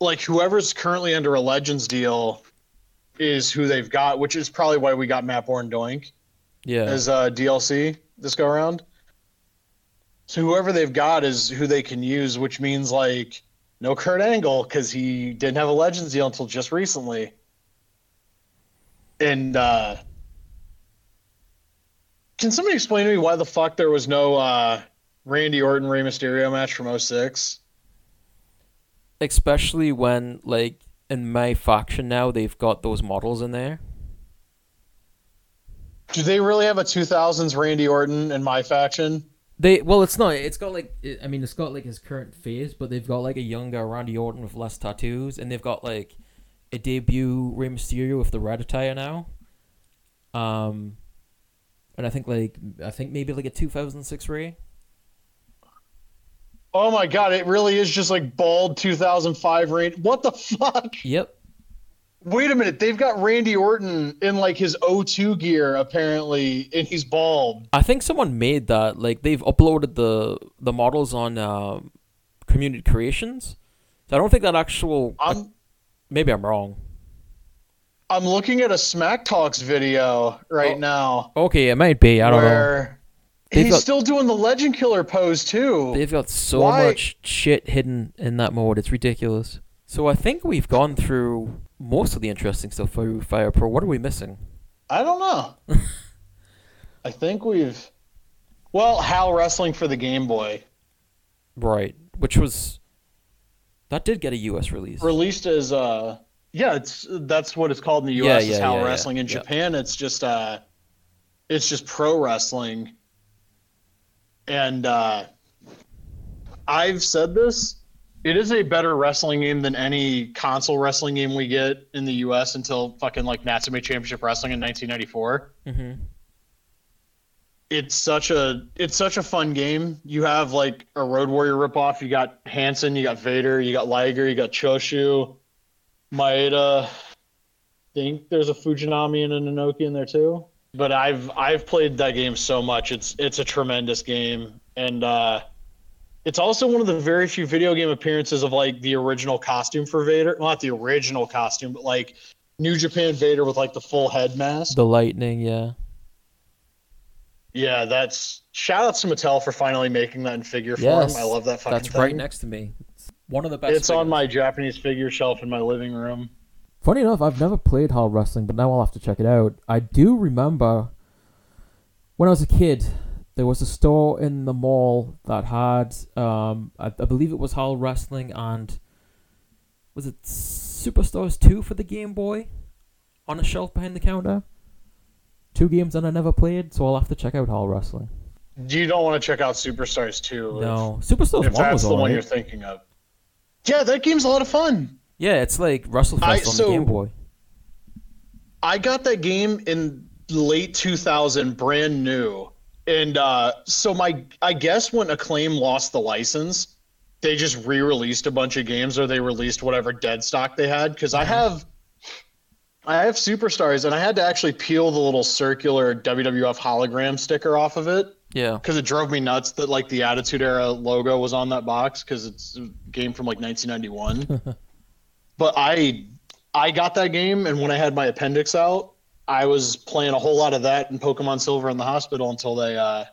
like whoever's currently under a Legends deal is who they've got, which is probably why we got Matt Borne Doink Yeah. as uh, DLC this go around. So whoever they've got is who they can use, which means like no Kurt Angle because he didn't have a Legends deal until just recently. And uh, can somebody explain to me why the fuck there was no uh, Randy Orton Rey Mysterio match from 06? Especially when like in my faction now they've got those models in there. Do they really have a 2000s Randy Orton in my faction? They well, it's not. It's got like I mean, it's got like his current face, but they've got like a younger Randy Orton with less tattoos, and they've got like a debut Rey Mysterio with the red attire now. Um, and I think like I think maybe like a 2006 Ray. Oh my god, it really is just like bald 2005 Randy. What the fuck? Yep. Wait a minute, they've got Randy Orton in like his O2 gear apparently, and he's bald. I think someone made that. Like they've uploaded the the models on uh, Community Creations. So I don't think that actual. I'm maybe I'm wrong. I'm looking at a Smack Talks video right Oh, now Okay, it might be. I don't know. They've he's got- still doing the Legend Killer pose too. They've got so Why- much shit hidden in that mode. It's ridiculous. So I think we've gone through most of the interesting stuff for Fire Pro. What are we missing? I don't know. [laughs] I think we've well, Hal wrestling for the Game Boy. Right, which was That did get a U.S. release. released as uh yeah it's that's what it's called in the us is yeah, how yeah, yeah, wrestling in yeah. japan it's just uh it's just pro wrestling and uh i've said this it is a better wrestling game than any console wrestling game we get in the us until fucking like natsume championship wrestling in 1994 hmm it's such a it's such a fun game. You have like a Road Warrior ripoff. You got Hanson, you got Vader, you got Liger, you got Choshu, Maeda. I think there's a Fujinami and an Inoki in there too. But I've I've played that game so much. It's it's a tremendous game, and uh, it's also one of the very few video game appearances of like the original costume for Vader. Well, not the original costume, but like New Japan Vader with like the full head mask. The lightning, yeah. Yeah, that's shout out to Mattel for finally making that in figure Yes, form. I love that fucking That's thing. right next to me. It's one of the best. It's on my Japanese figure shelf in my living room. Funny enough, I've never played HAL Wrestling, but now I'll have to check it out. I do remember when I was a kid, there was a store in the mall that had, um, I, I believe it was HAL Wrestling and was it Superstars 2 for the Game Boy on a shelf behind the counter? Two games that I never played, so I'll have to check out HAL Wrestling. Do you don't want to check out Superstars 2 No, Superstars if, if 1 that's was the one you're thinking of. Yeah, that game's a lot of fun. Yeah, it's like WrestleFest I- on so- the Game Boy. I got that game in late 2000, brand new. And uh, so my, I guess when Acclaim lost the license, they just re-released a bunch of games, or they released whatever dead stock they had. Because I have, I have Superstars, and I had to actually peel the little circular WWF hologram sticker off of it Yeah. because it drove me nuts that like the Attitude Era logo was on that box because it's a game from like 1991. [laughs] but I I got that game, and when I had my appendix out, I was playing a whole lot of that in Pokemon Silver in the hospital until they uh,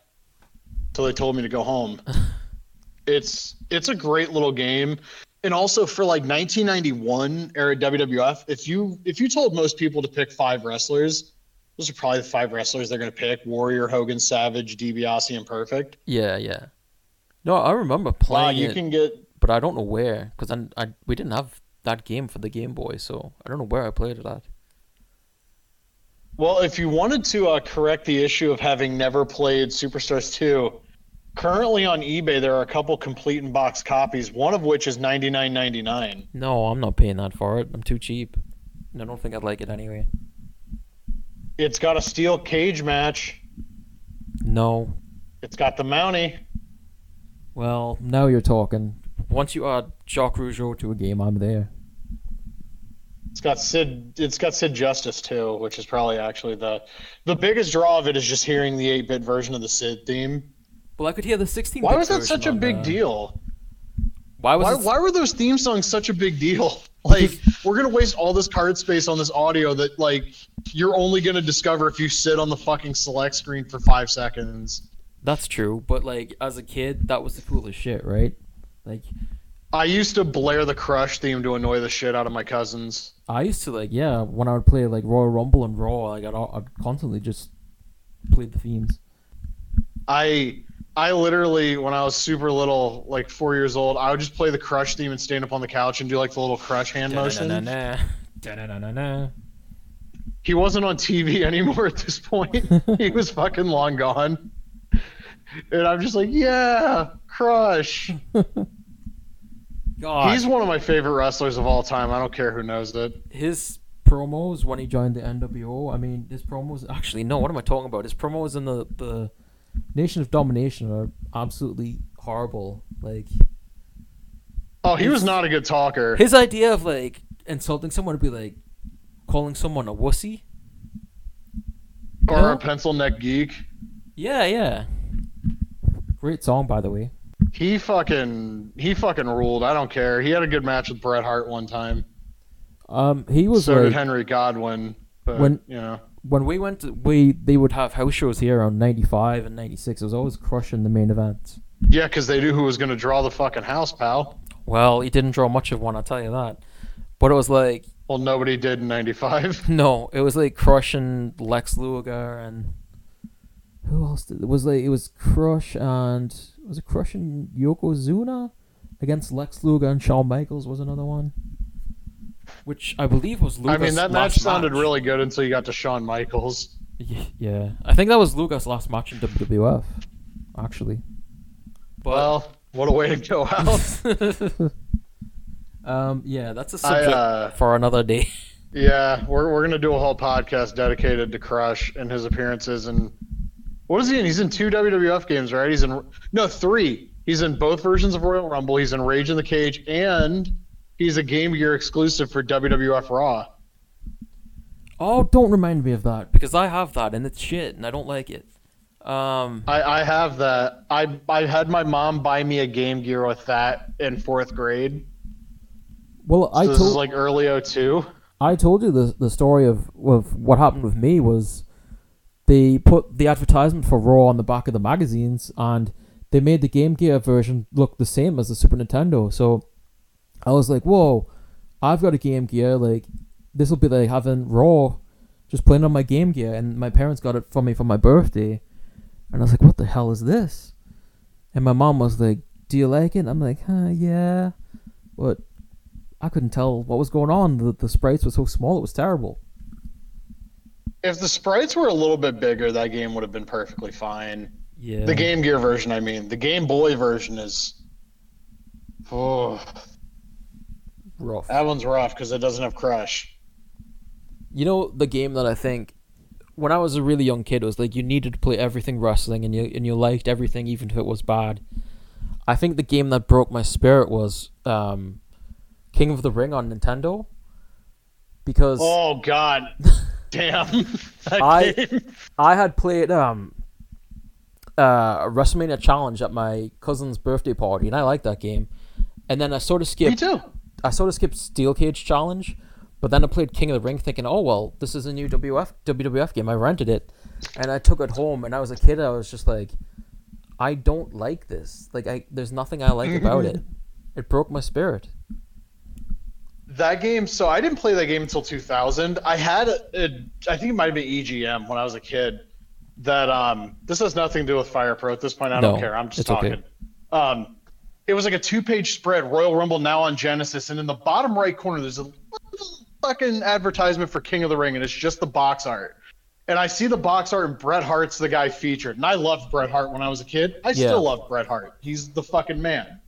until they told me to go home. [laughs] it's it's a great little game. And also for like 1991 era WWF, if you if you told most people to pick five wrestlers, those are probably the five wrestlers they're going to pick: Warrior, Hogan, Savage, DiBiase, and Perfect. Yeah, yeah. No, I remember Wow, playing you it. can get but I don't know where because I, I we didn't have that game for the Game Boy, so I don't know where I played it at. well if you wanted to uh, correct the issue of having never played Superstars 2. Currently on eBay, there are a couple complete in box copies. One of which is ninety nine ninety nine. No, I'm not paying that for it. I'm too cheap. And I don't think I'd like it anyway. It's got a steel cage match. No. It's got the Mountie. Well, now you're talking. Once you add Jacques Rougeau to a game, I'm there. It's got Sid. It's got Sid Justice too, which is probably actually the the biggest draw of it is just hearing the eight bit version of the Sid theme. Well, I could hear the 16. Why was that such a big uh, deal? Why was Why, it? why were those theme songs such a big deal? [laughs] Like we're gonna waste all this card space on this audio that like you're only gonna discover if you sit on the fucking select screen for five seconds. That's true, but like as a kid, that was the coolest shit, right? Like I used to blare the Crush theme to annoy the shit out of my cousins. I used to like, yeah, when I would play like Royal Rumble and Raw, like I'd, I'd constantly just play the themes. I I literally when I was super little, like four years old, I would just play the Crush theme and stand up on the couch and do like the little Crush hand motion. He wasn't on TV [laughs] anymore at this point. [laughs] he was fucking long gone. And I'm just like, yeah, Crush. [laughs] God, He's one of my favorite wrestlers of all time. I don't care who knows it. his promos when he joined the NWO. I mean, his promos. Actually, no. What am I talking about? His promos in the the Nation of Domination are absolutely horrible. Like Oh, he was not a good talker. his idea of like insulting someone would be like calling someone a wussy. or No. a pencil neck geek. Yeah, yeah. Great song, by the way. He fucking he fucking ruled. I don't care. He had a good match with Bret Hart one time. Um, he was so like did Henry Godwinn. But When- you know. when we went to, we they would have house shows here on 95 and 96 it was always crushing the main events Yeah, because they knew who was gonna draw the fucking house, pal. well he didn't draw much of one i'll tell you that but it was like Well, nobody did in '95. [laughs] no it was like crushing lex luger and who else did it was like it was crush and was it crushing yokozuna against Lex Luger and Shawn Michaels was another one. Which I believe was Luger's I mean, that match sounded match. really good until you got to Shawn Michaels. Yeah, I think that was Luger's last match in WWF, actually. Well, what a way to go out. [laughs] [laughs] um, yeah, that's a subject uh, for another day. yeah, we're we're gonna do a whole podcast dedicated to Crush and his appearances and what is he in? He's in two WWF games, right? He's in no three. He's in both versions of Royal Rumble. He's in Rage in the Cage, and he's a Game Gear exclusive for WWF Raw. Oh, don't remind me of that because I have that and it's shit and I don't like it. Um, I, I have that. I I had my mom buy me a Game Gear with that in fourth grade. well, So I this told is like early 02. I told you the the story of of what happened with me was they put the advertisement for Raw on the back of the magazines and they made the Game Gear version look the same as the Super Nintendo. So I was like, "Whoa, I've got a Game Gear. Like this will be like having Raw just playing on my Game Gear." And my parents got it for me for my birthday, and I was like, "What the hell is this?" And my mom was like, "Do you like it?" I'm like, "Huh, yeah," but I couldn't tell what was going on. The the sprites were so small; it was terrible. If the sprites were a little bit bigger, that game would have been perfectly fine. Yeah. The Game Gear version, I mean, the Game Boy version is. Oh, rough. that one's rough because it doesn't have Crush. You know the game that I think when I was a really young kid was like you needed to play everything wrestling and you and you liked everything even if it was bad. I think the game that broke my spirit was um, King of the Ring on Nintendo because Oh God, [laughs] damn! [laughs] I-. I had played um uh WrestleMania Challenge at my cousin's birthday party and I liked that game. And then I sort of skipped. Me too. I sort of skipped Steel Cage Challenge, but then I played King of the Ring thinking, oh well, this is a new WF WWF game. I rented it, and I took it home. And I was a kid. I was just like, I don't like this. Like, I there's nothing I like about it. [laughs] It broke my spirit. That game. So I didn't play that game until 2000. I had a, a I think it might have been EGM when I was a kid. That um, this has nothing to do with Fire Pro at this point. I No, don't care. I'm just it's okay. talking. Um, it was like a two-page spread. Royal Rumble now on Genesis, and in the bottom right corner, there's a little fucking advertisement for King of the Ring, and it's just the box art. And I see the box art, and Bret Hart's the guy featured. And I loved Bret Hart when I was a kid. I Yeah. still love Bret Hart. He's the fucking man.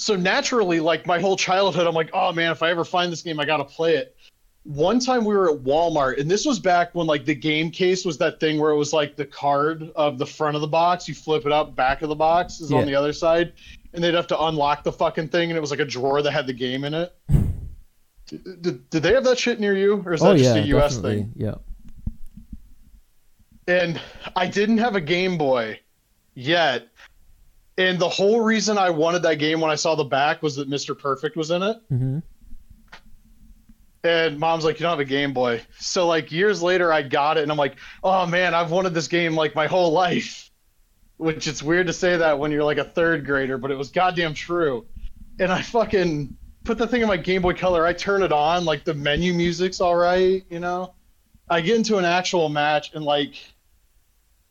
So naturally, like my whole childhood, I'm like, oh man, if I ever find this game, I gotta play it. One time we were at Walmart, and this was back when like the game case was that thing where it was like the card of the front of the box, you flip it up, back of the box is Yeah. on the other side, and they'd have to unlock the fucking thing, and it was like a drawer that had the game in it. did, did, they have that shit near you, or is oh, that oh just yeah, a US definitely. thing? Yeah. and I didn't have a Game Boy yet. And the whole reason I wanted that game when I saw the back was that Mr. Perfect was in it. hmm And mom's like, You don't have a Game Boy. So, like, years later, I got it, and I'm like, Oh man, I've wanted this game like my whole [laughs] life. Which it's weird to say that when you're like a third grader, but it was goddamn true. And I fucking put the thing in my Game Boy Color. I turn it on, like, the menu music's all right, you know? I get into an actual match, and like,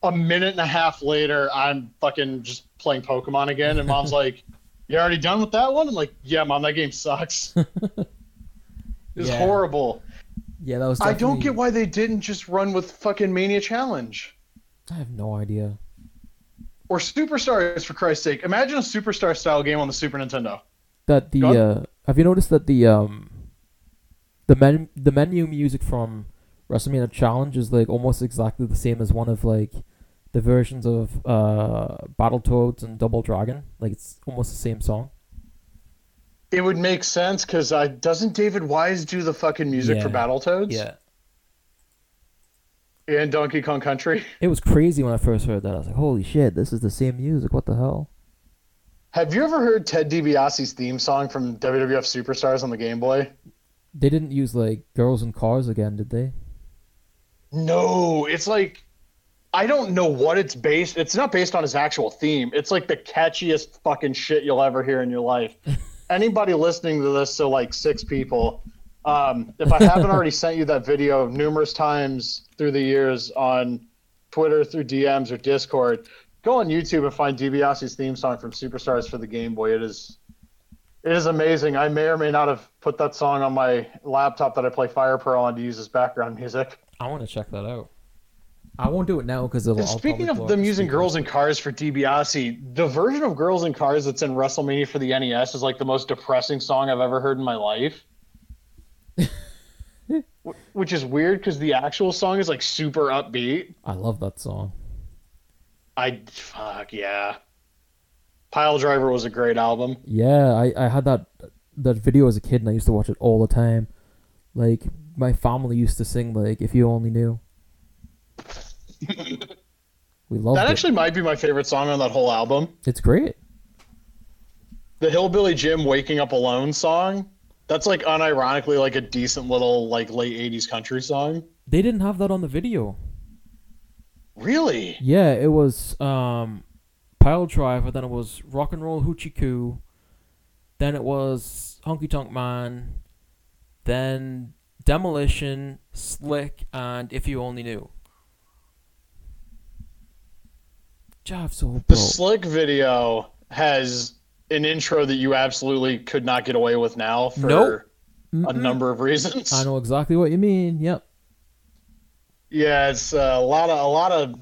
a minute and a half later, I'm fucking just playing Pokemon again, and mom's like, "You already done with that one?" I'm like, "Yeah, mom, that game sucks. [laughs] It's Yeah. horrible. Yeah, that was. I don't get why they didn't just run with fucking Mania Challenge I have no idea. or Superstars for Christ's sake. Imagine a Superstar style game on the Super Nintendo. That the uh, have you noticed that the um, the men the menu music from WrestleMania Challenge is like almost exactly the same as one of like the versions of uh Battletoads and Double Dragon. Like it's almost the same song. It would make sense because uh, doesn't David Wise do the fucking music for Battletoads? Yeah. And Donkey Kong Country? [laughs] It was crazy when I first heard that. I was like, "Holy shit, this is the same music. What the hell?" Have you ever heard Ted DiBiase's theme song from WWF Superstars on the Game Boy? They didn't use like girls in cars again, did they? No, it's like I don't know what it's based. It's not based on his actual theme. It's like the catchiest fucking shit you'll ever hear in your life. [laughs] Anybody listening to this, so like six people, um, if I haven't already sent you that video numerous times through the years on Twitter, through DMs or Discord, go on YouTube and find DiBiase's theme song from Superstars for the Game Boy. It is it is amazing. I may or may not have put that song on my laptop that I play Fire Pro on to use as background music. I want to check that out. I won't do it now because it'll. And speaking of them the using girls in cars for DiBiase, the version of Girls in Cars that's in WrestleMania for the NES is like the most depressing song I've ever heard in my life. [laughs] Which is weird because the actual song is like super upbeat. I love that song. I fuck yeah. Pile Driver was a great album. Yeah, I, I had that that video as a kid and I used to watch it all the time. Like my family used to sing like "If You Only Knew." We loved That it. actually might be my favorite song on that whole album. it's great. The Hillbilly Jim "Waking Up Alone" song. That's like unironically like a decent little like late '80s country song. They didn't have that on the video. Really? Yeah, it was um, Pile Driver. Then it was Rock and Roll Hoochie Coo. Then it was Honky Tonk Man. Then Demolition, Slick, and If You Only Knew. The Slick video has an intro that you absolutely could not get away with now for Nope. a number of reasons. I know exactly what you mean. Yep. Yeah, it's uh, a lot of a lot of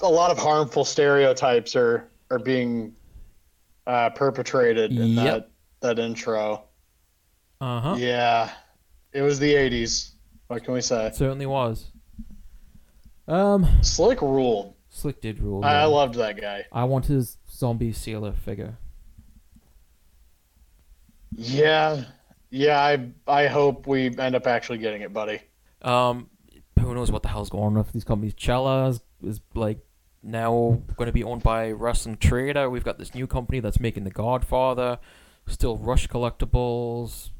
a lot of harmful stereotypes are are being uh, perpetrated in Yep. that that intro. Uh huh. Yeah, it was the '80s. What can we say? It certainly was. Um, Slick ruled. Slick did rule. I, I loved that guy. I want his Zombie Sailor figure. Yeah, yeah. I I hope we end up actually getting it, buddy. Um, who knows what the hell's going on with these companies? Cella is, is like now going to be owned by Wrestling Trader. We've got this new company that's making The Godfather. Still Rush Collectibles.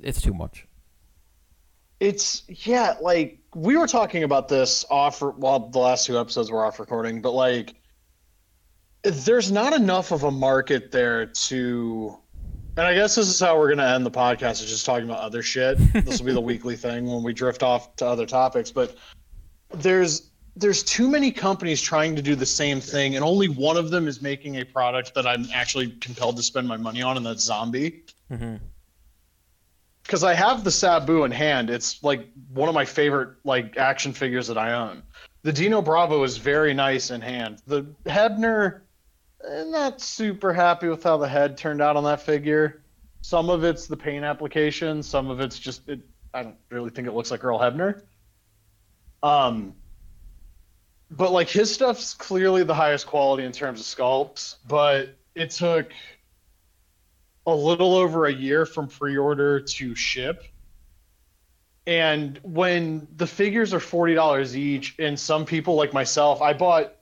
It's too much. It's yeah, like we were talking about this off. Well, the last two episodes were off recording, but like, there's not enough of a market there to. And I guess this is how we're gonna end the podcast. Is just talking about other shit. this will be the [laughs] weekly thing when we drift off to other topics. But there's there's too many companies trying to do the same thing, and only one of them is making a product that I'm actually compelled to spend my money on, and that's Zombie hmm because I have the Sabu in hand. It's like one of my favorite like action figures that I own. The Dino Bravo is very nice in hand. The Hebner, eh, not super happy with how the head turned out on that figure. Some of it's the paint application. Some of it's just it. I don't really think it looks like Earl Hebner. Um, but like his stuff's clearly the highest quality in terms of sculpts. But it took a little over a year from pre-order to ship. And when the figures are forty dollars each, and some people like myself, I bought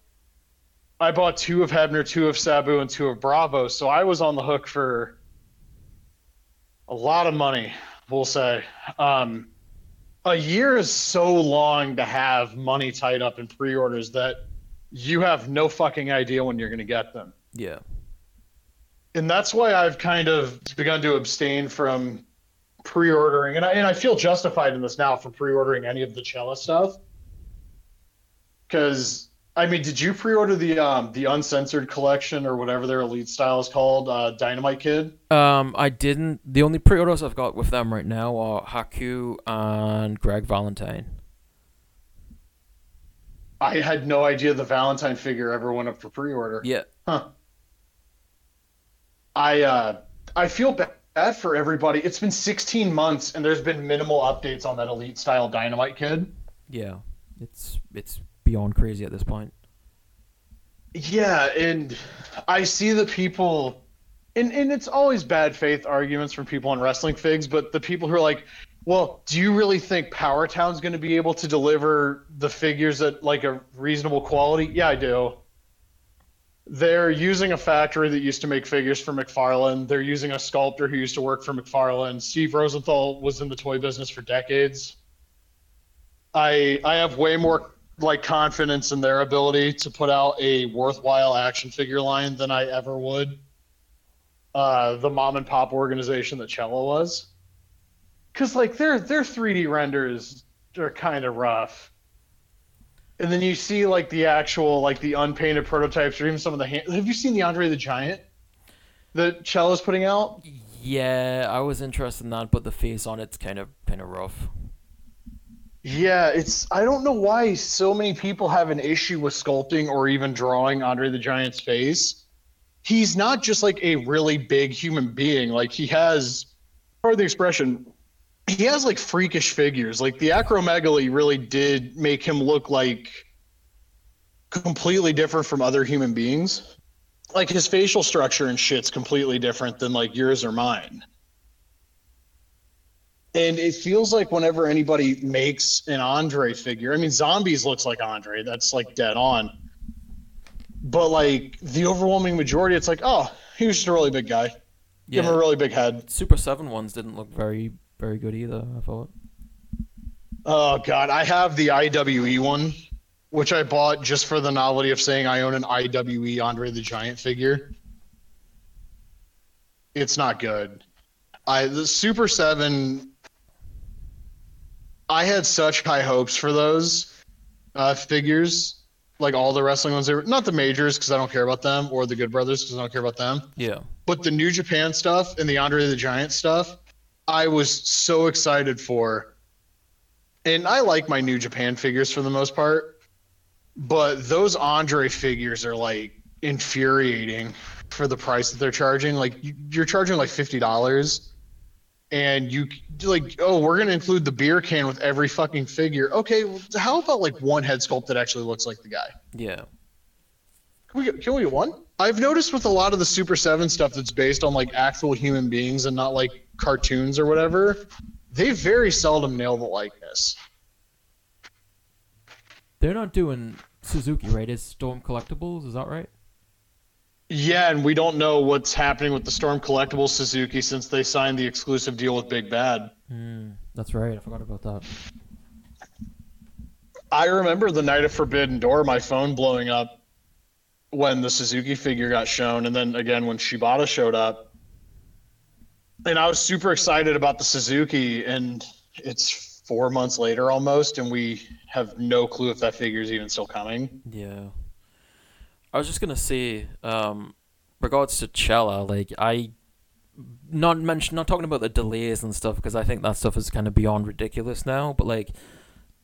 I bought two of Hebner, two of Sabu, and two of Bravo, so I was on the hook for a lot of money, we'll say. Um, a year is so long to have money tied up in pre-orders that you have no fucking idea when you're going to get them Yeah. And that's why I've kind of begun to abstain from pre-ordering, and I and I feel justified in this now for pre-ordering any of the Cella stuff. Because I mean, did you pre-order the um the uncensored collection or whatever their elite style is called, uh, Dynamite Kid? Um, I didn't. The only pre-orders I've got with them right now are Haku and Greg Valentine. I had no idea the Valentine figure ever went up for pre-order. Yeah. Huh. I uh I feel bad for everybody. It's been 16 months and there's been minimal updates on that elite style Dynamite Kid. Yeah. It's it's beyond crazy at this point. Yeah, and I see the people, and, and it's always bad faith arguments from people on wrestling figs, but the people who are like, well, do you really think Power Town's going to be able to deliver the figures at like a reasonable quality? Yeah, I do. They're using a factory that used to make figures for McFarlane. They're using a sculptor who used to work for McFarlane. Steve Rosenthal was in the toy business for decades. I I have way more like confidence in their ability to put out a worthwhile action figure line than I ever would uh, the mom and pop organization that Cella was. Cause like their their 3D renders are kind of rough. And then you see like the actual like the unpainted prototypes or even some of the hand. Have you seen the Andre the Giant that Cella's putting out? Yeah, I was interested in that, but the face on it's kind of kind of rough. Yeah, it's I don't know why so many people have an issue with sculpting or even drawing Andre the Giant's face. He's not just like a really big human being. Like he has, pardon the expression, he has like freakish figures. Like the acromegaly really did make him look like completely different from other human beings. Like his facial structure and shit's completely different than like yours or mine. And it feels like whenever anybody makes an Andre figure, I mean, Zombies looks like Andre. That's like dead on. But like the overwhelming majority, it's like, oh, he was just a really big guy. Give him a really big head. Super Seven ones didn't look very very good either. I thought. Oh god, I have the IWE one, which I bought just for the novelty of saying I own an IWE Andre the Giant figure. It's not good. I the Super Seven. I had such high hopes for those uh, figures, like all the wrestling ones. They were not the majors because I don't care about them, or the Good Brothers because I don't care about them. Yeah. But the New Japan stuff and the Andre the Giant stuff, I was so excited for. And I like my New Japan figures for the most part, but those Andre figures are like infuriating for the price that they're charging. Like you're charging like fifty dollars, and you like, oh, we're gonna include the beer can with every fucking figure. Okay, well, how about like one head sculpt that actually looks like the guy? Yeah. Can we get, can we get one? I've noticed with a lot of the Super Seven stuff that's based on like actual human beings and not like cartoons or whatever, they very seldom nail the likeness. They're not doing Suzuki, right? It's Storm Collectibles, is that right? Yeah, and we don't know what's happening with the Storm Collectibles Suzuki since they signed the exclusive deal with Big Bad. Mm, that's right. I forgot about that. I remember the night of Forbidden Door, my phone blowing up when the Suzuki figure got shown, and then again when Shibata showed up and I was super excited about the Suzuki, and it's four months later almost, and we have no clue if that figure is even still coming. Yeah, I was just gonna say, um, regards to Cella, like I not mention not talking about the delays and stuff because I think that stuff is kind of beyond ridiculous now. But like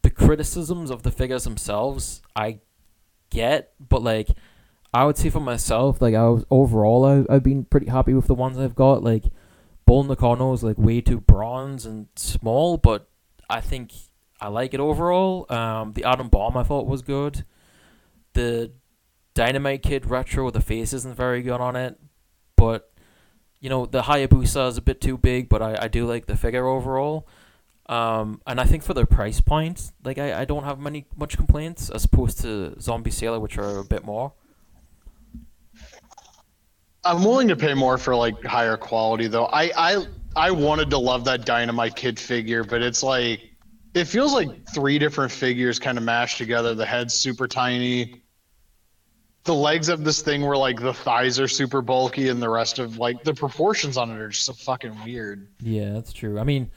the criticisms of the figures themselves, I get, but like I would say for myself, like I was overall, I, I've been pretty happy with the ones I've got. Like Bull Nakano is like way too bronze and small, but I think I like it overall. Um, the Atom Bomb I thought was good. The Dynamite Kid retro, the face isn't very good on it, but you know the Hayabusa is a bit too big, but I, I do like the figure overall. Um, and I think for the price point, like I, I don't have many much complaints as opposed to Zombie Sailor, which are a bit more. I'm willing to pay more for like higher quality though. I I I wanted to love that Dynamite Kid figure, but it's like it feels like three different figures kind of mashed together. The head's super tiny. The legs of this thing were like the thighs are super bulky, and the rest of like the proportions on it are just so fucking weird. Yeah, that's true. I mean,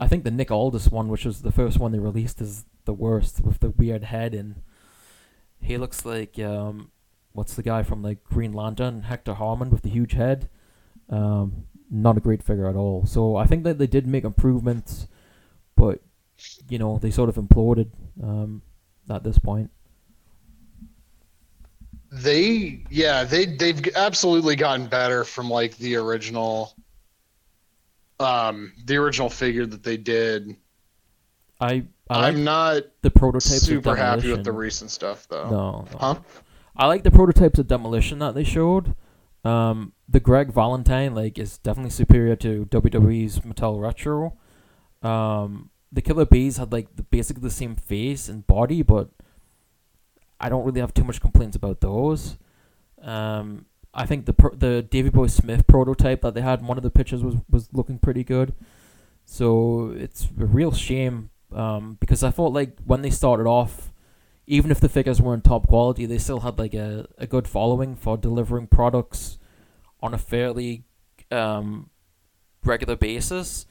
I think the Nick Aldis one, which was the first one they released, is the worst with the weird head, and he looks like um, what's the guy from like Green Lantern, Hector Hammond with the huge head. Um, not a great figure at all. So I think that they did make improvements, but you know they sort of imploded um, at this point. They yeah they they've absolutely gotten better from like the original, um, the original figure that they did. I, I am not the prototype. Super happy with the recent stuff though. No, no. huh? I like the prototypes of demolition that they showed. Um, the Greg Valentine like is definitely superior to WWE's Mattel Retro. Um, the Killer Bees had like the, basically the same face and body, but I don't really have too much complaints about those. Um, I think the pro- the Davy Boy Smith prototype that they had in one of the pictures was was looking pretty good. So it's a real shame um, because I thought like when they started off even if the figures weren't top quality, they still had like a, a good following for delivering products on a fairly um, regular basis.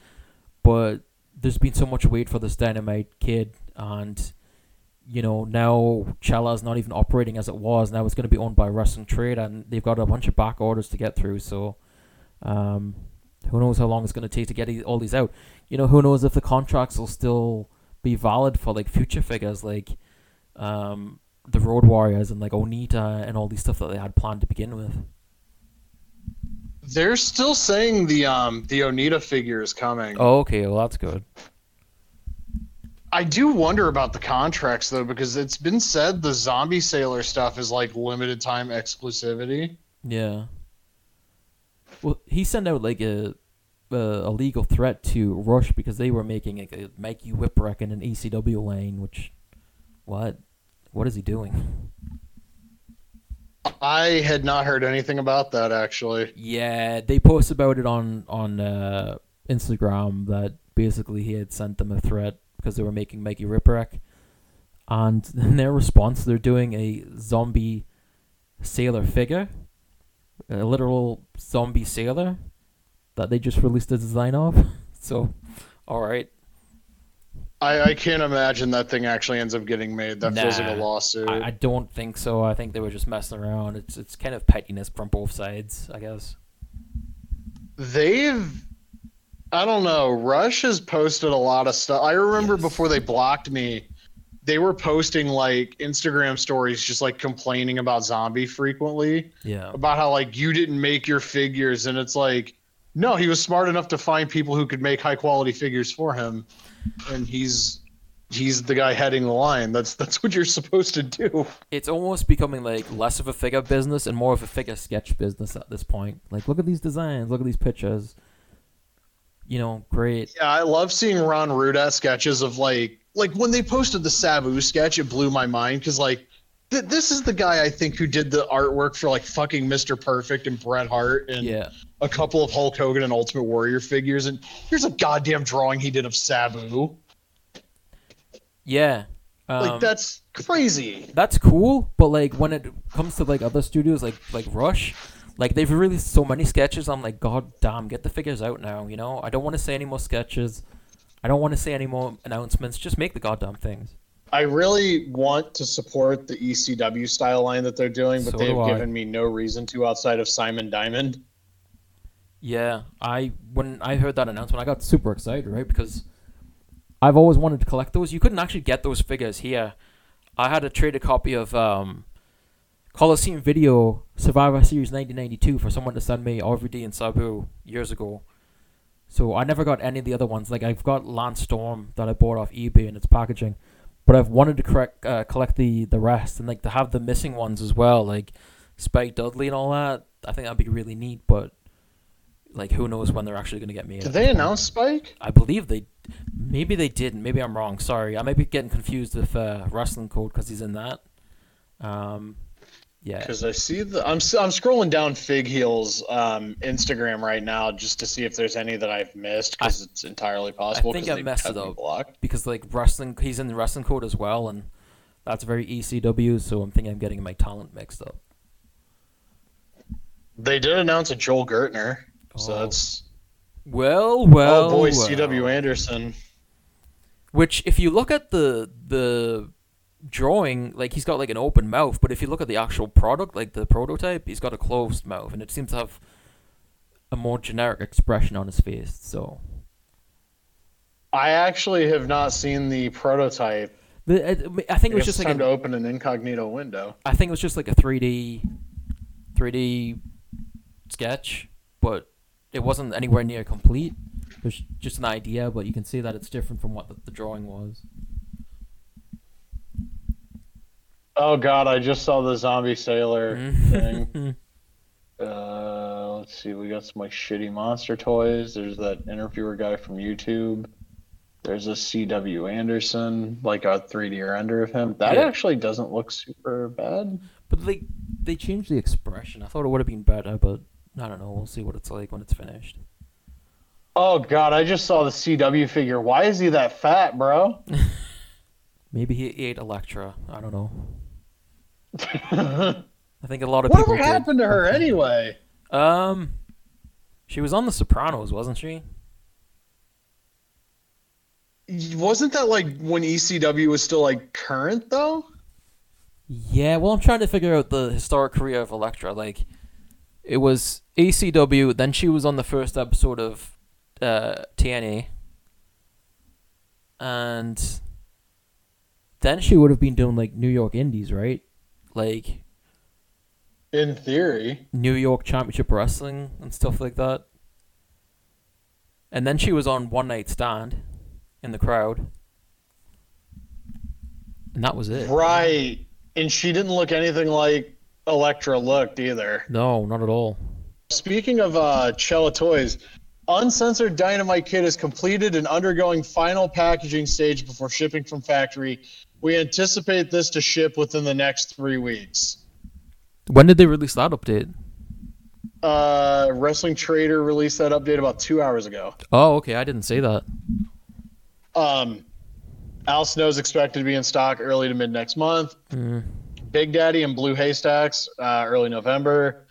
But there's been so much wait for this Dynamite Kid, and you know, now Chella's not even operating as it was. Now it's going to be owned by Wrestling Trade, and they've got a bunch of back orders to get through. So, um, who knows how long it's going to take to get all these out? You know, who knows if the contracts will still be valid for like future figures like um, the Road Warriors and like Onita and all these stuff that they had planned to begin with. They're still saying the um the Onita figure is coming. Oh, okay. Well, that's good. I do wonder about the contracts though, because it's been said the zombie sailor stuff is like limited time exclusivity. Yeah. Well, he sent out like a a legal threat to Rush because they were making like a Mikey Whipwreck in an ECW lane. Which, what, what is he doing? I had not heard anything about that actually. Yeah, they posted about it on on uh, Instagram that basically he had sent them a threat because they were making Mikey Whipwreck, and [laughs] in their response, they're doing a zombie sailor figure, a literal zombie sailor that they just released a design of. [laughs] So, all right. I, I can't imagine that thing actually ends up getting made. That feels like a lawsuit. I, I don't think so. I think they were just messing around. It's it's kind of pettiness from both sides, I guess. They've I don't know. Rush has posted a lot of stuff. I remember Yes. before they blocked me, they were posting like Instagram stories just like complaining about zombie frequently. Yeah. About how like you didn't make your figures and it's like no, he was smart enough to find people who could make high quality figures for him. And he's he's the guy heading the line. That's that's what you're supposed to do. It's almost becoming like less of a figure business and more of a figure sketch business at this point. Like, look at these designs, look at these pictures. You know, great. Yeah, I love seeing Ron Rudat sketches of like like when they posted the Sabu sketch, it blew my mind because like th- this is the guy I think who did the artwork for like fucking Mr. Perfect and Bret Hart and Yeah. a couple of Hulk Hogan and Ultimate Warrior figures, and here's a goddamn drawing he did of Sabu. Yeah. Um, Like that's crazy. that's cool, but like when it comes to like other studios like like Rush, like they've released so many sketches. I'm like, God damn, get the figures out now. You know, I don't want to say any more sketches. I don't want to say any more announcements. Just make the goddamn things. I really want to support the ECW style line that they're doing, but So they've do given me no reason to outside of Simon Diamond. Yeah, I when I heard that announcement, I got super excited, right? Because I've always wanted to collect those. You couldn't actually get those figures here. I had to trade a copy of um, Coliseum Video Survivor Series 1992 for someone to send me RVD and Sabu years ago. So I never got any of the other ones. Like I've got Lance Storm that I bought off eBay and its packaging, but I've wanted to correct, uh, collect the the rest and like to have the missing ones as well, like Spike Dudley and all that. I think that'd be really neat, but like who knows when they're actually going to get me. Did they announce Spike? I believe they, maybe they didn't. Maybe I'm wrong. Sorry, I might be getting confused with uh, Wrestling Code because he's in that. Um, yeah, Because I see the I'm I'm scrolling down Fig Heel's um, Instagram right now just to see if there's any that I've missed because it's entirely possible. think 'cause I messed it up. blocked. because like wrestling, he's in the Wrestling Code as well, and that's very ECW. So I'm thinking I'm getting my talent mixed up. They did announce a Joel Gertner, so Oh. that's Well, well, oh boy, well. C.W. Anderson. Which, if you look at the the drawing, like he's got like an open mouth, but if you look at the actual product, like the prototype, he's got a closed mouth, and it seems to have a more generic expression on his face. So I actually have not seen the prototype. the, uh, it, I think it was just like time a, to open an incognito window. I think it was just like a 3D 3D sketch, but it wasn't anywhere near complete. There's just an idea, but you can see that it's different from what the, the drawing was. Oh god, I just saw the zombie sailor [laughs] thing. Uh, let's see, we got some like shitty monster toys. There's that interviewer guy from YouTube. There's a C.W. Anderson, like a 3D render of him. That Yeah. actually doesn't look super bad. But they they changed the expression. I thought it would have been better, but I don't know. We'll see what it's like when it's finished. Oh god, I just saw the CW figure. Why is he that fat, bro? [laughs] Maybe he ate Elektra. I don't know. Whatever [laughs] I think a lot of people did. happened to her anyway? Um, she was on The Sopranos, wasn't she? wasn't that like when ECW was still like current though? Yeah, well, I'm trying to figure out the historic career of Elektra. Like, it was ECW, then she was on the first episode of uh, TNA, and then she would have been doing like New York Indies, right? Like In theory. New York Championship Wrestling and stuff like that. And then she was on One Night Stand in the crowd. And that was it. Right. And she didn't look anything like Elektra looked either. No, not at all. Speaking of uh, Cella Toys, Uncensored Dynamite Kid is completed and undergoing final packaging stage before shipping from factory. We anticipate this to ship within the next three weeks. When did they release that update? Uh, Wrestling Trader released that update about two hours ago. Oh, okay. I didn't say that. Um, Al Snow's expected to be in stock early to mid next month. Mm. Big Daddy and Blue Haystacks uh, early November.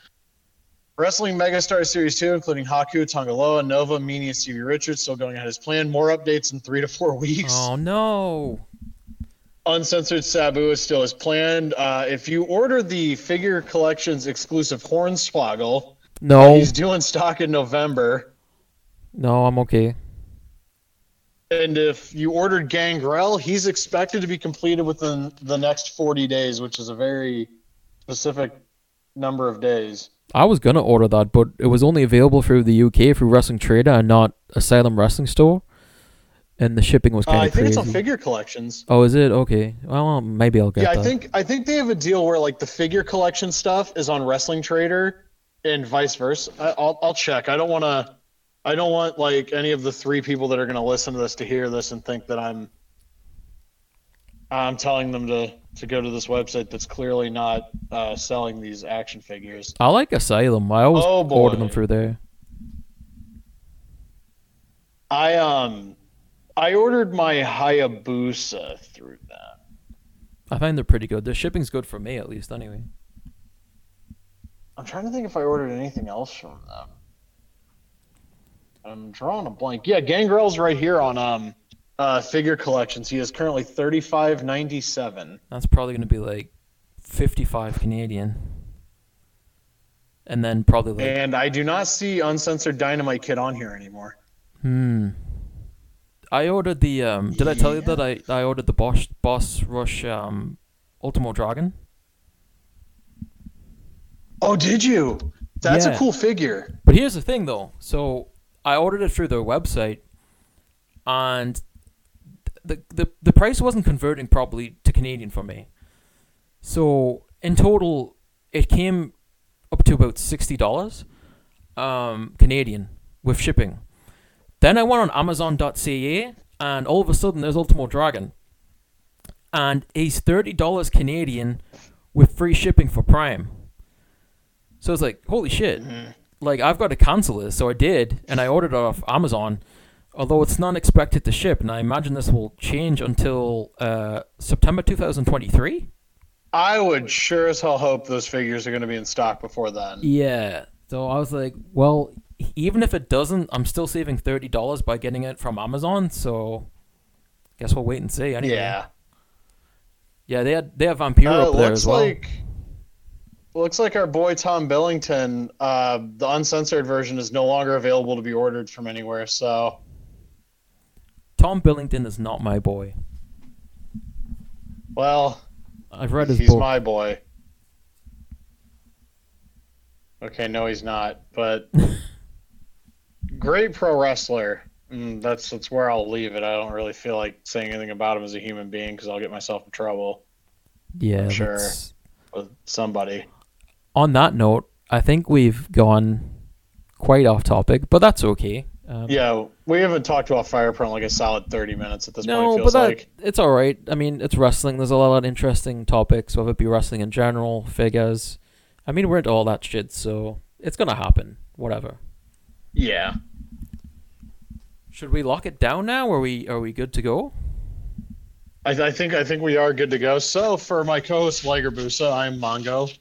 Wrestling Megastar Series 2, including Haku, Tongaloa, Nova, Meanie, and Stevie Richards, still going ahead as planned. More updates in three to four weeks. Oh no. Uncensored Sabu is still as planned. Uh, if you order the Figure Collections exclusive Hornswoggle, No. he's doing stock in November. No, I'm okay. And if you ordered Gangrel, he's expected to be completed within the next 40 days, which is a very specific number of days. I was gonna order that, but it was only available through the UK through Wrestling Trader and not Asylum Wrestling Store. And the shipping was kind Uh, kind I think crazy. it's on Figure Collections. oh, is it? Okay. Well, maybe I'll get Yeah, that. I think I think they have a deal where like the figure collection stuff is on Wrestling Trader, and vice versa. I, I'll I'll check. I don't want to. I don't want like any of the three people that are going to listen to this to hear this and think that I'm. I'm telling them to to go to this website that's clearly not uh, selling these action figures. I like Asylum. I always Oh, order them through there. I um, I ordered my Hayabusa through them. I find they're pretty good. The shipping's good for me, at least, anyway. I'm trying to think if I ordered anything else from them. I'm drawing a blank. Yeah, Gangrel's right here on um uh figure collections. He is currently 35.97. That's probably going to be like 55 Canadian. And then probably like, And I do not see uncensored dynamite kit on here anymore. hmm. I ordered the, um, did I tell you that I, I ordered the Boss, Boss Rush, um, Ultimo Dragon? Oh, did you? That's Yeah. a cool figure. But here's the thing, though. So I ordered it through their website, and the the the price wasn't converting properly to Canadian for me. So in total, it came up to about sixty dollars, um, Canadian with shipping. Then I went on Amazon.ca, and all of a sudden there's Ultimo Dragon, and he's thirty dollars Canadian with free shipping for Prime. So it's like, holy shit! like I've got to cancel this, so I did, and I ordered it off Amazon. Although it's not expected to ship, and I imagine this will change until uh, September 2023. I would sure as hell hope those figures are going to be in stock before then. Yeah. So I was like, well, even if it doesn't, I'm still saving thirty dollars by getting it from Amazon. So, guess we'll wait and see. Anyway. Yeah. Yeah, they had they have Vampiro Uh, up there looks as well. like looks like our boy Tom Billington, uh, the uncensored version is no longer available to be ordered from anywhere. So Tom Billington is not my boy. well, I've read his he's book. my boy. Okay, no, he's not. But [laughs] great pro wrestler. Mm, that's that's where I'll leave it. I don't really feel like saying anything about him as a human being because I'll get myself in trouble yeah, I'm sure. that's- with somebody. On that note, I think we've gone quite off topic, but that's okay. Um, Yeah, we haven't talked about Fire Pro in like a solid thirty minutes at this No, point. It but that, like. it's all right. I mean, it's wrestling. There's a lot of interesting topics, whether it be wrestling in general, figures. I mean, we're into all that shit, so it's gonna happen. Whatever. Yeah. Should we lock it down now? Are we are we good to go? I, I think I think we are good to go. So for my co-host Liger Busa, I'm Mongo,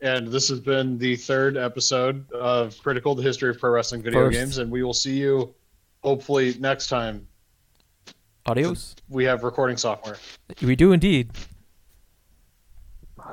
and this has been the third episode of Critical: The History of Pro Wrestling Video First. Games, and we will see you hopefully next time. Adios. We have recording software. We do indeed.